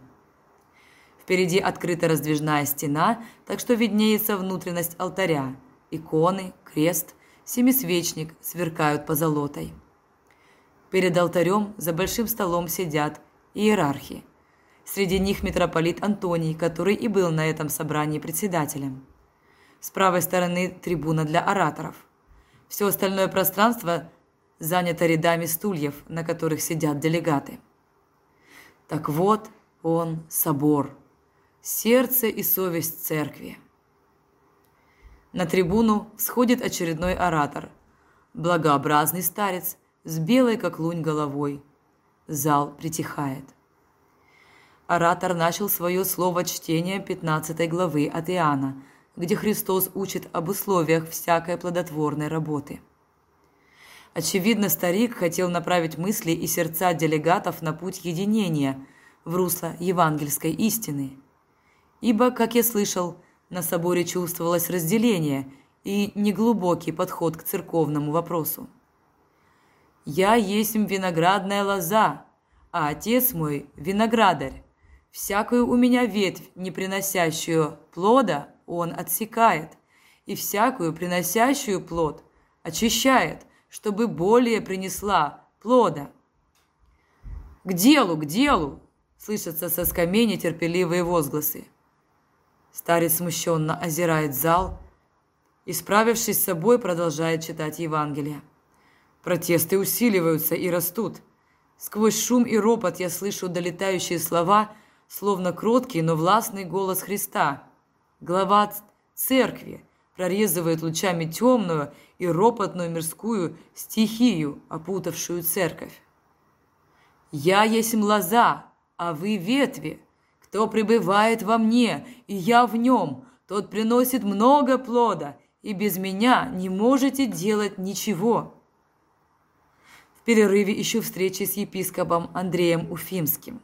Впереди открыта раздвижная стена, так что виднеется внутренность алтаря. Иконы, крест, семисвечник сверкают позолотой. Перед алтарем за большим столом сидят иерархи. Среди них митрополит Антоний, который и был на этом собрании председателем. С правой стороны трибуна для ораторов – Все остальное пространство занято рядами стульев, на которых сидят делегаты. Так вот он, собор, сердце и совесть церкви. На трибуну сходит очередной оратор, благообразный старец с белой как лунь головой. Зал притихает. Оратор начал свое слово чтения 15 главы от Иоанна, где Христос учит об условиях всякой плодотворной работы. Очевидно, старик хотел направить мысли и сердца делегатов на путь единения в русло евангельской истины. Ибо, как я слышал, на соборе чувствовалось разделение и неглубокий подход к церковному вопросу. «Я есть виноградная лоза, а отец мой – виноградарь. Всякую у меня ветвь, не приносящую плода, он отсекает, и всякую, приносящую плод, очищает, чтобы более принесла плода». «К делу, к делу!» – слышатся со скамей нетерпеливые возгласы. Старец смущенно озирает зал и, справившись с собой, продолжает читать Евангелие. Протесты усиливаются и растут. Сквозь шум и ропот я слышу долетающие слова, словно кроткий, но властный голос Христа. Глава церкви прорезывает лучами темную и ропотную мирскую стихию, опутавшую церковь. «Я есть лоза, а вы ветви. Кто пребывает во мне, и я в нем, тот приносит много плода, и без меня не можете делать ничего». В перерыве ищу встречи с епископом Андреем Уфимским.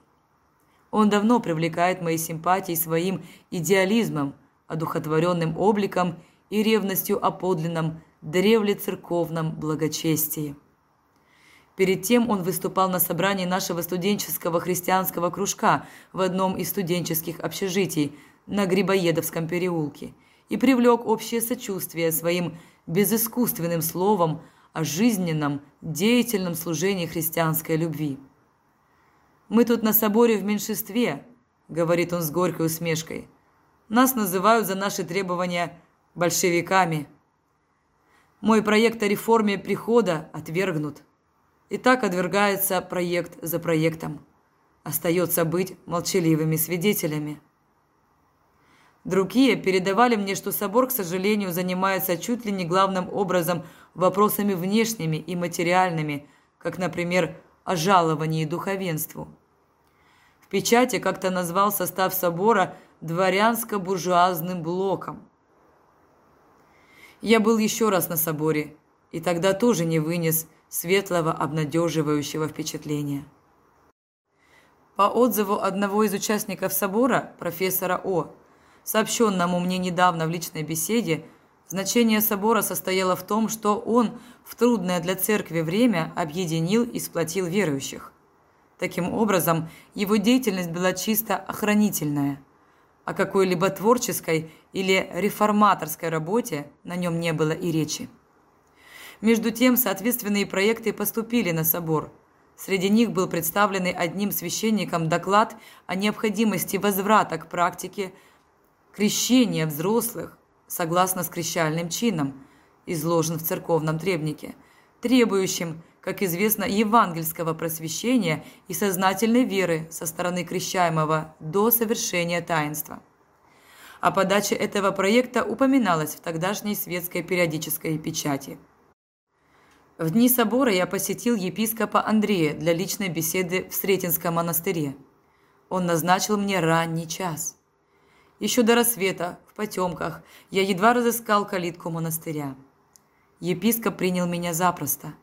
Он давно привлекает мои симпатии своим идеализмом, одухотворенным обликом и ревностью о подлинном древле-церковном благочестии. Перед тем он выступал на собрании нашего студенческого христианского кружка в одном из студенческих общежитий на Грибоедовском переулке и привлек общее сочувствие своим безыскусственным словом о жизненном, деятельном служении христианской любви. «Мы тут на соборе в меньшинстве», — говорит он с горькой усмешкой. «Нас называют за наши требования большевиками. Мой проект о реформе прихода отвергнут». И так отвергается проект за проектом. Остается быть молчаливыми свидетелями. Другие передавали мне, что собор, к сожалению, занимается чуть ли не главным образом вопросами внешними и материальными, как, например, о жаловании духовенству. Печати как-то назвал состав собора дворянско-буржуазным блоком. Я был еще раз на соборе, и тогда тоже не вынес – светлого, обнадеживающего впечатления. По отзыву одного из участников собора, профессора О., сообщенному мне недавно в личной беседе, значение собора состояло в том, что он в трудное для церкви время объединил и сплотил верующих. Таким образом, его деятельность была чисто охранительная. О какой-либо творческой или реформаторской работе на нем не было и речи. Между тем, соответственные проекты поступили на собор. Среди них был представленный одним священником доклад о необходимости возврата к практике крещения взрослых согласно с крещальным чином, изложен в церковном требнике, требующим, как известно, евангельского просвещения и сознательной веры со стороны крещаемого до совершения таинства. О подаче этого проекта упоминалось в тогдашней светской периодической печати – в дни собора я посетил епископа Андрея для личной беседы в Сретенском монастыре. Он назначил мне ранний час. Еще до рассвета, в потемках, я едва разыскал калитку монастыря. Епископ принял меня запросто.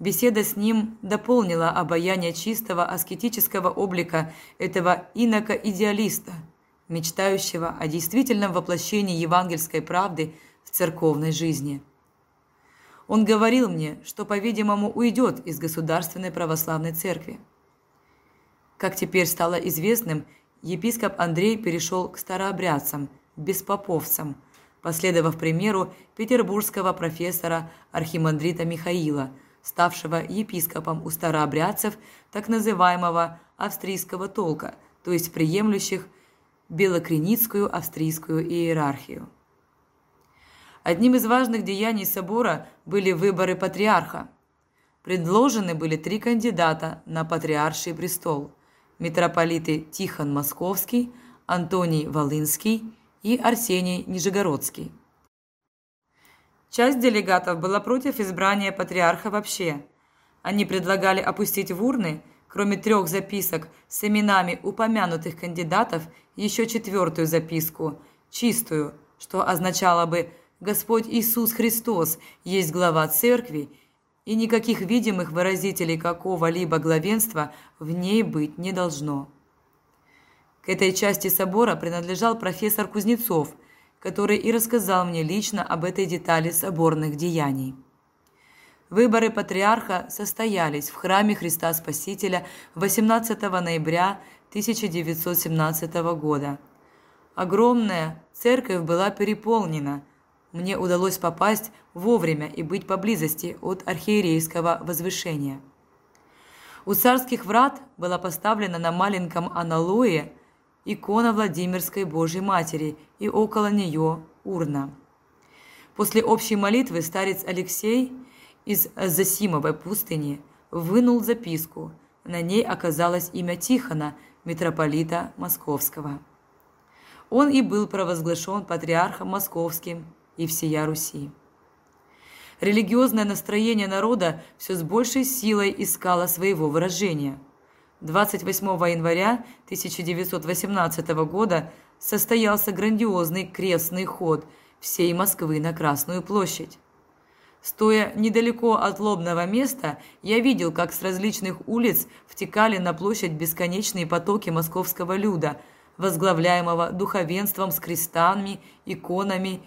Беседа с ним дополнила обаяние чистого аскетического облика этого инока-идеалиста, мечтающего о действительном воплощении евангельской правды в церковной жизни – он говорил мне, что, по-видимому, уйдет из Государственной Православной Церкви. Как теперь стало известным, епископ Андрей перешел к старообрядцам, беспоповцам, последовав примеру петербургского профессора архимандрита Михаила, ставшего епископом у старообрядцев так называемого австрийского толка, то есть приемлющих белокреницкую австрийскую иерархию. Одним из важных деяний собора были выборы патриарха. Предложены были три кандидата на патриарший престол – митрополиты Тихон Московский, Антоний Волынский и Арсений Нижегородский. Часть делегатов была против избрания патриарха вообще. Они предлагали опустить в урны, кроме трех записок с именами упомянутых кандидатов, еще четвертую записку, чистую, что означало бы «Господь Иисус Христос есть глава церкви, и никаких видимых выразителей какого-либо главенства в ней быть не должно». К этой части собора принадлежал профессор Кузнецов, который и рассказал мне лично об этой детали соборных деяний. Выборы патриарха состоялись в храме Христа Спасителя 18 ноября 1917 года. Огромная церковь была переполнена. Мне удалось попасть вовремя и быть поблизости от архиерейского возвышения. У царских врат была поставлена на маленьком аналое икона Владимирской Божьей Матери и около нее урна. После общей молитвы старец Алексей из Засимовой пустыни вынул записку. На ней оказалось имя Тихона, митрополита Московского. Он и был провозглашен патриархом московским и всея Руси. Религиозное настроение народа все с большей силой искало своего выражения – 28 января 1918 года состоялся грандиозный крестный ход всей Москвы на Красную площадь. Стоя недалеко от лобного места, я видел, как с различных улиц втекали на площадь бесконечные потоки московского люда, возглавляемого духовенством с крестами, иконами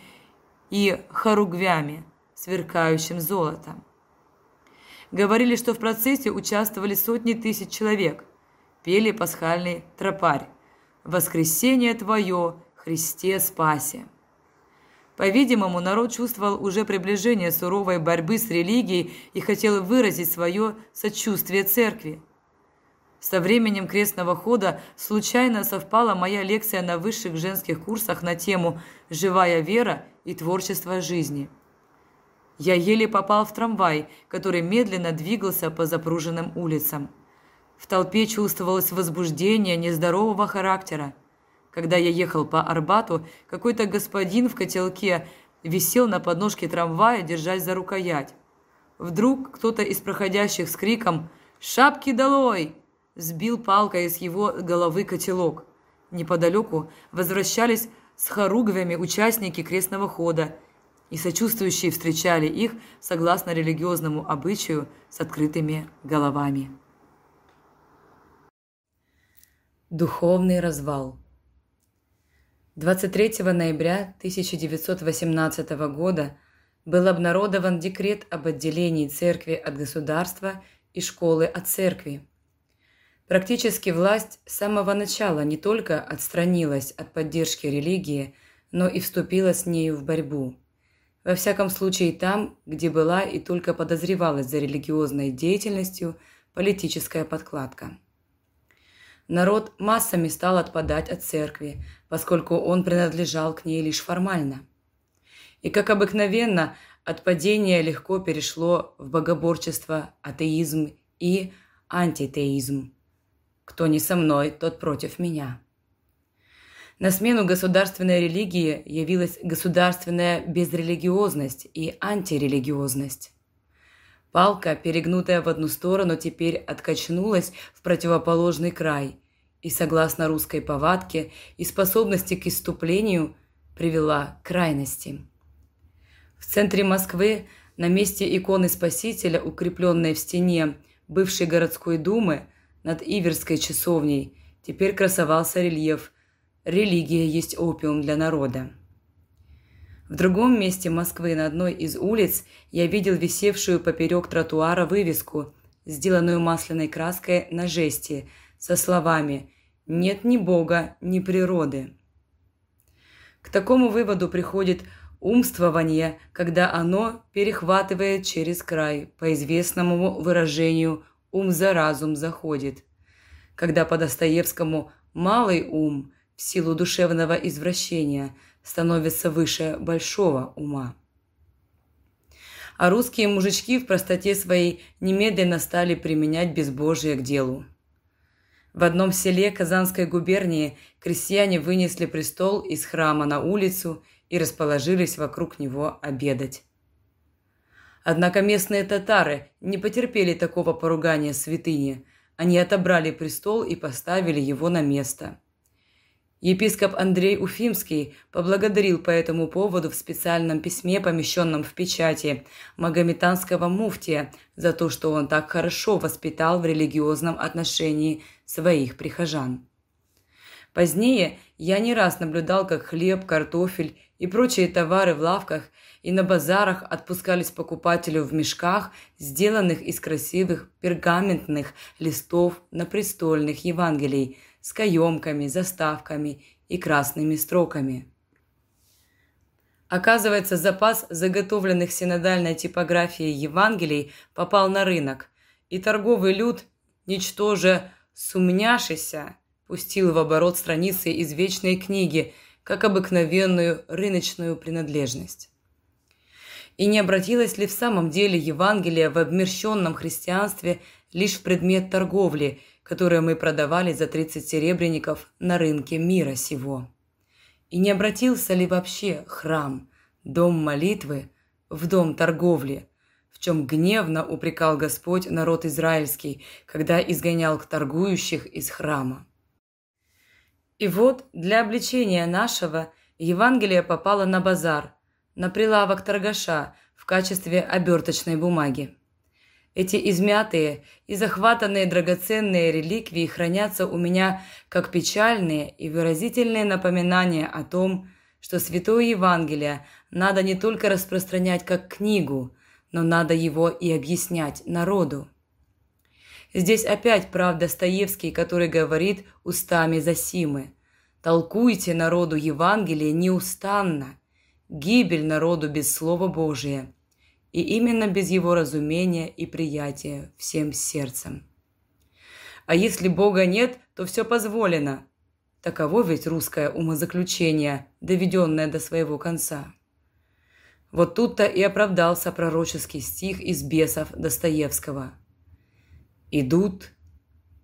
и хоругвями, сверкающим золотом. Говорили, что в процессе участвовали сотни тысяч человек. Пели пасхальный тропарь «Воскресение Твое, Христе спасе». По-видимому, народ чувствовал уже приближение суровой борьбы с религией и хотел выразить свое сочувствие церкви. Со временем крестного хода случайно совпала моя лекция на высших женских курсах на тему «Живая вера и творчество жизни». Я еле попал в трамвай, который медленно двигался по запруженным улицам. В толпе чувствовалось возбуждение нездорового характера. Когда я ехал по Арбату, какой-то господин в котелке висел на подножке трамвая, держась за рукоять. Вдруг кто-то из проходящих с криком «Шапки долой!» сбил палкой из его головы котелок. Неподалеку возвращались с хоругвями участники крестного хода – и сочувствующие встречали их согласно религиозному обычаю с открытыми головами. Духовный развал 23 ноября 1918 года был обнародован декрет об отделении церкви от государства и школы от церкви. Практически власть с самого начала не только отстранилась от поддержки религии, но и вступила с нею в борьбу – во всяком случае там, где была и только подозревалась за религиозной деятельностью политическая подкладка. Народ массами стал отпадать от церкви, поскольку он принадлежал к ней лишь формально. И, как обыкновенно, отпадение легко перешло в богоборчество, атеизм и антитеизм. Кто не со мной, тот против меня. На смену государственной религии явилась государственная безрелигиозность и антирелигиозность. Палка, перегнутая в одну сторону, теперь откачнулась в противоположный край и, согласно русской повадке и способности к иступлению, привела к крайности. В центре Москвы, на месте иконы Спасителя, укрепленной в стене бывшей городской думы над Иверской часовней, теперь красовался рельеф Религия есть опиум для народа. В другом месте Москвы на одной из улиц я видел висевшую поперек тротуара вывеску, сделанную масляной краской на жести, со словами «Нет ни Бога, ни природы». К такому выводу приходит умствование, когда оно перехватывает через край, по известному выражению «ум за разум заходит», когда по Достоевскому «малый ум» силу душевного извращения становится выше большого ума. а русские мужички в простоте своей немедленно стали применять безбожие к делу. В одном селе Казанской губернии крестьяне вынесли престол из храма на улицу и расположились вокруг него обедать. Однако местные татары не потерпели такого поругания святыни. Они отобрали престол и поставили его на место. Епископ Андрей Уфимский поблагодарил по этому поводу в специальном письме, помещенном в печати, магометанского муфтия за то, что он так хорошо воспитал в религиозном отношении своих прихожан. Позднее я не раз наблюдал, как хлеб, картофель и прочие товары в лавках и на базарах отпускались покупателю в мешках, сделанных из красивых пергаментных листов на престольных Евангелий – с каемками, заставками и красными строками. Оказывается, запас заготовленных синодальной типографией Евангелий попал на рынок, и торговый люд, ничтоже сумняшися, пустил в оборот страницы из вечной книги, как обыкновенную рыночную принадлежность. И не обратилось ли в самом деле Евангелие в обмерщенном христианстве лишь в предмет торговли – которые мы продавали за 30 серебряников на рынке мира сего. И не обратился ли вообще храм, дом молитвы, в дом торговли, в чем гневно упрекал Господь народ израильский, когда изгонял торгующих из храма. И вот для обличения нашего Евангелие попало на базар, на прилавок торгаша в качестве оберточной бумаги. Эти измятые и захватанные драгоценные реликвии хранятся у меня как печальные и выразительные напоминания о том, что Святое Евангелие надо не только распространять как книгу, но надо его и объяснять народу. Здесь опять прав Достоевский, который говорит устами Засимы. «Толкуйте народу Евангелие неустанно. Гибель народу без Слова Божия и именно без его разумения и приятия всем сердцем. А если Бога нет, то все позволено. Таково ведь русское умозаключение, доведенное до своего конца. Вот тут-то и оправдался пророческий стих из бесов Достоевского. «Идут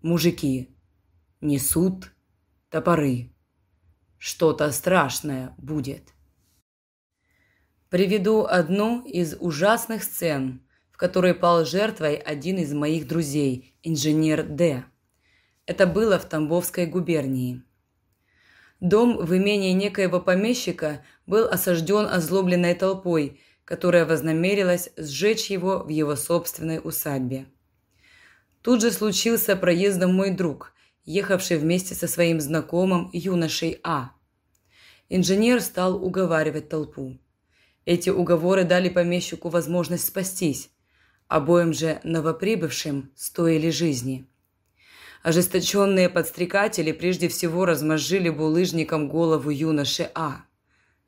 мужики, несут топоры. Что-то страшное будет». Приведу одну из ужасных сцен, в которой пал жертвой один из моих друзей, инженер Д. Это было в Тамбовской губернии. Дом в имении некоего помещика был осажден озлобленной толпой, которая вознамерилась сжечь его в его собственной усадьбе. Тут же случился проездом мой друг, ехавший вместе со своим знакомым юношей А. Инженер стал уговаривать толпу. Эти уговоры дали помещику возможность спастись. Обоим же новоприбывшим стоили жизни. Ожесточенные подстрекатели прежде всего размозжили булыжником голову юноши А.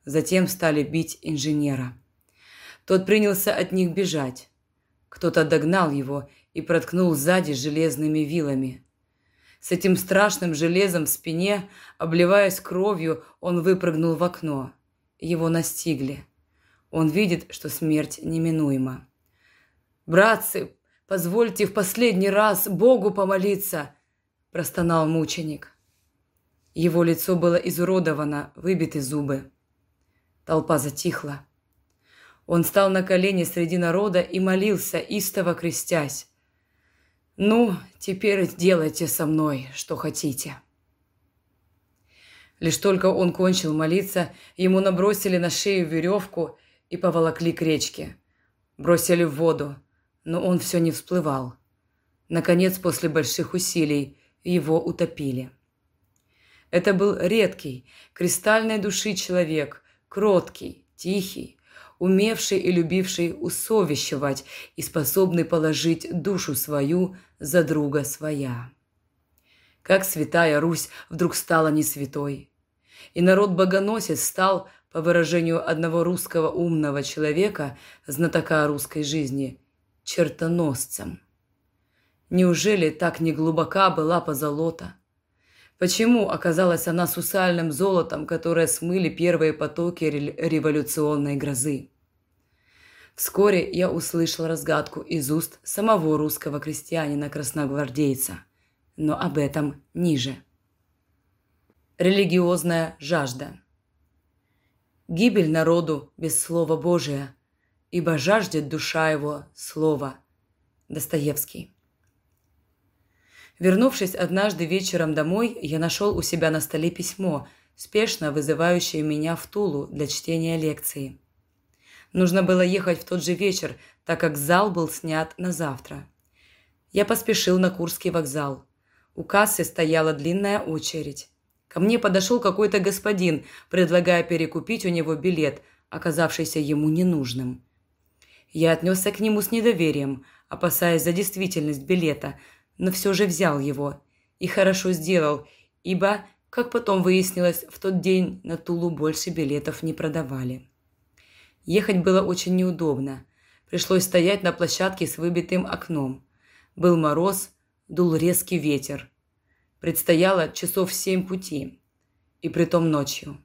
Затем стали бить инженера. Тот принялся от них бежать. Кто-то догнал его и проткнул сзади железными вилами. С этим страшным железом в спине, обливаясь кровью, он выпрыгнул в окно. Его настигли. Он видит, что смерть неминуема. «Братцы, позвольте в последний раз Богу помолиться!» – простонал мученик. Его лицо было изуродовано, выбиты зубы. Толпа затихла. Он стал на колени среди народа и молился, истово крестясь. «Ну, теперь делайте со мной, что хотите». Лишь только он кончил молиться, ему набросили на шею веревку и поволокли к речке. Бросили в воду, но он все не всплывал. Наконец, после больших усилий, его утопили. Это был редкий, кристальной души человек, кроткий, тихий, умевший и любивший усовещевать и способный положить душу свою за друга своя. Как святая Русь вдруг стала не святой, и народ-богоносец стал по выражению одного русского умного человека, знатока русской жизни, чертоносцем. Неужели так неглубока была позолота? Почему оказалась она сусальным золотом, которое смыли первые потоки революционной грозы? Вскоре я услышал разгадку из уст самого русского крестьянина-красногвардейца, но об этом ниже. Религиозная жажда Гибель народу без Слова Божия, ибо жаждет душа его Слова. Достоевский Вернувшись однажды вечером домой, я нашел у себя на столе письмо, спешно вызывающее меня в Тулу для чтения лекции. Нужно было ехать в тот же вечер, так как зал был снят на завтра. Я поспешил на Курский вокзал. У кассы стояла длинная очередь. Ко мне подошел какой-то господин, предлагая перекупить у него билет, оказавшийся ему ненужным. Я отнесся к нему с недоверием, опасаясь за действительность билета – но все же взял его. И хорошо сделал, ибо, как потом выяснилось, в тот день на Тулу больше билетов не продавали. Ехать было очень неудобно. Пришлось стоять на площадке с выбитым окном. Был мороз, дул резкий ветер. Предстояло часов семь пути, и притом ночью.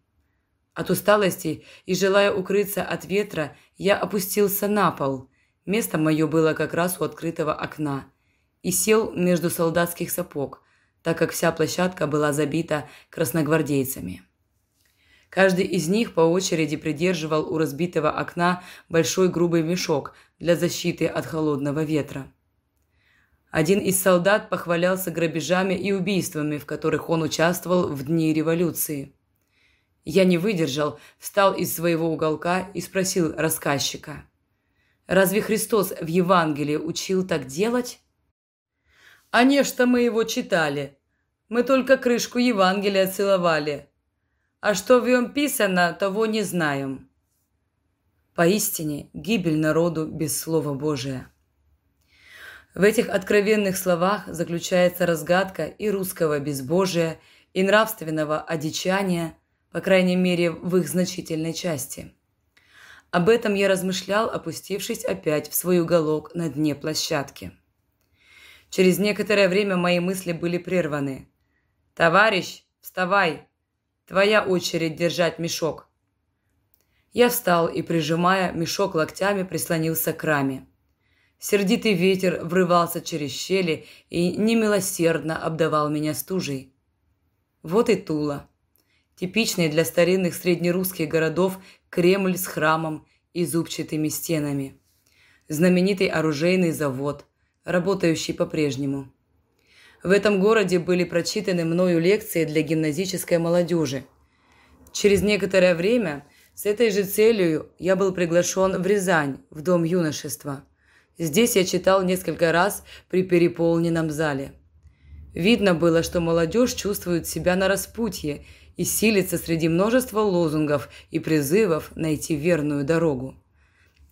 От усталости и желая укрыться от ветра, я опустился на пол. Место мое было как раз у открытого окна – и сел между солдатских сапог, так как вся площадка была забита красногвардейцами. Каждый из них по очереди придерживал у разбитого окна большой грубый мешок для защиты от холодного ветра. Один из солдат похвалялся грабежами и убийствами, в которых он участвовал в дни революции. Я не выдержал, встал из своего уголка и спросил рассказчика. «Разве Христос в Евангелии учил так делать?» А не что мы его читали. Мы только крышку Евангелия целовали. А что в нем писано, того не знаем. Поистине, гибель народу без Слова Божия. В этих откровенных словах заключается разгадка и русского безбожия, и нравственного одичания, по крайней мере, в их значительной части. Об этом я размышлял, опустившись опять в свой уголок на дне площадки. Через некоторое время мои мысли были прерваны. «Товарищ, вставай! Твоя очередь держать мешок!» Я встал и, прижимая мешок локтями, прислонился к раме. Сердитый ветер врывался через щели и немилосердно обдавал меня стужей. Вот и Тула. Типичный для старинных среднерусских городов Кремль с храмом и зубчатыми стенами. Знаменитый оружейный завод – работающий по-прежнему. В этом городе были прочитаны мною лекции для гимназической молодежи. Через некоторое время с этой же целью я был приглашен в Рязань, в Дом юношества. Здесь я читал несколько раз при переполненном зале. Видно было, что молодежь чувствует себя на распутье и силится среди множества лозунгов и призывов найти верную дорогу.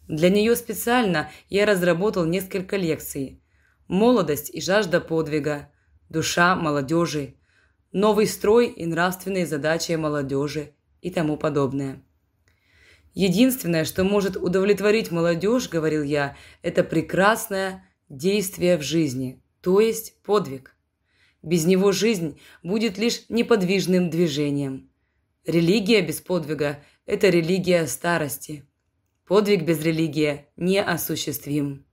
Для нее специально я разработал несколько лекций, молодость и жажда подвига, душа молодежи, новый строй и нравственные задачи молодежи и тому подобное. Единственное, что может удовлетворить молодежь, говорил я, это прекрасное действие в жизни, то есть подвиг. Без него жизнь будет лишь неподвижным движением. Религия без подвига – это религия старости. Подвиг без религии неосуществим.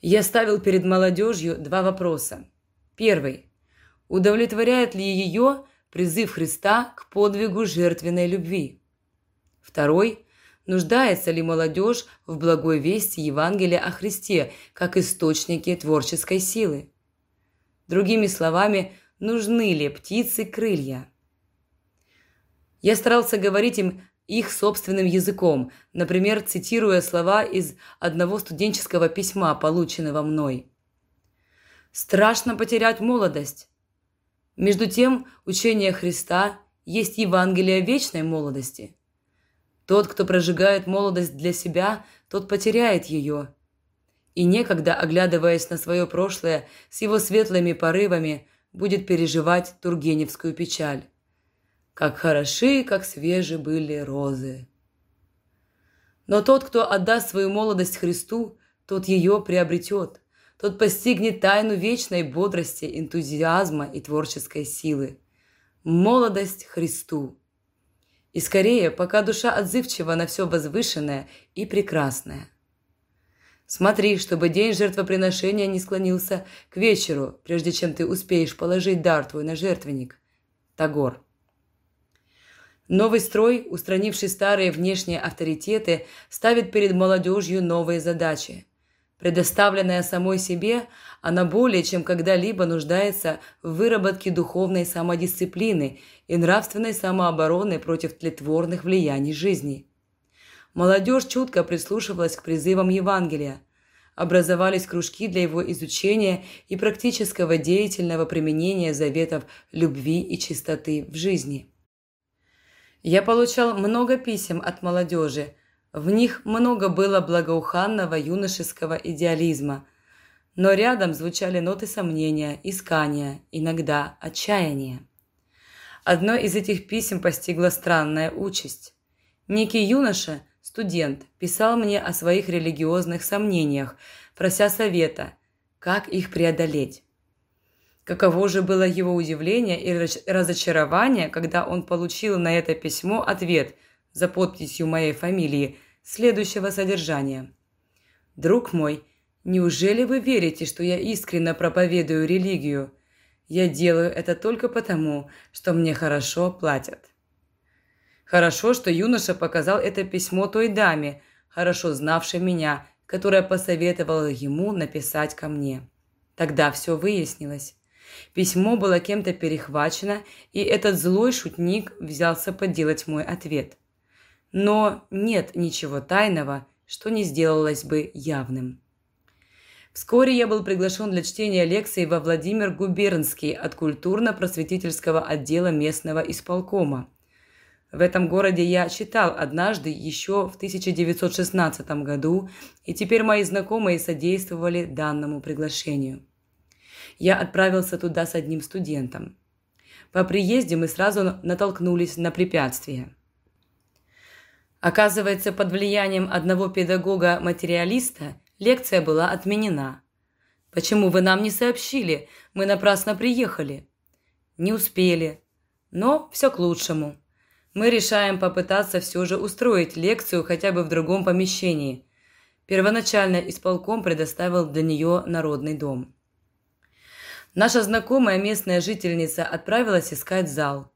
Я ставил перед молодежью два вопроса. Первый. Удовлетворяет ли ее призыв Христа к подвигу жертвенной любви? Второй. Нуждается ли молодежь в благой вести Евангелия о Христе как источнике творческой силы? Другими словами, нужны ли птицы крылья? Я старался говорить им их собственным языком, например, цитируя слова из одного студенческого письма, полученного мной. «Страшно потерять молодость. Между тем, учение Христа есть Евангелие вечной молодости. Тот, кто прожигает молодость для себя, тот потеряет ее. И некогда, оглядываясь на свое прошлое с его светлыми порывами, будет переживать Тургеневскую печаль как хороши, как свежи были розы. Но тот, кто отдаст свою молодость Христу, тот ее приобретет, тот постигнет тайну вечной бодрости, энтузиазма и творческой силы. Молодость Христу. И скорее, пока душа отзывчива на все возвышенное и прекрасное. Смотри, чтобы день жертвоприношения не склонился к вечеру, прежде чем ты успеешь положить дар твой на жертвенник. Тагор. Новый строй, устранивший старые внешние авторитеты, ставит перед молодежью новые задачи. Предоставленная самой себе, она более чем когда-либо нуждается в выработке духовной самодисциплины и нравственной самообороны против тлетворных влияний жизни. Молодежь чутко прислушивалась к призывам Евангелия. Образовались кружки для его изучения и практического деятельного применения заветов любви и чистоты в жизни. Я получал много писем от молодежи. В них много было благоуханного юношеского идеализма. Но рядом звучали ноты сомнения, искания, иногда отчаяния. Одно из этих писем постигла странная участь. Некий юноша – студент, писал мне о своих религиозных сомнениях, прося совета, как их преодолеть. Каково же было его удивление и разочарование, когда он получил на это письмо ответ за подписью моей фамилии следующего содержания. «Друг мой, неужели вы верите, что я искренне проповедую религию? Я делаю это только потому, что мне хорошо платят». Хорошо, что юноша показал это письмо той даме, хорошо знавшей меня, которая посоветовала ему написать ко мне. Тогда все выяснилось. Письмо было кем-то перехвачено, и этот злой шутник взялся подделать мой ответ. Но нет ничего тайного, что не сделалось бы явным. Вскоре я был приглашен для чтения лекции во Владимир Губернский от культурно-просветительского отдела местного исполкома – в этом городе я читал однажды еще в 1916 году, и теперь мои знакомые содействовали данному приглашению. Я отправился туда с одним студентом. По приезде мы сразу натолкнулись на препятствия. Оказывается, под влиянием одного педагога-материалиста лекция была отменена. «Почему вы нам не сообщили? Мы напрасно приехали». «Не успели. Но все к лучшему» мы решаем попытаться все же устроить лекцию хотя бы в другом помещении. Первоначально исполком предоставил для нее народный дом. Наша знакомая местная жительница отправилась искать зал.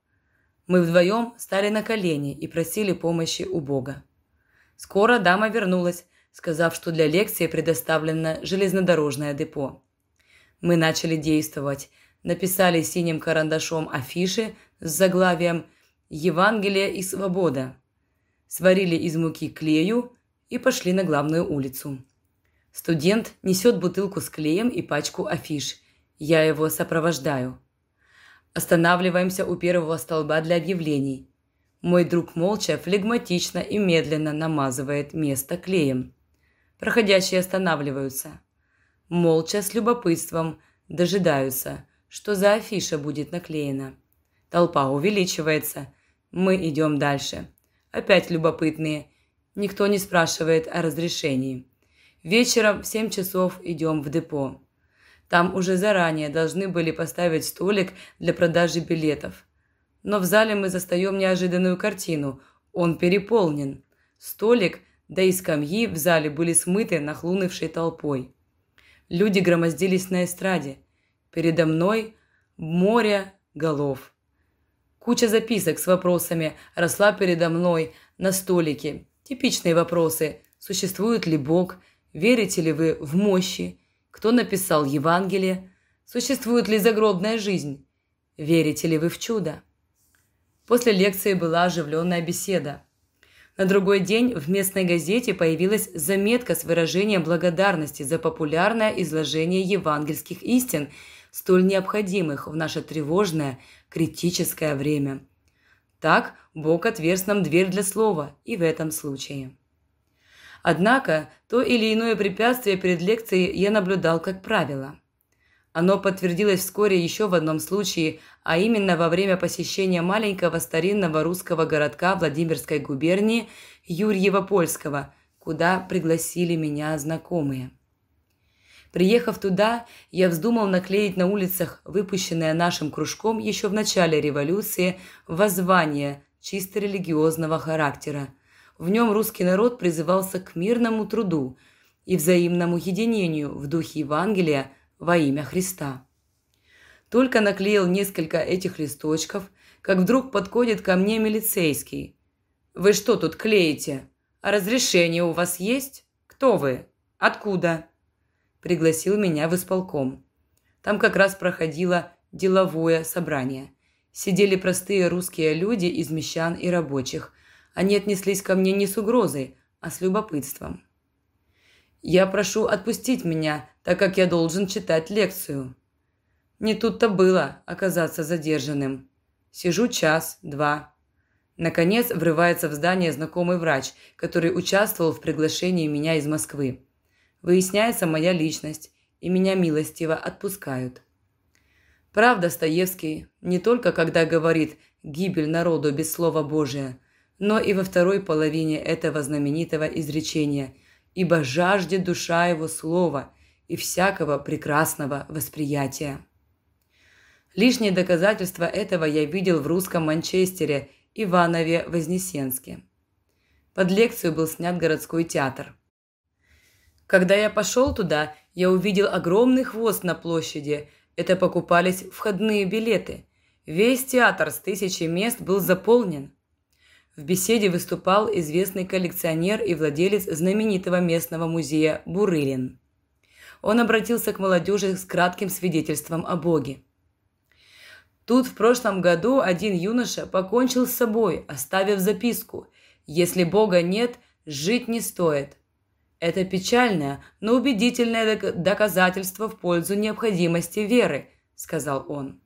Мы вдвоем стали на колени и просили помощи у Бога. Скоро дама вернулась, сказав, что для лекции предоставлено железнодорожное депо. Мы начали действовать, написали синим карандашом афиши с заглавием Евангелие и свобода. Сварили из муки клею и пошли на главную улицу. Студент несет бутылку с клеем и пачку афиш. Я его сопровождаю. Останавливаемся у первого столба для объявлений. Мой друг молча, флегматично и медленно намазывает место клеем. Проходящие останавливаются. Молча, с любопытством, дожидаются, что за афиша будет наклеена. Толпа увеличивается. Мы идем дальше. Опять любопытные. Никто не спрашивает о разрешении. Вечером в семь часов идем в депо. Там уже заранее должны были поставить столик для продажи билетов. Но в зале мы застаем неожиданную картину. Он переполнен. Столик, да и скамьи в зале были смыты нахлынувшей толпой. Люди громоздились на эстраде. Передо мной море голов. Куча записок с вопросами росла передо мной на столике. Типичные вопросы. Существует ли Бог? Верите ли вы в мощи? Кто написал Евангелие? Существует ли загробная жизнь? Верите ли вы в чудо? После лекции была оживленная беседа. На другой день в местной газете появилась заметка с выражением благодарности за популярное изложение евангельских истин – столь необходимых в наше тревожное, критическое время. Так Бог отверз нам дверь для слова и в этом случае. Однако то или иное препятствие перед лекцией я наблюдал как правило. Оно подтвердилось вскоре еще в одном случае, а именно во время посещения маленького старинного русского городка Владимирской губернии Юрьева-Польского, куда пригласили меня знакомые. Приехав туда, я вздумал наклеить на улицах выпущенное нашим кружком еще в начале революции воззвание чисто религиозного характера. В нем русский народ призывался к мирному труду, и взаимному единению в духе Евангелия во имя Христа. Только наклеил несколько этих листочков, как вдруг подходит ко мне милицейский. «Вы что тут клеите? А разрешение у вас есть? Кто вы? Откуда?» Пригласил меня в исполком. Там как раз проходило деловое собрание. Сидели простые русские люди из мещан и рабочих. Они отнеслись ко мне не с угрозой, а с любопытством. «Я прошу отпустить меня, так как я должен читать лекцию». Не тут-то было оказаться задержанным. Сижу час, два. Наконец врывается в здание знакомый врач, который участвовал в приглашении меня из Москвы. Выясняется моя личность, и меня милостиво отпускают. Прав Достоевский не только когда говорит «гибель народу без слова Божия», но и во второй половине этого знаменитого изречения «ибо жаждет душа его слова и всякого прекрасного восприятия». Лишнее доказательство этого я видел в русском Манчестере Иванове-Вознесенске. Под лекцию был снят городской театр. Когда я пошел туда, я увидел огромный хвост на площади. Это покупались входные билеты. Весь театр с тысячи мест был заполнен. В беседе выступал известный коллекционер и владелец знаменитого местного музея Бурылин. Он обратился к молодежи с кратким свидетельством о Боге. Тут в прошлом году один юноша покончил с собой, оставив записку «Если Бога нет, жить не стоит». Это печальное, но убедительное доказательство в пользу необходимости веры, сказал он.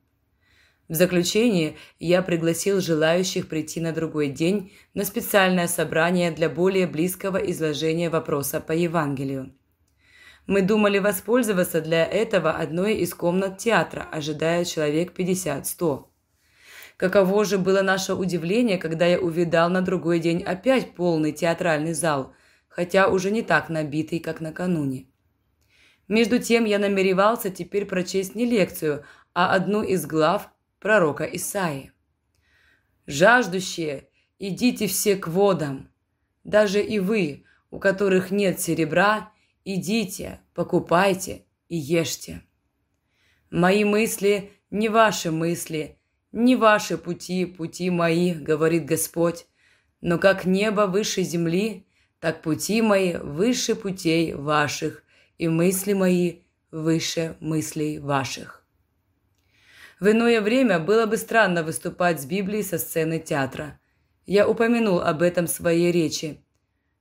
В заключение я пригласил желающих прийти на другой день на специальное собрание для более близкого изложения вопроса по Евангелию. Мы думали воспользоваться для этого одной из комнат театра, ожидая человек 50-100. Каково же было наше удивление, когда я увидал на другой день опять полный театральный зал, хотя уже не так набитый, как накануне. Между тем я намеревался теперь прочесть не лекцию, а одну из глав пророка Исаии. «Жаждущие, идите все к водам, даже и вы, у которых нет серебра, Идите, покупайте и ешьте. Мои мысли не ваши мысли, не ваши пути, пути мои, говорит Господь. Но как небо выше земли, так пути мои выше путей ваших, и мысли мои выше мыслей ваших. В иное время было бы странно выступать с Библией со сцены театра. Я упомянул об этом в своей речи.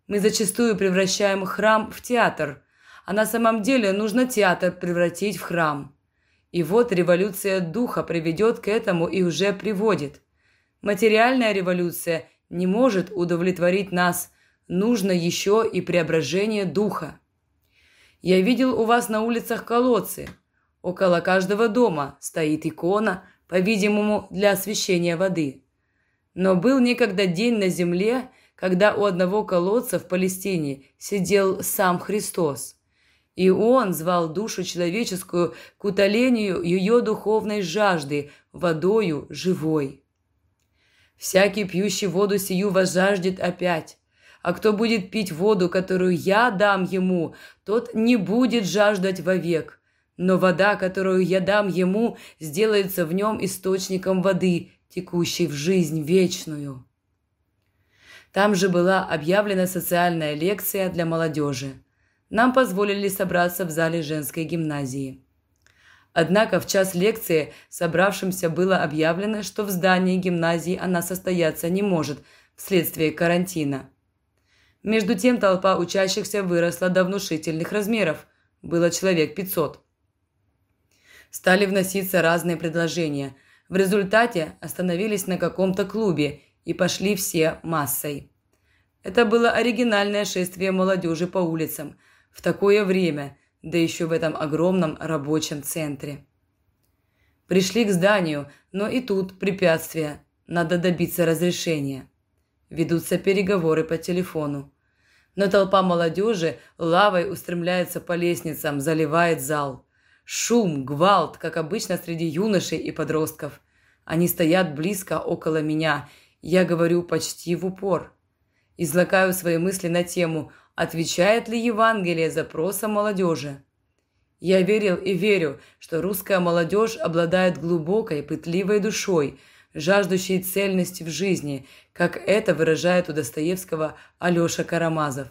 Мы зачастую превращаем храм в театр, а на самом деле нужно театр превратить в храм. И вот революция духа приведет к этому и уже приводит. Материальная революция не может удовлетворить нас, нужно еще и преображение духа. Я видел у вас на улицах колодцы. Около каждого дома стоит икона, по-видимому, для освещения воды. Но был некогда день на земле, когда у одного колодца в Палестине сидел сам Христос. И он звал душу человеческую к утолению ее духовной жажды, водою живой. Всякий пьющий воду сию возжаждет опять. А кто будет пить воду, которую я дам ему, тот не будет жаждать вовек. Но вода, которую я дам ему, сделается в нем источником воды, текущей в жизнь вечную. Там же была объявлена социальная лекция для молодежи. Нам позволили собраться в зале женской гимназии. Однако в час лекции собравшимся было объявлено, что в здании гимназии она состояться не может вследствие карантина. Между тем толпа учащихся выросла до внушительных размеров. Было человек 500. Стали вноситься разные предложения. В результате остановились на каком-то клубе и пошли все массой. Это было оригинальное шествие молодежи по улицам в такое время, да еще в этом огромном рабочем центре. Пришли к зданию, но и тут препятствия. Надо добиться разрешения. Ведутся переговоры по телефону. Но толпа молодежи лавой устремляется по лестницам, заливает зал. Шум, гвалт, как обычно среди юношей и подростков. Они стоят близко около меня я говорю почти в упор. Излагаю свои мысли на тему отвечает ли Евангелие запросам молодежи. Я верил и верю, что русская молодежь обладает глубокой, пытливой душой, жаждущей цельности в жизни, как это выражает у Достоевского Алеша Карамазов.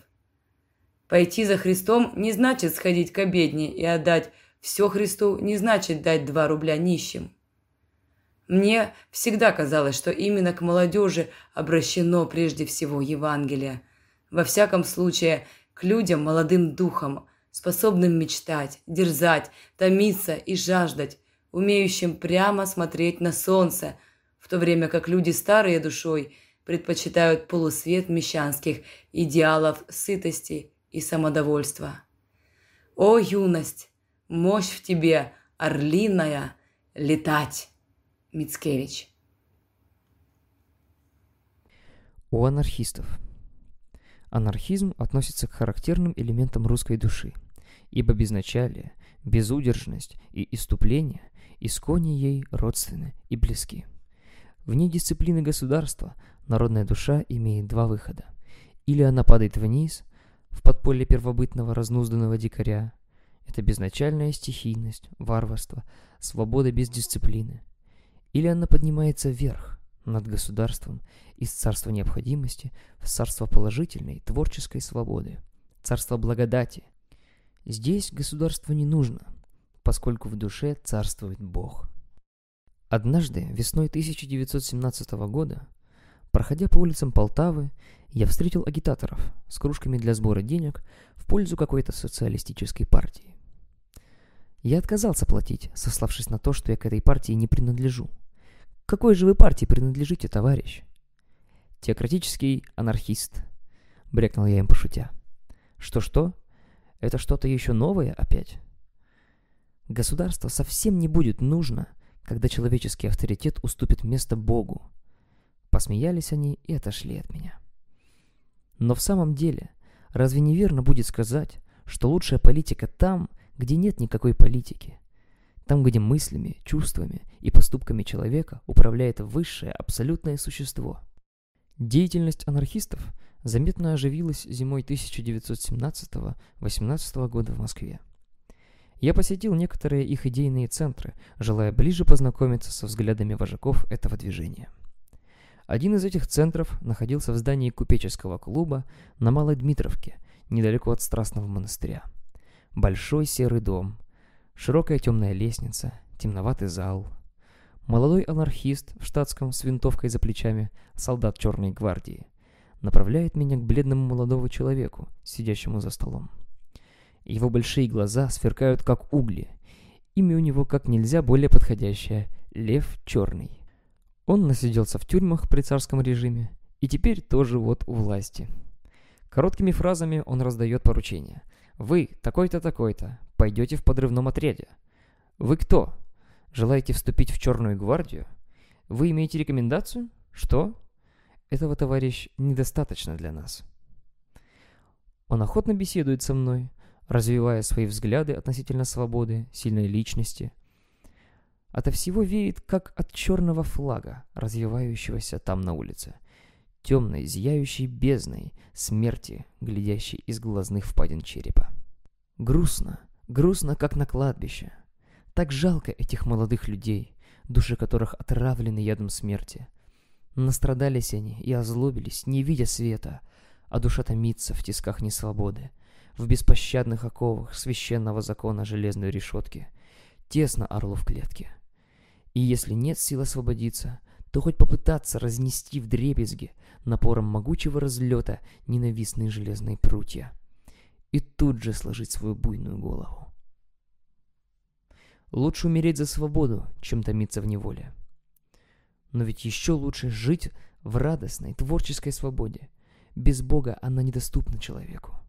Пойти за Христом не значит сходить к обедне и отдать все Христу, не значит дать два рубля нищим. Мне всегда казалось, что именно к молодежи обращено прежде всего Евангелие. Во всяком случае, к людям молодым духом, способным мечтать, дерзать, томиться и жаждать, умеющим прямо смотреть на солнце, в то время как люди старые душой предпочитают полусвет мещанских идеалов сытости и самодовольства. О, юность, мощь в тебе, орлиная, летать! Мицкевич. У анархистов – Анархизм относится к характерным элементам русской души, ибо безначалие, безудержность и иступление искони ей родственны и близки. Вне дисциплины государства народная душа имеет два выхода. Или она падает вниз, в подполье первобытного разнузданного дикаря, это безначальная стихийность, варварство, свобода без дисциплины. Или она поднимается вверх, над государством из царства необходимости в царство положительной, творческой свободы, царство благодати. Здесь государство не нужно, поскольку в душе царствует Бог. Однажды, весной 1917 года, проходя по улицам Полтавы, я встретил агитаторов с кружками для сбора денег в пользу какой-то социалистической партии. Я отказался платить, сославшись на то, что я к этой партии не принадлежу – какой же вы партии принадлежите, товарищ? Теократический анархист, брекнул я им пошутя. Что-что? Это что-то еще новое опять? Государство совсем не будет нужно, когда человеческий авторитет уступит место Богу. Посмеялись они и отошли от меня. Но в самом деле, разве не верно будет сказать, что лучшая политика там, где нет никакой политики? Там, где мыслями, чувствами и поступками человека управляет высшее абсолютное существо. Деятельность анархистов заметно оживилась зимой 1917-18 года в Москве. Я посетил некоторые их идейные центры, желая ближе познакомиться со взглядами вожаков этого движения. Один из этих центров находился в здании купеческого клуба на Малой Дмитровке, недалеко от Страстного монастыря. Большой серый дом, Широкая темная лестница, темноватый зал. Молодой анархист в штатском с винтовкой за плечами, солдат черной гвардии, направляет меня к бледному молодому человеку, сидящему за столом. Его большие глаза сверкают, как угли. Имя у него как нельзя более подходящее — Лев Черный. Он насиделся в тюрьмах при царском режиме и теперь тоже вот у власти. Короткими фразами он раздает поручения. «Вы, такой-то, такой-то, пойдете в подрывном отряде. Вы кто? Желаете вступить в Черную гвардию? Вы имеете рекомендацию? Что? Этого, товарищ, недостаточно для нас. Он охотно беседует со мной, развивая свои взгляды относительно свободы, сильной личности. Ото всего веет, как от черного флага, развивающегося там на улице. Темной, зияющей бездной, смерти, глядящей из глазных впадин черепа. Грустно, Грустно, как на кладбище. Так жалко этих молодых людей, души которых отравлены ядом смерти. Настрадались они и озлобились, не видя света, а душа томится в тисках несвободы, в беспощадных оковах священного закона железной решетки. Тесно орлу в клетке. И если нет сил освободиться, то хоть попытаться разнести в дребезги напором могучего разлета ненавистные железные прутья и тут же сложить свою буйную голову. Лучше умереть за свободу, чем томиться в неволе. Но ведь еще лучше жить в радостной, творческой свободе. Без Бога она недоступна человеку.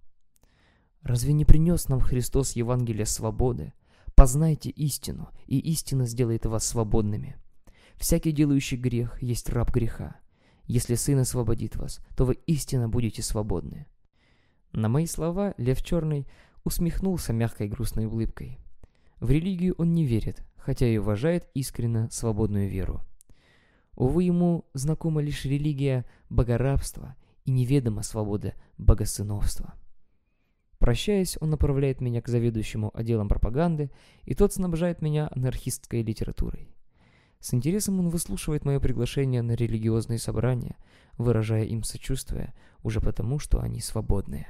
Разве не принес нам Христос Евангелие свободы? Познайте истину, и истина сделает вас свободными. Всякий делающий грех есть раб греха. Если Сын освободит вас, то вы истинно будете свободны. На мои слова Лев Черный усмехнулся мягкой грустной улыбкой. В религию он не верит, хотя и уважает искренно свободную веру. Увы, ему знакома лишь религия богорабства и неведома свобода богосыновства. Прощаясь, он направляет меня к заведующему отделом пропаганды, и тот снабжает меня анархистской литературой. С интересом он выслушивает мое приглашение на религиозные собрания, выражая им сочувствие уже потому, что они свободные.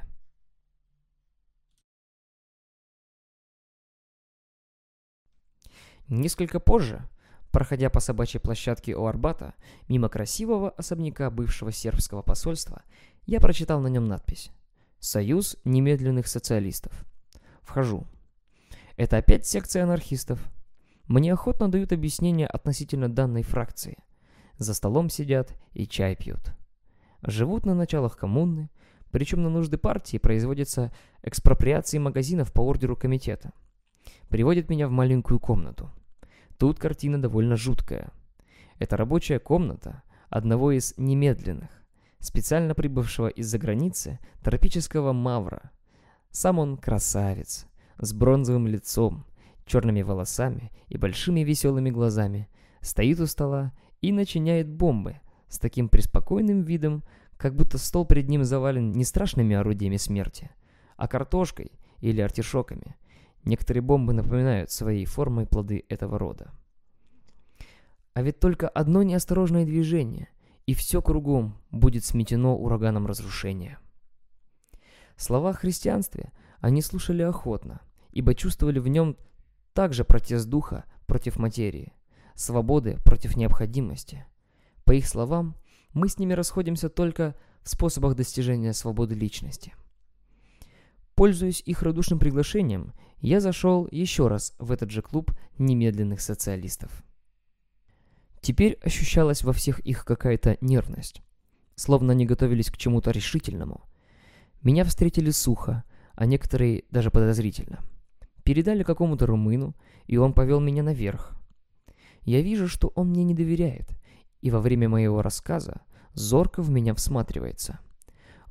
Несколько позже, проходя по собачьей площадке у Арбата, мимо красивого особняка бывшего сербского посольства, я прочитал на нем надпись «Союз немедленных социалистов». Вхожу. Это опять секция анархистов. Мне охотно дают объяснения относительно данной фракции. За столом сидят и чай пьют. Живут на началах коммуны, причем на нужды партии производятся экспроприации магазинов по ордеру комитета. Приводят меня в маленькую комнату – Тут картина довольно жуткая. Это рабочая комната одного из немедленных, специально прибывшего из-за границы тропического мавра. Сам он красавец, с бронзовым лицом, черными волосами и большими веселыми глазами, стоит у стола и начиняет бомбы с таким преспокойным видом, как будто стол перед ним завален не страшными орудиями смерти, а картошкой или артишоками – Некоторые бомбы напоминают своей формой плоды этого рода. А ведь только одно неосторожное движение, и все кругом будет сметено ураганом разрушения. Слова о христианстве они слушали охотно, ибо чувствовали в нем также протест духа против материи, свободы против необходимости. По их словам, мы с ними расходимся только в способах достижения свободы личности. Пользуясь их радушным приглашением, я зашел еще раз в этот же клуб немедленных социалистов. Теперь ощущалась во всех их какая-то нервность, словно они готовились к чему-то решительному. Меня встретили сухо, а некоторые даже подозрительно. Передали какому-то румыну, и он повел меня наверх. Я вижу, что он мне не доверяет, и во время моего рассказа зорко в меня всматривается.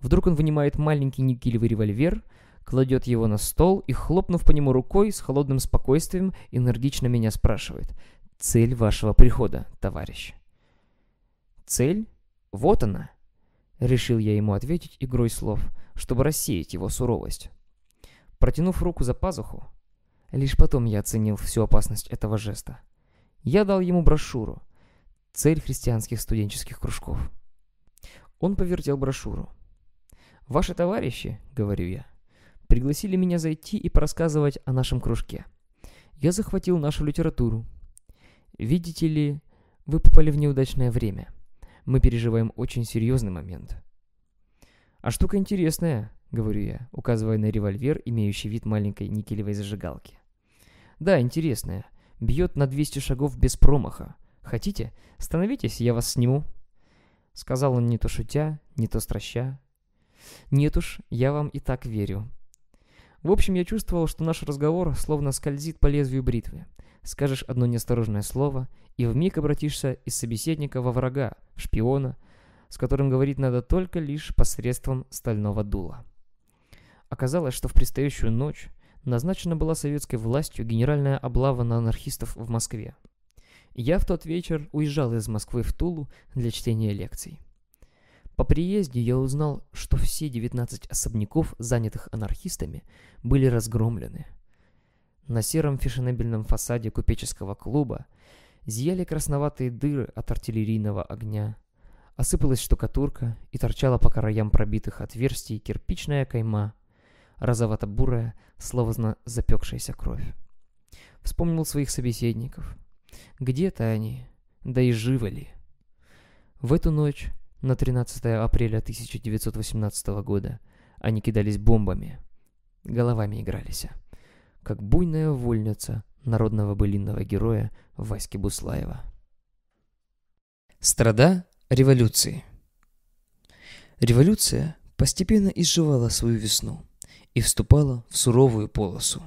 Вдруг он вынимает маленький никелевый револьвер — кладет его на стол и, хлопнув по нему рукой, с холодным спокойствием энергично меня спрашивает. «Цель вашего прихода, товарищ?» «Цель? Вот она!» Решил я ему ответить игрой слов, чтобы рассеять его суровость. Протянув руку за пазуху, лишь потом я оценил всю опасность этого жеста. Я дал ему брошюру «Цель христианских студенческих кружков». Он повертел брошюру. «Ваши товарищи, — говорю я, — Пригласили меня зайти и порассказывать о нашем кружке. Я захватил нашу литературу. Видите ли, вы попали в неудачное время. Мы переживаем очень серьезный момент. А штука интересная, говорю я, указывая на револьвер, имеющий вид маленькой никелевой зажигалки. Да, интересная. Бьет на 200 шагов без промаха. Хотите? Становитесь, я вас сниму. Сказал он не то шутя, не то страща. Нет уж, я вам и так верю. В общем, я чувствовал, что наш разговор словно скользит по лезвию бритвы. Скажешь одно неосторожное слово, и вмиг обратишься из собеседника во врага, шпиона, с которым говорить надо только лишь посредством стального дула. Оказалось, что в предстоящую ночь назначена была советской властью генеральная облава на анархистов в Москве. Я в тот вечер уезжал из Москвы в Тулу для чтения лекций. По приезде я узнал, что все 19 особняков, занятых анархистами, были разгромлены. На сером фешенебельном фасаде купеческого клуба зияли красноватые дыры от артиллерийного огня. Осыпалась штукатурка и торчала по краям пробитых отверстий кирпичная кайма, розовато-бурая, словно запекшаяся кровь. Вспомнил своих собеседников. Где-то они, да и живы ли. В эту ночь на 13 апреля 1918 года они кидались бомбами, головами игрались, как буйная вольница народного былинного героя Васьки Буслаева. Страда революции Революция постепенно изживала свою весну и вступала в суровую полосу.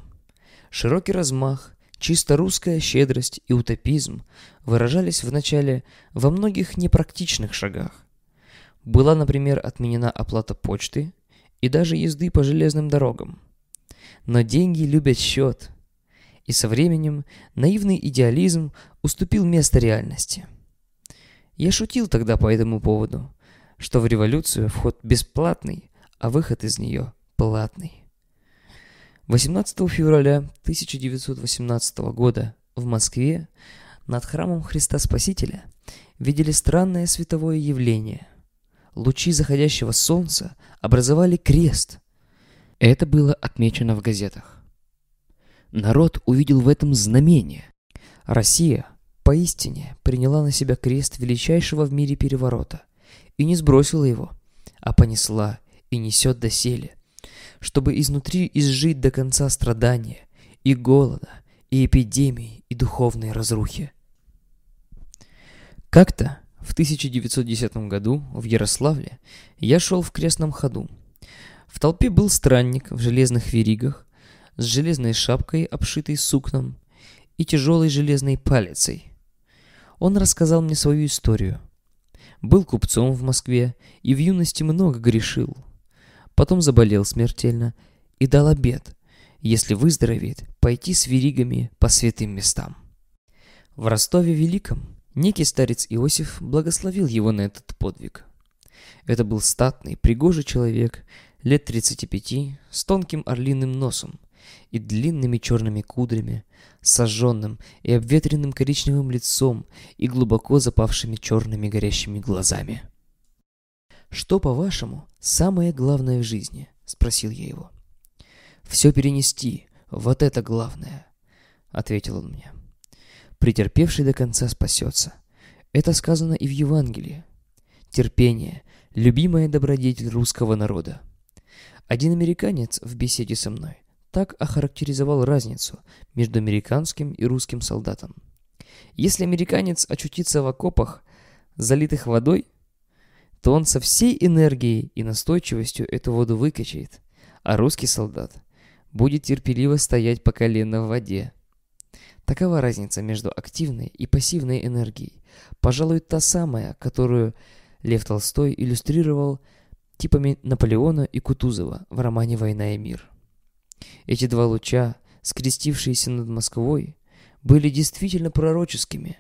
Широкий размах, чисто русская щедрость и утопизм выражались вначале во многих непрактичных шагах, была, например, отменена оплата почты и даже езды по железным дорогам. Но деньги любят счет. И со временем наивный идеализм уступил место реальности. Я шутил тогда по этому поводу, что в революцию вход бесплатный, а выход из нее платный. 18 февраля 1918 года в Москве над храмом Христа Спасителя видели странное световое явление. Лучи заходящего солнца образовали крест. Это было отмечено в газетах. Народ увидел в этом знамение. Россия поистине приняла на себя крест величайшего в мире переворота и не сбросила его, а понесла и несет доселе, чтобы изнутри изжить до конца страдания и голода, и эпидемии, и духовной разрухи. Как-то в 1910 году в Ярославле я шел в крестном ходу. В толпе был странник в железных веригах, с железной шапкой, обшитой сукном, и тяжелой железной палицей. Он рассказал мне свою историю. Был купцом в Москве и в юности много грешил. Потом заболел смертельно и дал обед, если выздоровеет, пойти с веригами по святым местам. В Ростове Великом некий старец Иосиф благословил его на этот подвиг. Это был статный, пригожий человек, лет 35, с тонким орлиным носом и длинными черными кудрями, сожженным и обветренным коричневым лицом и глубоко запавшими черными горящими глазами. «Что, по-вашему, самое главное в жизни?» — спросил я его. «Все перенести, вот это главное», — ответил он мне. «Претерпевший до конца спасется. Это сказано и в Евангелии. Терпение — любимая добродетель русского народа. Один американец в беседе со мной так охарактеризовал разницу между американским и русским солдатом. Если американец очутится в окопах, залитых водой, то он со всей энергией и настойчивостью эту воду выкачает, а русский солдат будет терпеливо стоять по колено в воде. Такова разница между активной и пассивной энергией. Пожалуй, та самая, которую Лев Толстой иллюстрировал типами Наполеона и Кутузова в романе «Война и мир». Эти два луча, скрестившиеся над Москвой, были действительно пророческими.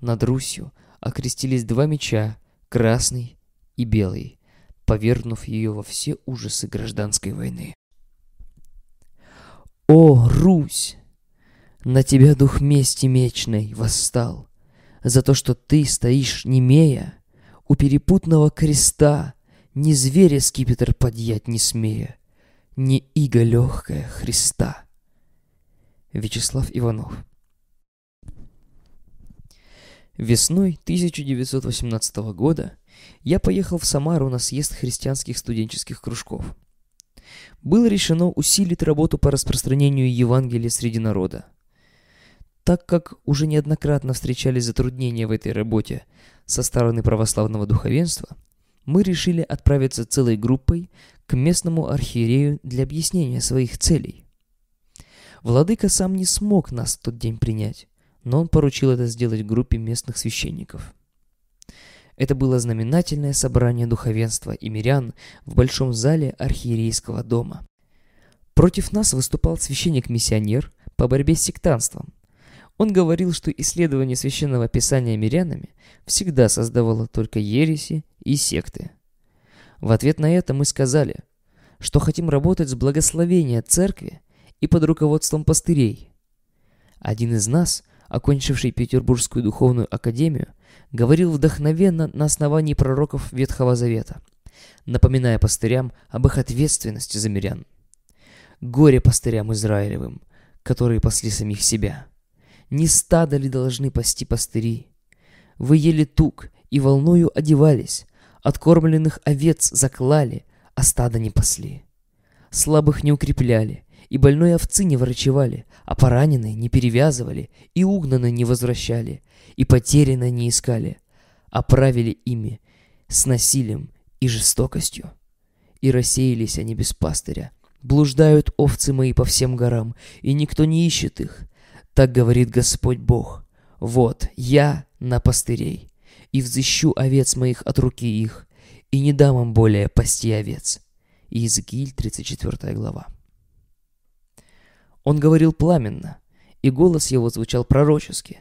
Над Русью окрестились два меча, красный и белый, повергнув ее во все ужасы гражданской войны. «О, Русь! На тебя дух мести мечной восстал, за то, что ты стоишь немея у перепутного креста, ни зверя скипетр подъять не смея, ни иго легкая Христа. Вячеслав Иванов Весной 1918 года я поехал в Самару на съезд христианских студенческих кружков. Было решено усилить работу по распространению Евангелия среди народа. Так как уже неоднократно встречались затруднения в этой работе со стороны православного духовенства, мы решили отправиться целой группой к местному архиерею для объяснения своих целей. Владыка сам не смог нас в тот день принять, но он поручил это сделать группе местных священников. Это было знаменательное собрание духовенства и мирян в большом зале архиерейского дома. Против нас выступал священник-миссионер по борьбе с сектантством. Он говорил, что исследование священного писания мирянами всегда создавало только ереси и секты. В ответ на это мы сказали, что хотим работать с благословения церкви и под руководством пастырей. Один из нас, окончивший Петербургскую духовную академию, говорил вдохновенно на основании пророков Ветхого Завета, напоминая пастырям об их ответственности за мирян. Горе пастырям Израилевым, которые пасли самих себя. Не стадо ли должны пасти пастыри? Вы ели тук и волною одевались, откормленных овец заклали, а стадо не пасли. Слабых не укрепляли, и больной овцы не врачевали, а пораненные не перевязывали, и угнанные не возвращали, и потерянные не искали, а правили ими с насилием и жестокостью. И рассеялись они без пастыря. Блуждают овцы мои по всем горам, и никто не ищет их. Так говорит Господь Бог. Вот, я на пастырей, и взыщу овец моих от руки их, и не дам им более пасти овец. Иезекииль, 34 глава. Он говорил пламенно, и голос его звучал пророчески.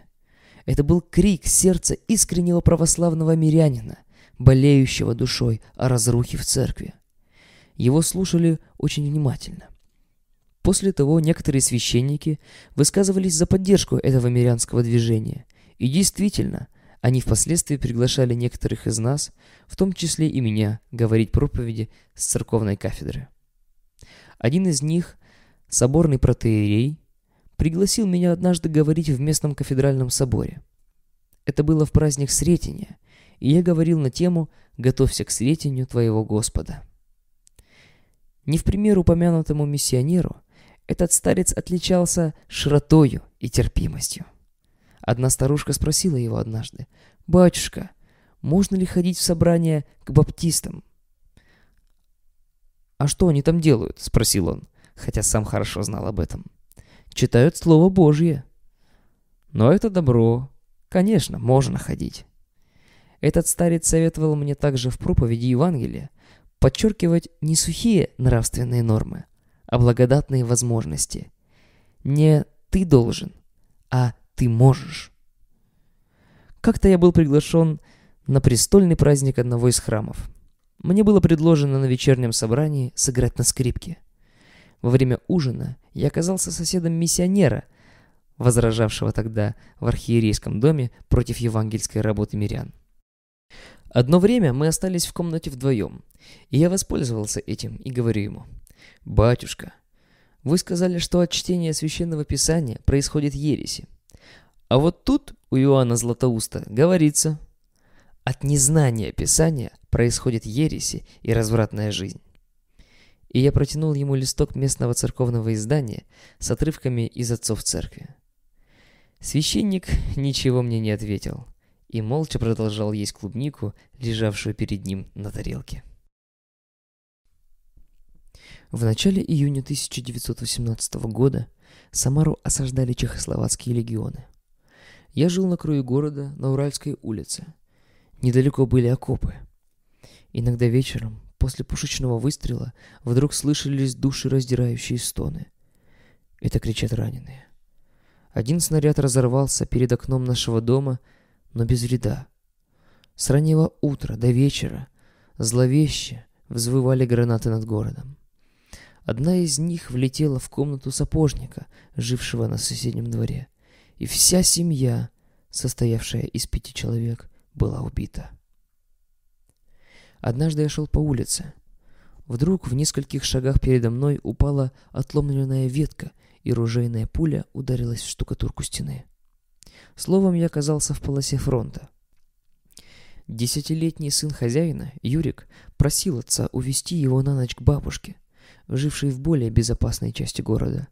Это был крик сердца искреннего православного мирянина, болеющего душой о разрухе в церкви. Его слушали очень внимательно. После того некоторые священники высказывались за поддержку этого мирянского движения. И действительно, они впоследствии приглашали некоторых из нас, в том числе и меня, говорить проповеди с церковной кафедры. Один из них, соборный протеерей, пригласил меня однажды говорить в местном кафедральном соборе. Это было в праздник Сретения, и я говорил на тему «Готовься к Сретению твоего Господа». Не в пример упомянутому миссионеру, этот старец отличался широтою и терпимостью. Одна старушка спросила его однажды, «Батюшка, можно ли ходить в собрание к баптистам?» «А что они там делают?» — спросил он, хотя сам хорошо знал об этом. «Читают Слово Божье». «Но это добро. Конечно, можно ходить». Этот старец советовал мне также в проповеди Евангелия подчеркивать не сухие нравственные нормы, а благодатные возможности. Не «ты должен», а «ты можешь». Как-то я был приглашен на престольный праздник одного из храмов. Мне было предложено на вечернем собрании сыграть на скрипке. Во время ужина я оказался соседом миссионера, возражавшего тогда в архиерейском доме против евангельской работы мирян. Одно время мы остались в комнате вдвоем, и я воспользовался этим и говорю ему, «Батюшка, вы сказали, что от чтения Священного Писания происходит ереси. А вот тут у Иоанна Златоуста говорится, от незнания Писания происходит ереси и развратная жизнь. И я протянул ему листок местного церковного издания с отрывками из отцов церкви. Священник ничего мне не ответил и молча продолжал есть клубнику, лежавшую перед ним на тарелке. В начале июня 1918 года Самару осаждали чехословацкие легионы. Я жил на краю города, на Уральской улице. Недалеко были окопы. Иногда вечером, после пушечного выстрела, вдруг слышались душераздирающие стоны. Это кричат раненые. Один снаряд разорвался перед окном нашего дома, но без вреда. С раннего утра до вечера зловеще взвывали гранаты над городом. Одна из них влетела в комнату сапожника, жившего на соседнем дворе, и вся семья, состоявшая из пяти человек, была убита. Однажды я шел по улице. Вдруг в нескольких шагах передо мной упала отломленная ветка, и ружейная пуля ударилась в штукатурку стены. Словом, я оказался в полосе фронта. Десятилетний сын хозяина, Юрик, просил отца увезти его на ночь к бабушке – живший в более безопасной части города.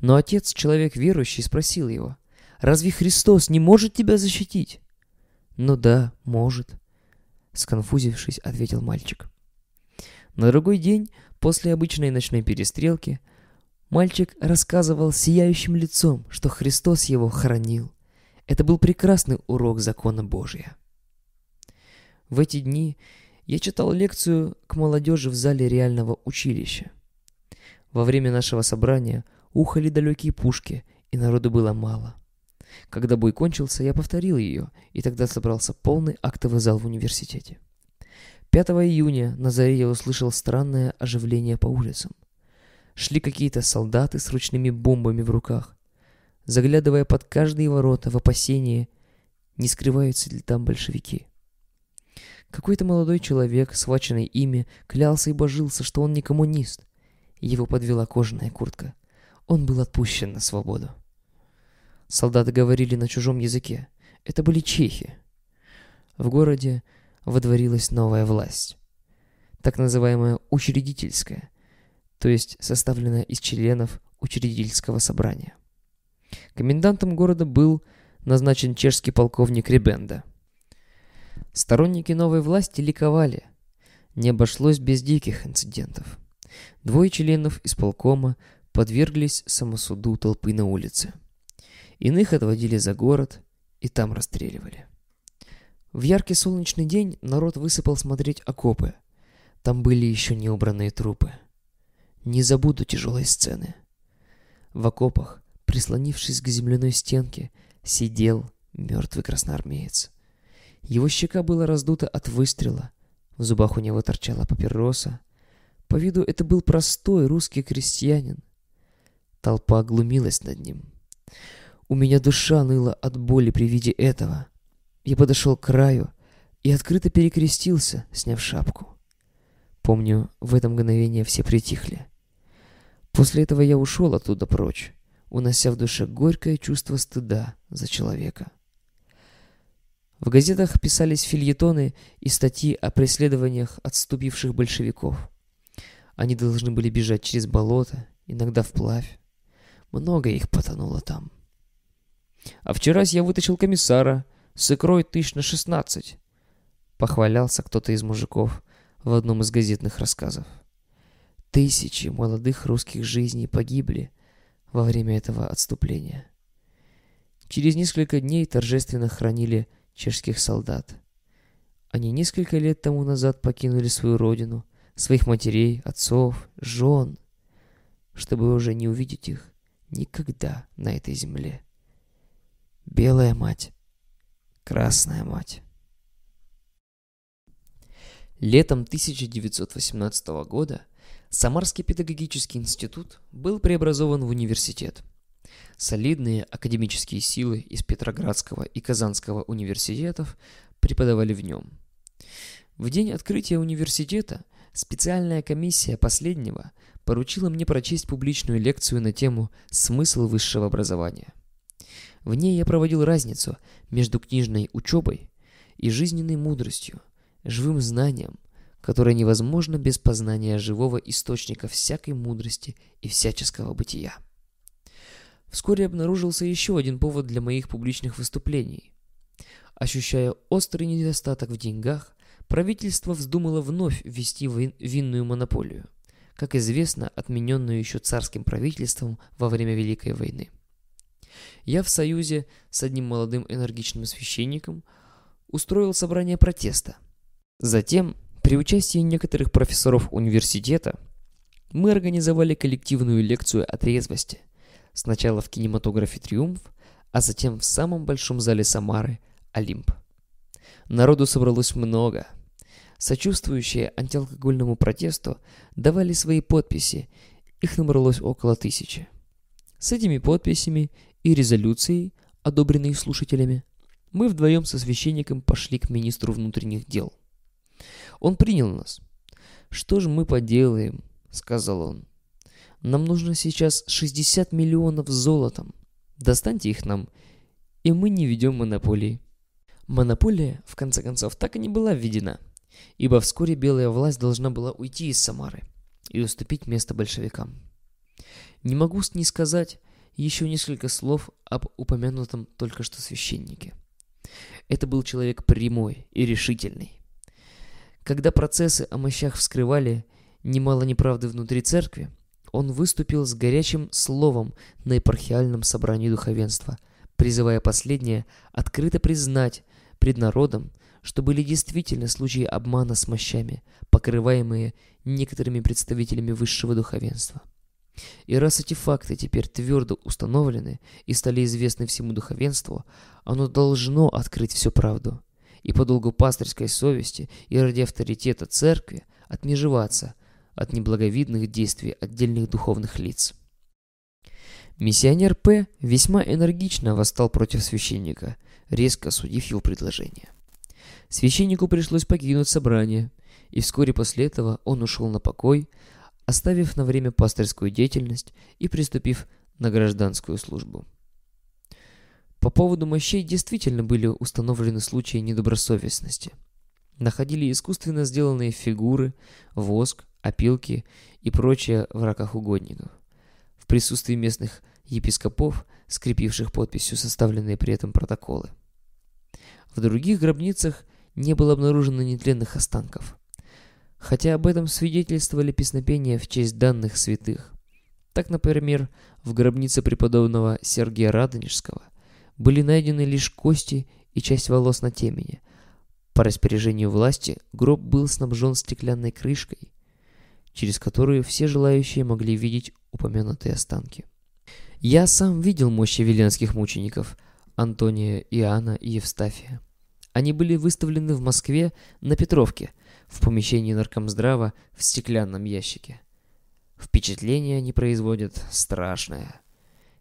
Но отец, человек верующий, спросил его, «Разве Христос не может тебя защитить?» «Ну да, может», — сконфузившись, ответил мальчик. На другой день, после обычной ночной перестрелки, мальчик рассказывал сияющим лицом, что Христос его хранил. Это был прекрасный урок закона Божия. В эти дни я читал лекцию к молодежи в зале реального училища. Во время нашего собрания ухали далекие пушки, и народу было мало. Когда бой кончился, я повторил ее, и тогда собрался полный актовый зал в университете. 5 июня на заре я услышал странное оживление по улицам. Шли какие-то солдаты с ручными бомбами в руках, заглядывая под каждые ворота в опасении, не скрываются ли там большевики. Какой-то молодой человек, схваченный ими, клялся и божился, что он не коммунист, его подвела кожаная куртка. Он был отпущен на свободу. Солдаты говорили на чужом языке. Это были чехи. В городе водворилась новая власть. Так называемая учредительская, то есть составленная из членов учредительского собрания. Комендантом города был назначен чешский полковник Ребенда. Сторонники новой власти ликовали. Не обошлось без диких инцидентов. Двое членов исполкома подверглись самосуду толпы на улице. Иных отводили за город и там расстреливали. В яркий солнечный день народ высыпал смотреть окопы. Там были еще не убранные трупы. Не забуду тяжелой сцены. В окопах, прислонившись к земляной стенке, сидел мертвый красноармеец. Его щека была раздута от выстрела, в зубах у него торчала папироса, по виду это был простой русский крестьянин. Толпа глумилась над ним. У меня душа ныла от боли при виде этого. Я подошел к краю и открыто перекрестился, сняв шапку. Помню, в это мгновение все притихли. После этого я ушел оттуда прочь, унося в душе горькое чувство стыда за человека. В газетах писались фильетоны и статьи о преследованиях отступивших большевиков. Они должны были бежать через болото, иногда вплавь. Много их потонуло там. А вчерась я вытащил комиссара с икрой тысяч на шестнадцать. Похвалялся кто-то из мужиков в одном из газетных рассказов. Тысячи молодых русских жизней погибли во время этого отступления. Через несколько дней торжественно хранили чешских солдат. Они несколько лет тому назад покинули свою родину, своих матерей, отцов, жен, чтобы уже не увидеть их никогда на этой земле. Белая мать, красная мать. Летом 1918 года Самарский педагогический институт был преобразован в университет. Солидные академические силы из Петроградского и Казанского университетов преподавали в нем. В день открытия университета специальная комиссия последнего поручила мне прочесть публичную лекцию на тему «Смысл высшего образования». В ней я проводил разницу между книжной учебой и жизненной мудростью, живым знанием, которое невозможно без познания живого источника всякой мудрости и всяческого бытия. Вскоре обнаружился еще один повод для моих публичных выступлений. Ощущая острый недостаток в деньгах, правительство вздумало вновь ввести винную монополию, как известно, отмененную еще царским правительством во время Великой войны. Я в союзе с одним молодым энергичным священником устроил собрание протеста. Затем, при участии некоторых профессоров университета, мы организовали коллективную лекцию о трезвости. Сначала в кинематографе «Триумф», а затем в самом большом зале Самары «Олимп». Народу собралось много. Сочувствующие антиалкогольному протесту давали свои подписи, их набралось около тысячи. С этими подписями и резолюцией, одобренной слушателями, мы вдвоем со священником пошли к министру внутренних дел. Он принял нас. «Что же мы поделаем?» — сказал он. «Нам нужно сейчас 60 миллионов золотом. Достаньте их нам, и мы не ведем монополии». Монополия, в конце концов, так и не была введена, ибо вскоре белая власть должна была уйти из Самары и уступить место большевикам. Не могу не сказать, еще несколько слов об упомянутом только что священнике. Это был человек прямой и решительный. Когда процессы о мощах вскрывали немало неправды внутри церкви, он выступил с горячим словом на епархиальном собрании духовенства, призывая последнее открыто признать пред народом, что были действительно случаи обмана с мощами, покрываемые некоторыми представителями высшего духовенства. И раз эти факты теперь твердо установлены и стали известны всему духовенству, оно должно открыть всю правду и по долгу пастырской совести и ради авторитета церкви отмежеваться от неблаговидных действий отдельных духовных лиц. Миссионер П. весьма энергично восстал против священника, резко осудив его предложение. Священнику пришлось покинуть собрание, и вскоре после этого он ушел на покой, оставив на время пастырскую деятельность и приступив на гражданскую службу. По поводу мощей действительно были установлены случаи недобросовестности. Находили искусственно сделанные фигуры, воск, опилки и прочее в раках угодников. В присутствии местных епископов, скрепивших подписью составленные при этом протоколы. В других гробницах не было обнаружено нетленных останков хотя об этом свидетельствовали песнопения в честь данных святых. Так, например, в гробнице преподобного Сергия Радонежского были найдены лишь кости и часть волос на темени. По распоряжению власти гроб был снабжен стеклянной крышкой, через которую все желающие могли видеть упомянутые останки. Я сам видел мощи веленских мучеников Антония, Иоанна и Евстафия. Они были выставлены в Москве на Петровке – в помещении наркомздрава в стеклянном ящике. Впечатление они производят страшное.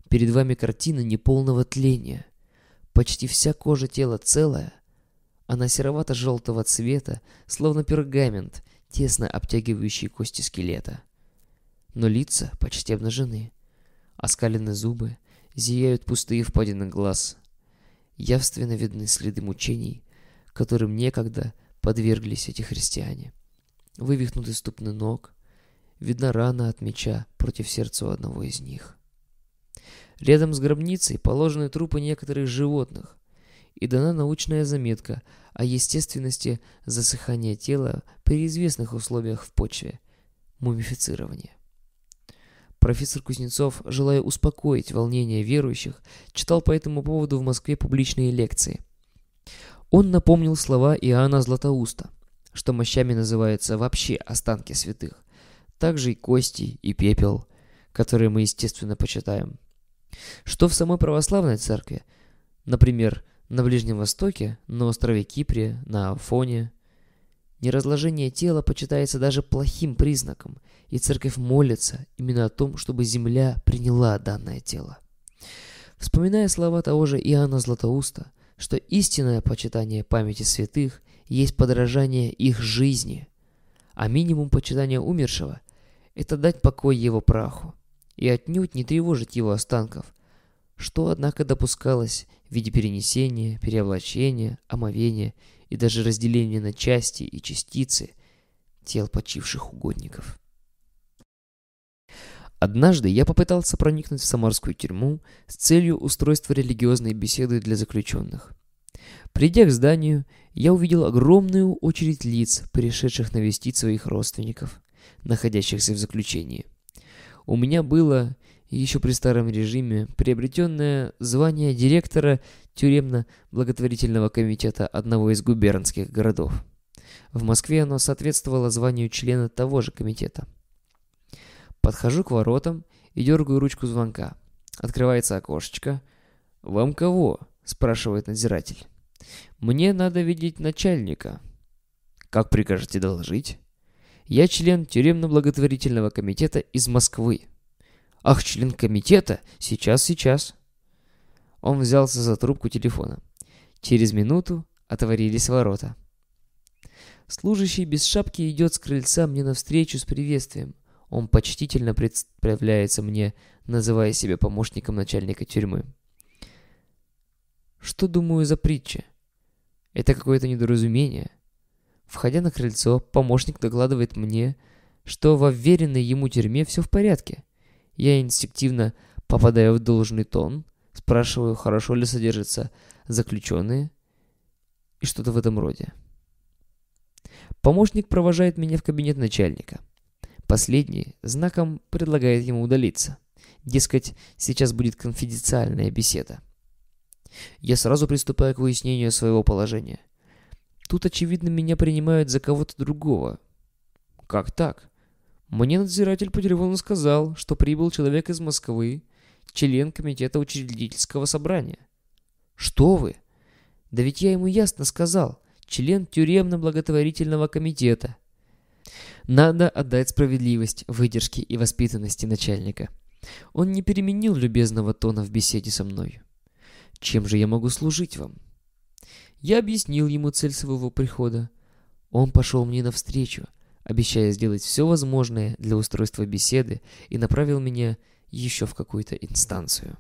Перед вами картина неполного тления. Почти вся кожа тела целая. Она серовато-желтого цвета, словно пергамент, тесно обтягивающий кости скелета. Но лица почти обнажены. Оскалены зубы, зияют пустые впадины глаз. Явственно видны следы мучений, которым некогда подверглись эти христиане. Вывихнуты ступны ног, видна рана от меча против сердца одного из них. Рядом с гробницей положены трупы некоторых животных, и дана научная заметка о естественности засыхания тела при известных условиях в почве – мумифицирования. Профессор Кузнецов, желая успокоить волнение верующих, читал по этому поводу в Москве публичные лекции. Он напомнил слова Иоанна Златоуста, что мощами называются вообще останки святых, также и кости, и пепел, которые мы, естественно, почитаем. Что в самой православной церкви, например, на Ближнем Востоке, на острове Кипре, на Афоне, неразложение тела почитается даже плохим признаком, и церковь молится именно о том, чтобы земля приняла данное тело. Вспоминая слова того же Иоанна Златоуста, что истинное почитание памяти святых есть подражание их жизни, а минимум почитания умершего – это дать покой его праху и отнюдь не тревожить его останков, что, однако, допускалось в виде перенесения, переоблачения, омовения и даже разделения на части и частицы тел почивших угодников. Однажды я попытался проникнуть в самарскую тюрьму с целью устройства религиозной беседы для заключенных. Придя к зданию, я увидел огромную очередь лиц, пришедших навестить своих родственников, находящихся в заключении. У меня было, еще при старом режиме, приобретенное звание директора тюремно-благотворительного комитета одного из губернских городов. В Москве оно соответствовало званию члена того же комитета. Подхожу к воротам и дергаю ручку звонка. Открывается окошечко. «Вам кого?» – спрашивает надзиратель. «Мне надо видеть начальника». «Как прикажете доложить?» «Я член тюремно-благотворительного комитета из Москвы». «Ах, член комитета? Сейчас, сейчас». Он взялся за трубку телефона. Через минуту отворились ворота. Служащий без шапки идет с крыльца мне навстречу с приветствием. Он почтительно представляется мне, называя себя помощником начальника тюрьмы. Что думаю за притча? Это какое-то недоразумение. Входя на крыльцо, помощник докладывает мне, что в уверенной ему тюрьме все в порядке. Я инстинктивно попадаю в должный тон, спрашиваю, хорошо ли содержатся заключенные и что-то в этом роде. Помощник провожает меня в кабинет начальника – Последний знаком предлагает ему удалиться. Дескать, сейчас будет конфиденциальная беседа. Я сразу приступаю к выяснению своего положения. Тут, очевидно, меня принимают за кого-то другого. Как так? Мне надзиратель по телефону сказал, что прибыл человек из Москвы, член комитета учредительского собрания. Что вы? Да ведь я ему ясно сказал, член тюремно-благотворительного комитета. Надо отдать справедливость, выдержке и воспитанности начальника. Он не переменил любезного тона в беседе со мной. Чем же я могу служить вам? Я объяснил ему цель своего прихода. Он пошел мне навстречу, обещая сделать все возможное для устройства беседы и направил меня еще в какую-то инстанцию.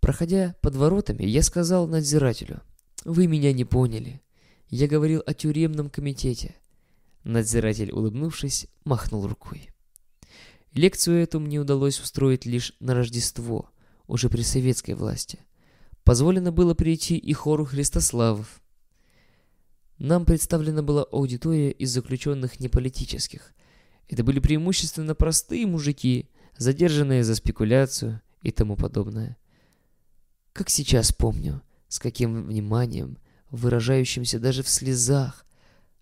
Проходя под воротами, я сказал надзирателю, «Вы меня не поняли. Я говорил о тюремном комитете. Надзиратель, улыбнувшись, махнул рукой. Лекцию эту мне удалось устроить лишь на Рождество, уже при советской власти. Позволено было прийти и хору Христославов. Нам представлена была аудитория из заключенных неполитических. Это были преимущественно простые мужики, задержанные за спекуляцию и тому подобное. Как сейчас помню, с каким вниманием, выражающимся даже в слезах,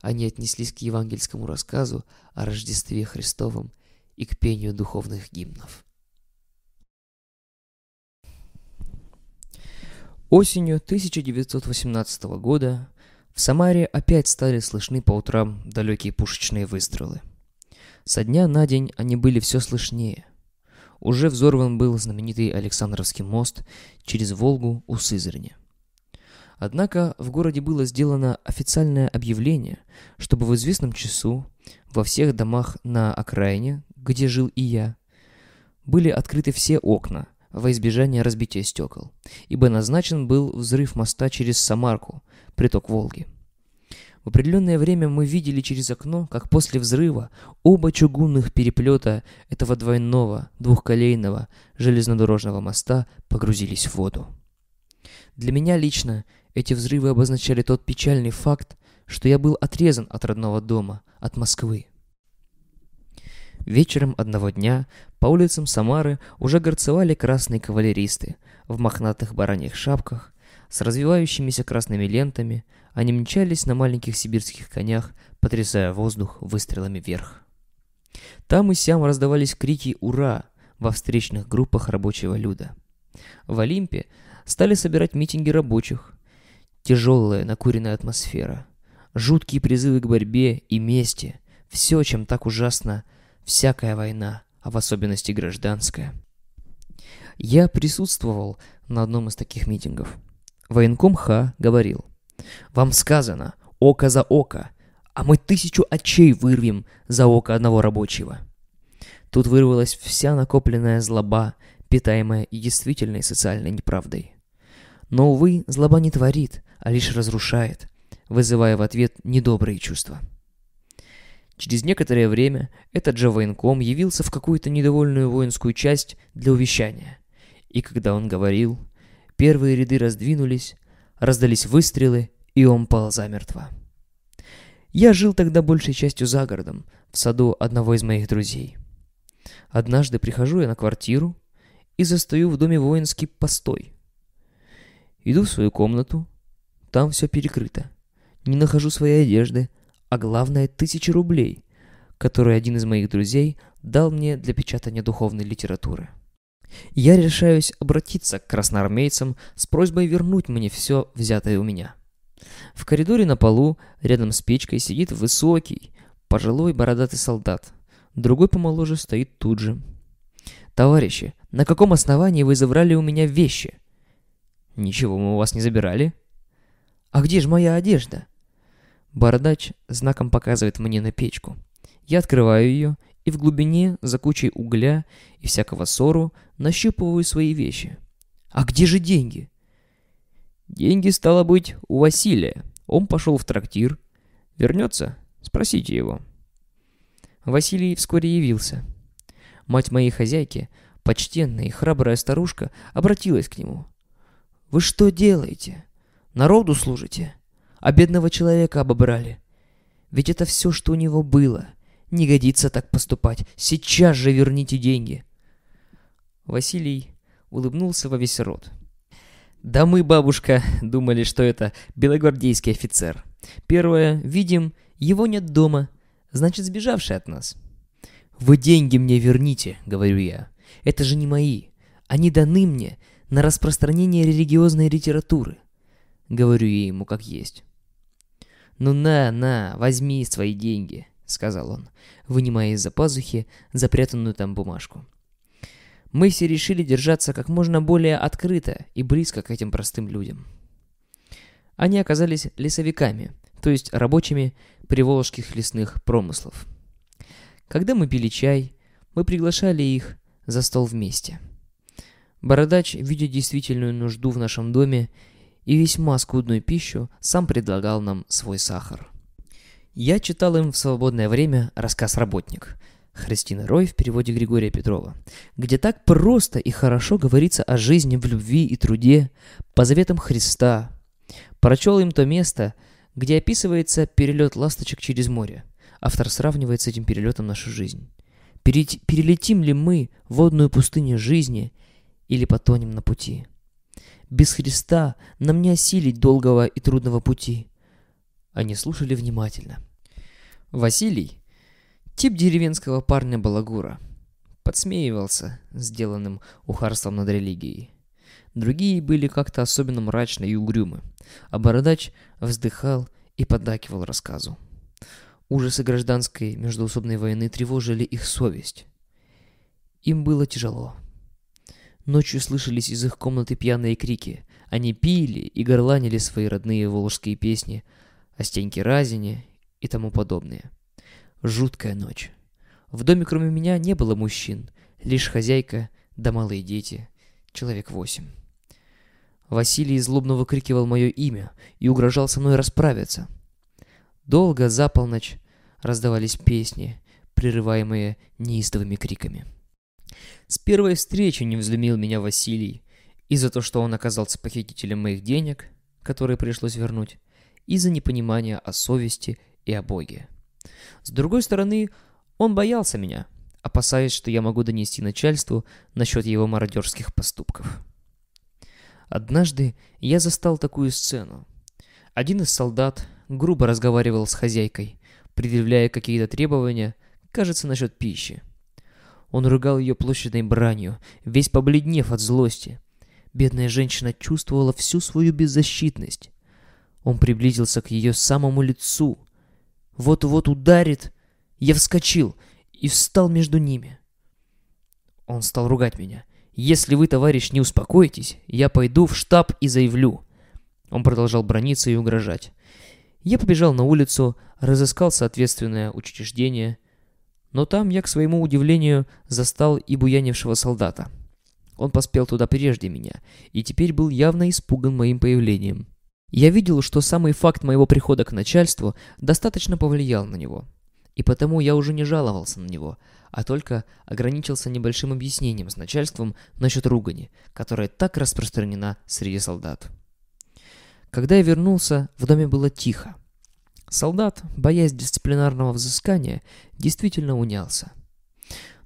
они отнеслись к евангельскому рассказу о Рождестве Христовом и к пению духовных гимнов. Осенью 1918 года в Самаре опять стали слышны по утрам далекие пушечные выстрелы. Со дня на день они были все слышнее. Уже взорван был знаменитый Александровский мост через Волгу у Сызрани. Однако в городе было сделано официальное объявление, чтобы в известном часу во всех домах на окраине, где жил и я, были открыты все окна во избежание разбития стекол, ибо назначен был взрыв моста через Самарку, приток Волги. В определенное время мы видели через окно, как после взрыва оба чугунных переплета этого двойного двухколейного железнодорожного моста погрузились в воду. Для меня лично эти взрывы обозначали тот печальный факт, что я был отрезан от родного дома, от Москвы. Вечером одного дня по улицам Самары уже горцевали красные кавалеристы в мохнатых бараньих шапках с развивающимися красными лентами, они мчались на маленьких сибирских конях, потрясая воздух выстрелами вверх. Там и сям раздавались крики «Ура!» во встречных группах рабочего люда. В Олимпе стали собирать митинги рабочих. Тяжелая накуренная атмосфера, жуткие призывы к борьбе и мести, все, чем так ужасно всякая война, а в особенности гражданская. Я присутствовал на одном из таких митингов. Военком Ха говорил, «Вам сказано, око за око, а мы тысячу очей вырвем за око одного рабочего». Тут вырвалась вся накопленная злоба, питаемая и действительной социальной неправдой. Но, увы, злоба не творит, а лишь разрушает, вызывая в ответ недобрые чувства. Через некоторое время этот же военком явился в какую-то недовольную воинскую часть для увещания. И когда он говорил, первые ряды раздвинулись, раздались выстрелы, и он пал замертво. Я жил тогда большей частью за городом, в саду одного из моих друзей. Однажды прихожу я на квартиру и застаю в доме воинский постой. Иду в свою комнату, там все перекрыто. Не нахожу своей одежды, а главное тысячи рублей, которые один из моих друзей дал мне для печатания духовной литературы. Я решаюсь обратиться к красноармейцам с просьбой вернуть мне все взятое у меня. В коридоре на полу, рядом с печкой, сидит высокий, пожилой бородатый солдат. Другой помоложе стоит тут же. «Товарищи, на каком основании вы забрали у меня вещи?» «Ничего мы у вас не забирали». «А где же моя одежда?» Бородач знаком показывает мне на печку. Я открываю ее, и в глубине, за кучей угля и всякого ссору, нащупываю свои вещи. А где же деньги? Деньги, стало быть, у Василия. Он пошел в трактир. Вернется? Спросите его. Василий вскоре явился. Мать моей хозяйки, почтенная и храбрая старушка, обратилась к нему. «Вы что делаете? Народу служите?» а бедного человека обобрали. Ведь это все, что у него было. Не годится так поступать. Сейчас же верните деньги. Василий улыбнулся во весь рот. Да мы, бабушка, думали, что это белогвардейский офицер. Первое, видим, его нет дома, значит, сбежавший от нас. Вы деньги мне верните, говорю я. Это же не мои. Они даны мне на распространение религиозной литературы. Говорю я ему как есть. «Ну на, на, возьми свои деньги», — сказал он, вынимая из-за пазухи запрятанную там бумажку. Мы все решили держаться как можно более открыто и близко к этим простым людям. Они оказались лесовиками, то есть рабочими приволжских лесных промыслов. Когда мы пили чай, мы приглашали их за стол вместе. Бородач, видя действительную нужду в нашем доме и весьма скудную пищу, сам предлагал нам свой сахар. Я читал им в свободное время рассказ «Работник» Христина Рой в переводе Григория Петрова, где так просто и хорошо говорится о жизни в любви и труде по заветам Христа. Прочел им то место, где описывается перелет ласточек через море. Автор сравнивает с этим перелетом нашу жизнь. Перелетим ли мы водную пустыню жизни или потонем на пути? Без Христа нам не осилить долгого и трудного пути. Они слушали внимательно. Василий, тип деревенского парня Балагура, подсмеивался сделанным ухарством над религией. Другие были как-то особенно мрачны и угрюмы, а Бородач вздыхал и поддакивал рассказу. Ужасы гражданской междуусобной войны тревожили их совесть. Им было тяжело. Ночью слышались из их комнаты пьяные крики. Они пили и горланили свои родные волжские песни о Стеньке Разине и тому подобное. Жуткая ночь. В доме кроме меня не было мужчин, лишь хозяйка да малые дети, человек восемь. Василий злобно выкрикивал мое имя и угрожал со мной расправиться. Долго за полночь раздавались песни, прерываемые неистовыми криками. С первой встречи не взлюмил меня Василий, и за то, что он оказался похитителем моих денег, которые пришлось вернуть, и за непонимание о совести и о Боге. С другой стороны, он боялся меня, опасаясь, что я могу донести начальству насчет его мародерских поступков. Однажды я застал такую сцену. Один из солдат грубо разговаривал с хозяйкой, предъявляя какие-то требования, кажется, насчет пищи. Он ругал ее площадной бранью, весь побледнев от злости. Бедная женщина чувствовала всю свою беззащитность. Он приблизился к ее самому лицу. Вот-вот ударит. Я вскочил и встал между ними. Он стал ругать меня. «Если вы, товарищ, не успокоитесь, я пойду в штаб и заявлю». Он продолжал брониться и угрожать. Я побежал на улицу, разыскал соответственное учреждение, но там я, к своему удивлению, застал и буянившего солдата. Он поспел туда прежде меня, и теперь был явно испуган моим появлением. Я видел, что самый факт моего прихода к начальству достаточно повлиял на него. И потому я уже не жаловался на него, а только ограничился небольшим объяснением с начальством насчет ругани, которая так распространена среди солдат. Когда я вернулся, в доме было тихо. Солдат, боясь дисциплинарного взыскания, действительно унялся.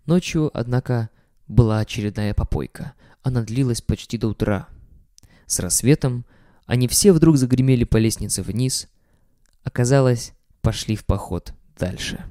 Ночью, однако, была очередная попойка. Она длилась почти до утра. С рассветом они все вдруг загремели по лестнице вниз. Оказалось, пошли в поход дальше.